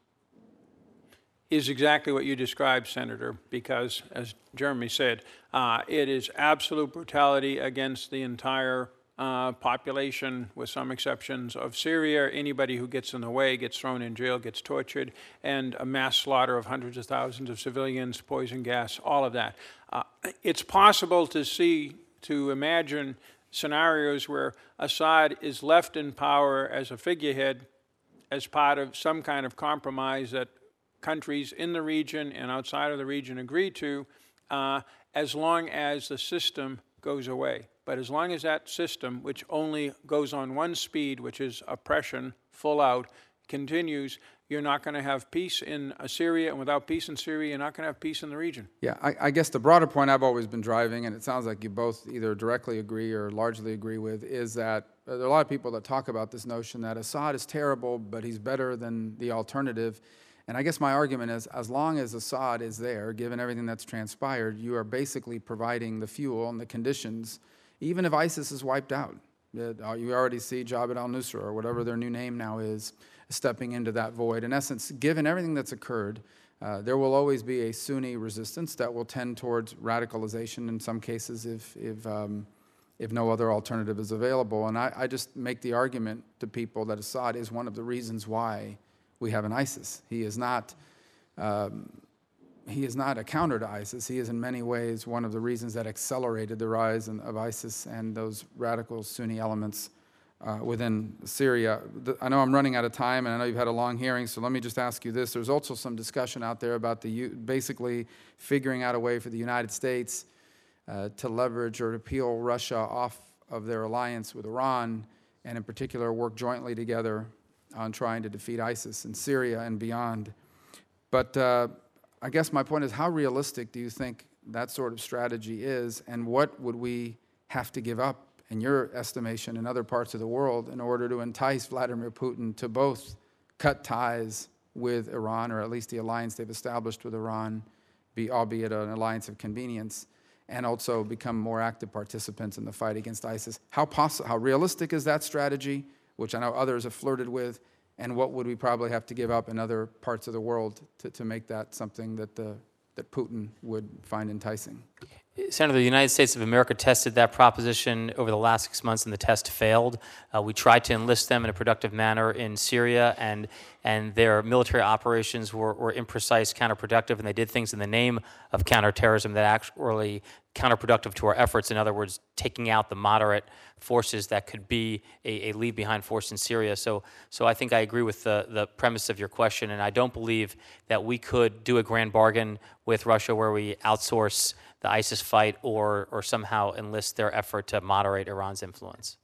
is exactly what you described, Senator, because, as Jeremy said, uh, it is absolute brutality against the entire uh, population, with some exceptions of Syria. Anybody who gets in the way gets thrown in jail, gets tortured, and a mass slaughter of hundreds of thousands of civilians, poison gas, all of that. Uh, it's possible to see, to imagine scenarios where Assad is left in power as a figurehead as part of some kind of compromise that countries in the region and outside of the region agree to, uh, as long as the system goes away. But as long as that system, which only goes on one speed, which is oppression, full out, continues, you're not going to have peace in Syria, and without peace in Syria, you're not going to have peace in the region. Yeah, I, I guess the broader point I've always been driving, and it sounds like you both either directly agree or largely agree with, is that uh, there are a lot of people that talk about this notion that Assad is terrible, but he's better than the alternative. And I guess my argument is as long as Assad is there, given everything that's transpired, you are basically providing the fuel and the conditions, even if ISIS is wiped out. Uh, You already see Jabhat al Nusra, or whatever their new name now is, stepping into that void. In essence, given everything that's occurred, uh, there will always be a Sunni resistance that will tend towards radicalization in some cases if, if, um, if no other alternative is available. And I, I just make the argument to people that Assad is one of the reasons why we have an ISIS. He is not. Um, he is not a counter to ISIS. He is in many ways one of the reasons that accelerated the rise in, of ISIS and those radical Sunni elements uh, within Syria. The, I know I'm running out of time, and I know you've had a long hearing, so let me just ask you this. There's also some discussion out there about the basically figuring out a way for the United States uh, to leverage or to peel Russia off of their alliance with Iran, and in particular work jointly together on trying to defeat ISIS in Syria and beyond. But uh, I guess my point is how realistic do you think that sort of strategy is, and what would we have to give up, in your estimation, in other parts of the world in order to entice Vladimir Putin to both cut ties with Iran, or at least the alliance they've established with Iran, be, albeit an alliance of convenience, and also become more active participants in the fight against ISIS. How, possi- how realistic is that strategy, which I know others have flirted with, and what would we probably have to give up in other parts of the world to, to make that something that, the, that Putin would find enticing? Senator, the United States of America tested that proposition over the last six months, and the test failed. Uh, we tried to enlist them in a productive manner in Syria, and and their military operations were, were imprecise, counterproductive, and they did things in the name of counterterrorism that actually counterproductive to our efforts. In other words, taking out the moderate forces that could be a, a leave behind force in Syria. So, so I think I agree with the, the premise of your question, and I don't believe that we could do a grand bargain with Russia where we outsource the ISIS fight or, or somehow enlist their effort to moderate Iran's influence.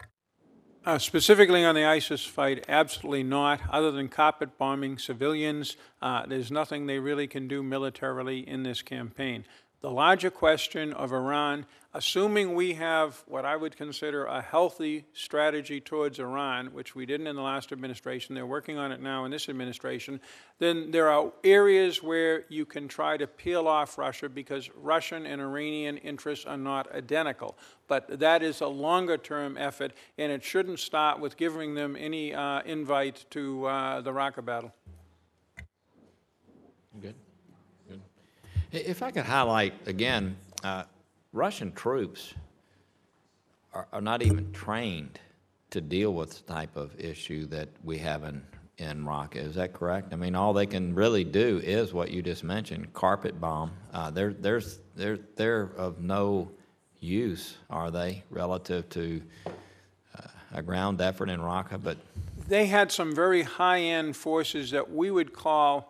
Uh, specifically on the ISIS fight, absolutely not. Other than carpet bombing civilians, uh, there's nothing they really can do militarily in this campaign. The larger question of Iran, assuming we have what I would consider a healthy strategy towards Iran, which we didn't in the last administration, they're working on it now in this administration, then there are areas where you can try to peel off Russia because Russian and Iranian interests are not identical. But that is a longer term effort, and it shouldn't start with giving them any uh, invite to uh, the Raqqa battle. Good. Good. If I could highlight again, uh, Russian troops are, are not even trained to deal with the type of issue that we have in, in Raqqa. Is that correct? I mean, all they can really do is what you just mentioned, carpet bomb. Uh, they're, there's, they're, they're of no use, are they, relative to uh, a ground effort in Raqqa? But they had some very high-end forces that we would call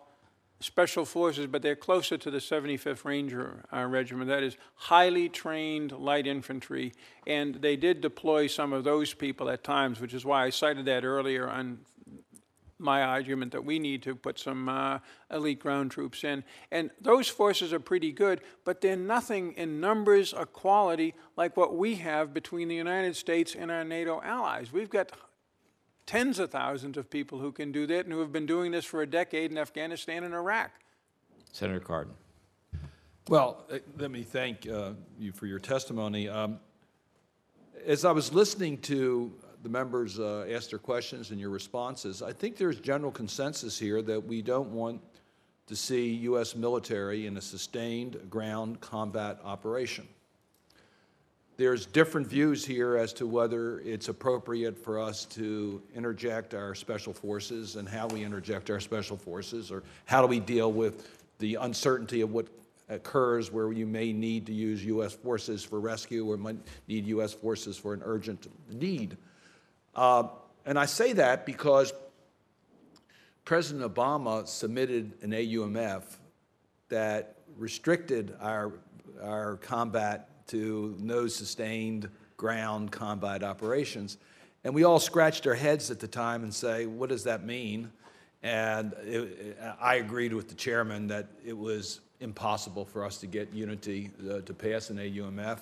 special forces, but they're closer to the 75th Ranger uh, Regiment. That is highly trained light infantry, and they did deploy some of those people at times, which is why I cited that earlier on my argument that we need to put some uh, elite ground troops in. And those forces are pretty good, but they're nothing in numbers or quality like what we have between the United States and our NATO allies. We've got tens of thousands of people who can do that and who have been doing this for a decade in Afghanistan and Iraq. Senator Cardin. Well, uh, let me thank uh, you for your testimony. Um, As I was listening to the members uh, ask their questions and your responses, I think there's general consensus here that we don't want to see U.S. military in a sustained ground combat operation. There's different views here as to whether it's appropriate for us to interject our special forces and how we interject our special forces, or how do we deal with the uncertainty of what occurs where you may need to use U.S. forces for rescue or might need U.S. forces for an urgent need. Uh, and I say that because President Obama submitted an AUMF that restricted our, our combat to no sustained ground combat operations. And we all scratched our heads at the time and say, what does that mean? And it, I agreed with the chairman that it was impossible for us to get unity uh, to pass an AUMF.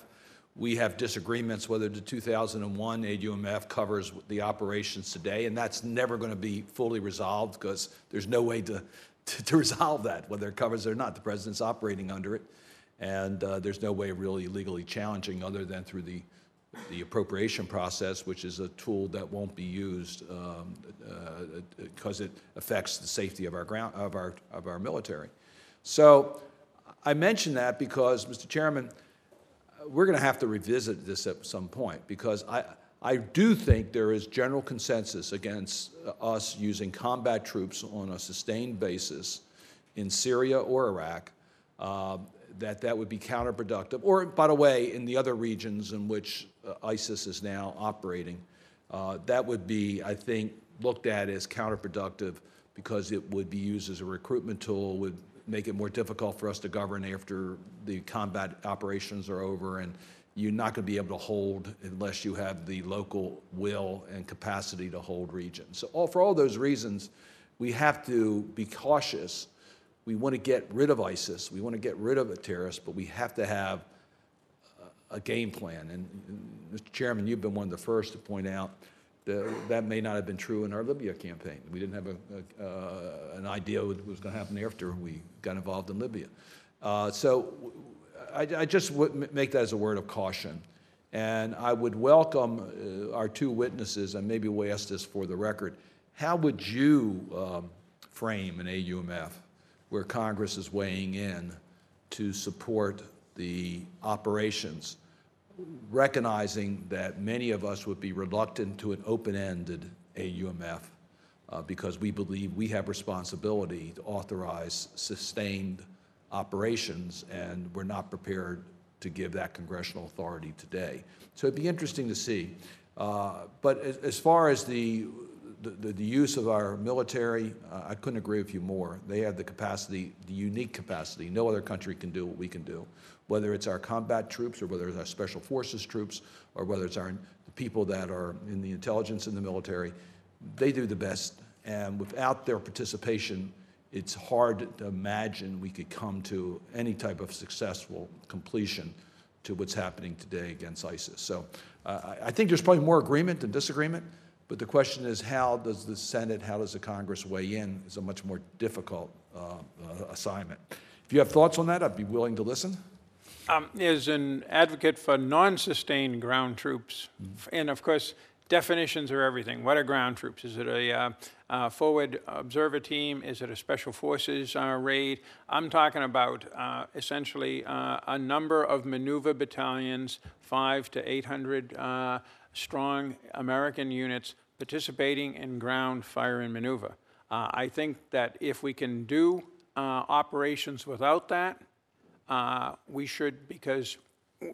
We have disagreements whether the 2001 AUMF covers the operations today, and that's never going to be fully resolved because there's no way to, to, to, resolve that, whether it covers it or not. The president's operating under it, and uh, there's no way of really legally challenging other than through the, the appropriation process, which is a tool that won't be used because um, uh, it affects the safety of our, ground, of, our, of our military. So I mention that because, Mr. Chairman, we're going to have to revisit this at some point because I, I do think there is general consensus against us using combat troops on a sustained basis in Syria or Iraq, uh, that that would be counterproductive. Or, by the way, in the other regions in which uh, ISIS is now operating, uh, that would be, I think, looked at as counterproductive because it would be used as a recruitment tool, would make it more difficult for us to govern after the combat operations are over, and you're not going to be able to hold unless you have the local will and capacity to hold regions. So all, for all those reasons, we have to be cautious. We want to get rid of ISIS. We want to get rid of a terrorist, but we have to have a, game plan. And, and, Mr. Chairman, you've been one of the first to point out that that may not have been true in our Libya campaign. We didn't have a, a, uh, an idea what was going to happen after we got involved in Libya. Uh, So I, I just would make that as a word of caution. And I would welcome uh, our two witnesses, and maybe we'll ask this for the record. How would you um, frame an AUMF where Congress is weighing in to support the operations, recognizing that many of us would be reluctant to an open-ended AUMF uh, because we believe we have responsibility to authorize sustained operations, and we're not prepared to give that congressional authority today. So it'd be interesting to see. Uh, But as, as far as the, the, the use of our military, uh, I couldn't agree with you more. They have the capacity, the unique capacity. No other country can do what we can do, whether it's our combat troops or whether it's our special forces troops or whether it's our the people that are in the intelligence and the military. They do the best, and without their participation, it's hard to imagine we could come to any type of successful completion to what's happening today against ISIS. So uh, I I think there's probably more agreement than disagreement, but the question is how does the Senate, how does the Congress weigh in is a much more difficult uh, uh, assignment. If you have thoughts on that, I'd be willing to listen. Um, As an advocate for non-sustained ground troops, and of course, definitions are everything. What are ground troops? Is it a uh, uh, forward observer team? Is it a special forces uh, raid? I'm talking about uh, essentially uh, a number of maneuver battalions, five to 800 uh, strong American units participating in ground fire and maneuver. Uh, I think that if we can do uh, operations without that, uh, we should, because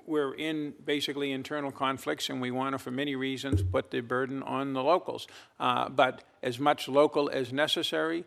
we're in basically internal conflicts, and we want to, for many reasons, put the burden on the locals. Uh, But as much local as necessary,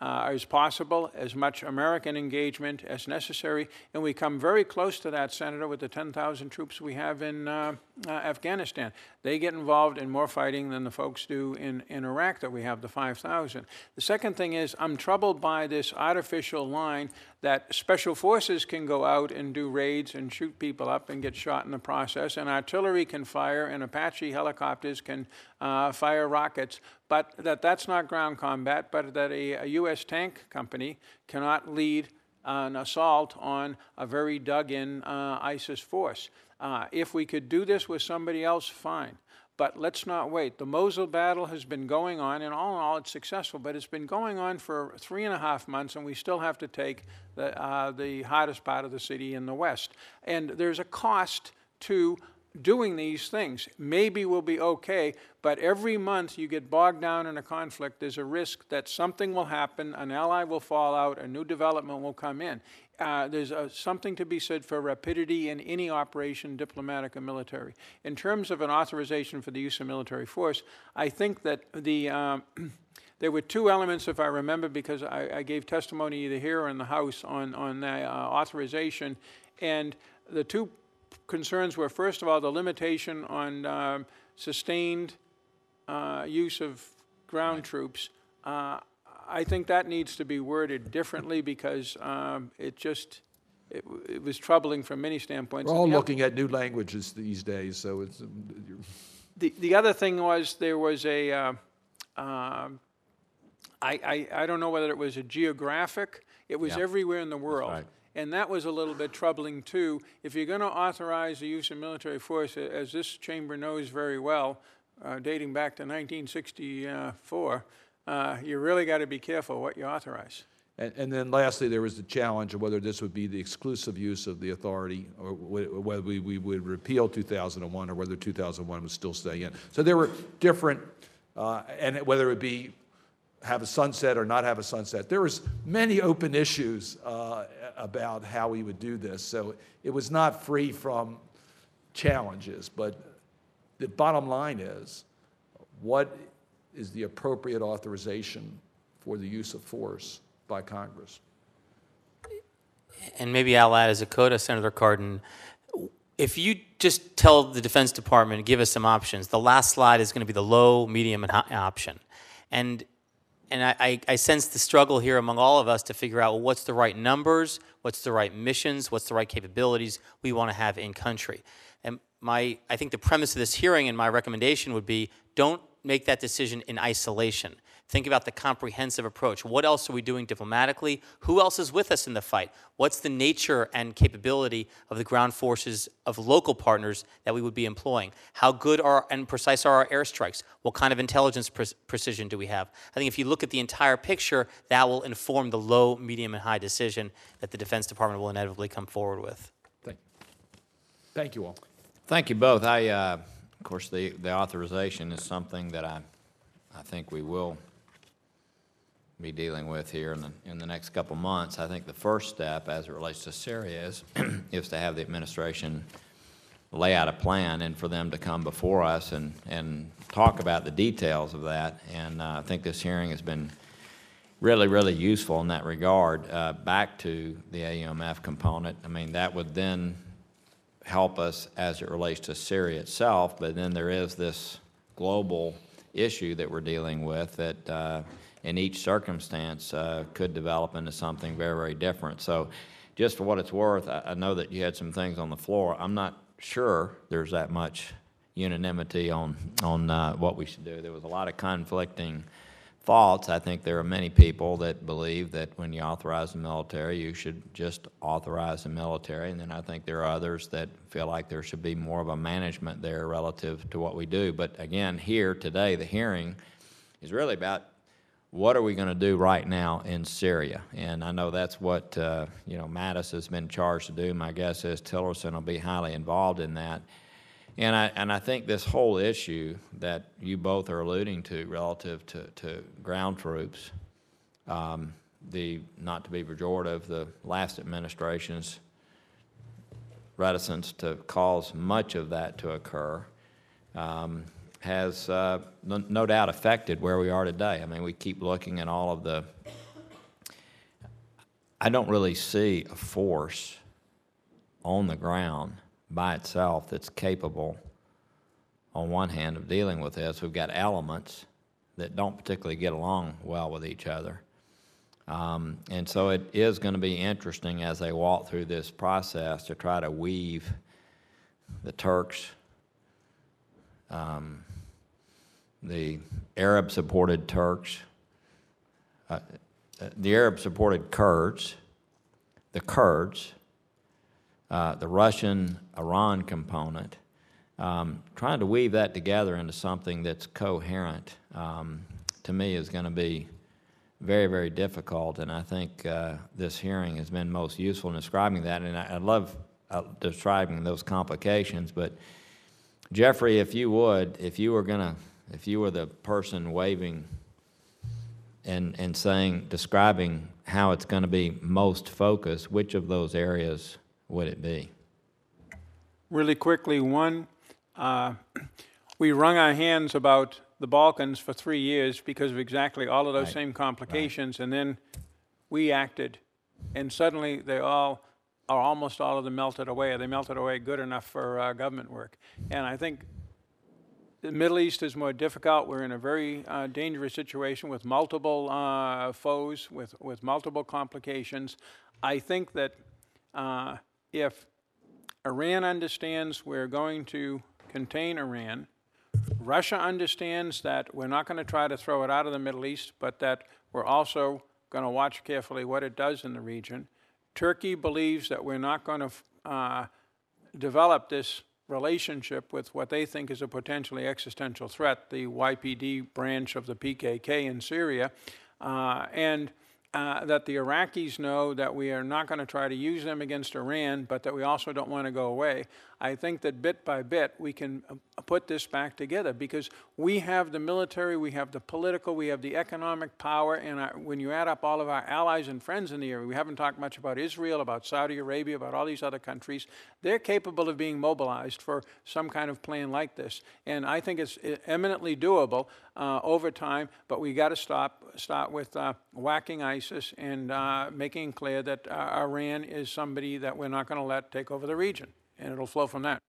uh, as possible, as much American engagement as necessary, and we come very close to that, Senator, with the 10,000 troops we have in uh, Afghanistan. They get involved in more fighting than the folks do in, in Iraq that we have, the 5,000. The second thing is, I'm troubled by this artificial line that special forces can go out and do raids and shoot people up and get shot in the process, and artillery can fire, and Apache helicopters can uh, fire rockets, but that that's not ground combat, but that a, a U.S. tank company cannot lead an assault on a very dug-in uh, ISIS force. Uh, if we could do this with somebody else, fine. But let's not wait. The Mosul battle has been going on, and all in all, it's successful, but it's been going on for three and a half months, and we still have to take the, uh, the hottest part of the city in the west. And there's a cost to doing these things. Maybe we'll be okay, but every month you get bogged down in a conflict, there's a risk that something will happen, an ally will fall out, a new development will come in. Uh, there's uh, something to be said for rapidity in any operation, diplomatic or military. In terms of an authorization for the use of military force, I think that the um, (clears throat) there were two elements, if I remember, because I, I gave testimony either here or in the House on on the uh, authorization, and the two concerns were, first of all, the limitation on um, sustained uh, use of ground troops. Uh, I think that needs to be worded differently because um, it just, it, it was troubling from many standpoints. We're all looking at new languages these days, so it's, um, The, the other thing was, there was a, uh, um, I, I, I don't know whether it was a geographic, it was Yeah. everywhere in the world. right. And that was a little bit troubling too. If you're going to authorize the use of military force, as this chamber knows very well, uh, dating back to 1964, uh, you really got to be careful what you authorize. And, and then lastly, there was the challenge of whether this would be the exclusive use of the authority, or wh- whether we, we would repeal 2001, or whether 2001 would still stay in. So there were different, uh, and whether it be have a sunset or not have a sunset. There was many open issues uh, about how we would do this. So it was not free from challenges, but the bottom line is, what is the appropriate authorization for the use of force by Congress? And maybe I'll add as a coda, Senator Cardin, if you just tell the Defense Department, give us some options, the last slide is going to be the low, medium, and high option. And and I, I, sense the struggle here among all of us to figure out well, what's the right numbers, what's the right missions, what's the right capabilities we want to have in country. And my, I think the premise of this hearing and my recommendation would be don't make that decision in isolation. Think about the comprehensive approach. What else are we doing diplomatically? Who else is with us in the fight? What's the nature and capability of the ground forces of local partners that we would be employing? How good are and precise are our airstrikes? What kind of intelligence pre- precision do we have? I think if you look at the entire picture, that will inform the low, medium, and high decision that the Defense Department will inevitably come forward with. Thank you Thank you all. Thank you both. I, uh, of course, the, the authorization is something that I, I think we will be dealing with here in the, in the next couple months. I think the first step, as it relates to Syria, is, (clears throat) is to have the administration lay out a plan and for them to come before us and, and talk about the details of that. And uh, I think this hearing has been really, really useful in that regard. Uh, back to the AUMF component, I mean, that would then help us as it relates to Syria itself, but then there is this global issue that we're dealing with that uh, in each circumstance uh, could develop into something very, very different. So just for what it's worth, I, I know that you had some things on the floor. I'm not sure there's that much unanimity on, on uh, what we should do. There was a lot of conflicting thoughts. I think there are many people that believe that when you authorize the military, you should just authorize the military. And then I think there are others that feel like there should be more of a management there relative to what we do. But again, here today, the hearing is really about what are we going to do right now in Syria? And I know that's what, uh, you know, Mattis has been charged to do. My guess is Tillerson will be highly involved in that. And I, and I think this whole issue that you both are alluding to relative to, to ground troops, um, the, not to be pejorative, the last administration's reticence to cause much of that to occur um, has uh, no, no doubt affected where we are today. I mean, we keep looking at all of the, I don't really see a force on the ground by itself that's capable, on one hand, of dealing with this. We've got elements that don't particularly get along well with each other. Um, and so it is going to be interesting as they walk through this process to try to weave the Turks, um, the Arab supported Turks, uh, the Arab supported Kurds, the Kurds, uh, the Russian Iran component, um, trying to weave that together into something that's coherent, um, to me, is going to be very, very difficult. And I think uh, this hearing has been most useful in describing that. And I, I love uh, describing those complications. But Jeffrey, if you would, if you were going to, if you were the person waving and, and saying, describing how it's going to be most focused, which of those areas would it be? Really quickly, one, uh, we wrung our hands about the Balkans for three years because of exactly all of those Right. same complications, and then we acted, and suddenly they all, or almost all of them melted away. They melted away good enough for uh, government work. And I think the Middle East is more difficult. We're in a very uh, dangerous situation with multiple uh, foes, with, with multiple complications. I think that uh, if Iran understands we're going to contain Iran, Russia understands that we're not going to try to throw it out of the Middle East, but that we're also going to watch carefully what it does in the region. Turkey believes that we're not going to uh, develop this relationship with what they think is a potentially existential threat, the YPG branch of the PKK in Syria, uh, and uh, that the Iraqis know that we are not going to try to use them against Iran, but that we also don't want to go away. I think that bit by bit we can uh, put this back together because we have the military, we have the political, we have the economic power, and our, when you add up all of our allies and friends in the area, we haven't talked much about Israel, about Saudi Arabia, about all these other countries. They're capable of being mobilized for some kind of plan like this, and I think it's uh, eminently doable uh, over time. But we got to stop start with uh, whacking ISIS and uh, making clear that uh, Iran is somebody that we're not going to let take over the region, and it'll flow from that.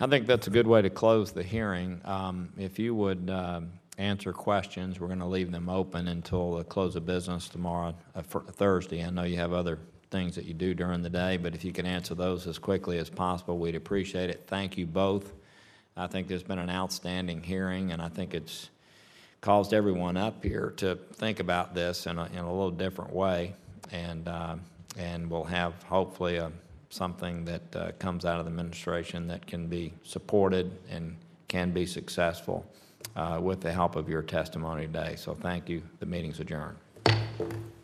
I think that's a good way to close the hearing. Um, If you would um, answer questions, we're going to leave them open until the close of business tomorrow, uh, fir- Thursday. I know you have other things that you do during the day, but if you can answer those as quickly as possible, we'd appreciate it. Thank you both. I think there's been an outstanding hearing, and I think it's caused everyone up here to think about this in a, in a little different way. And, uh, and we'll have hopefully a, something that uh, comes out of the administration that can be supported and can be successful uh, with the help of your testimony today. So thank you. The meeting's adjourned.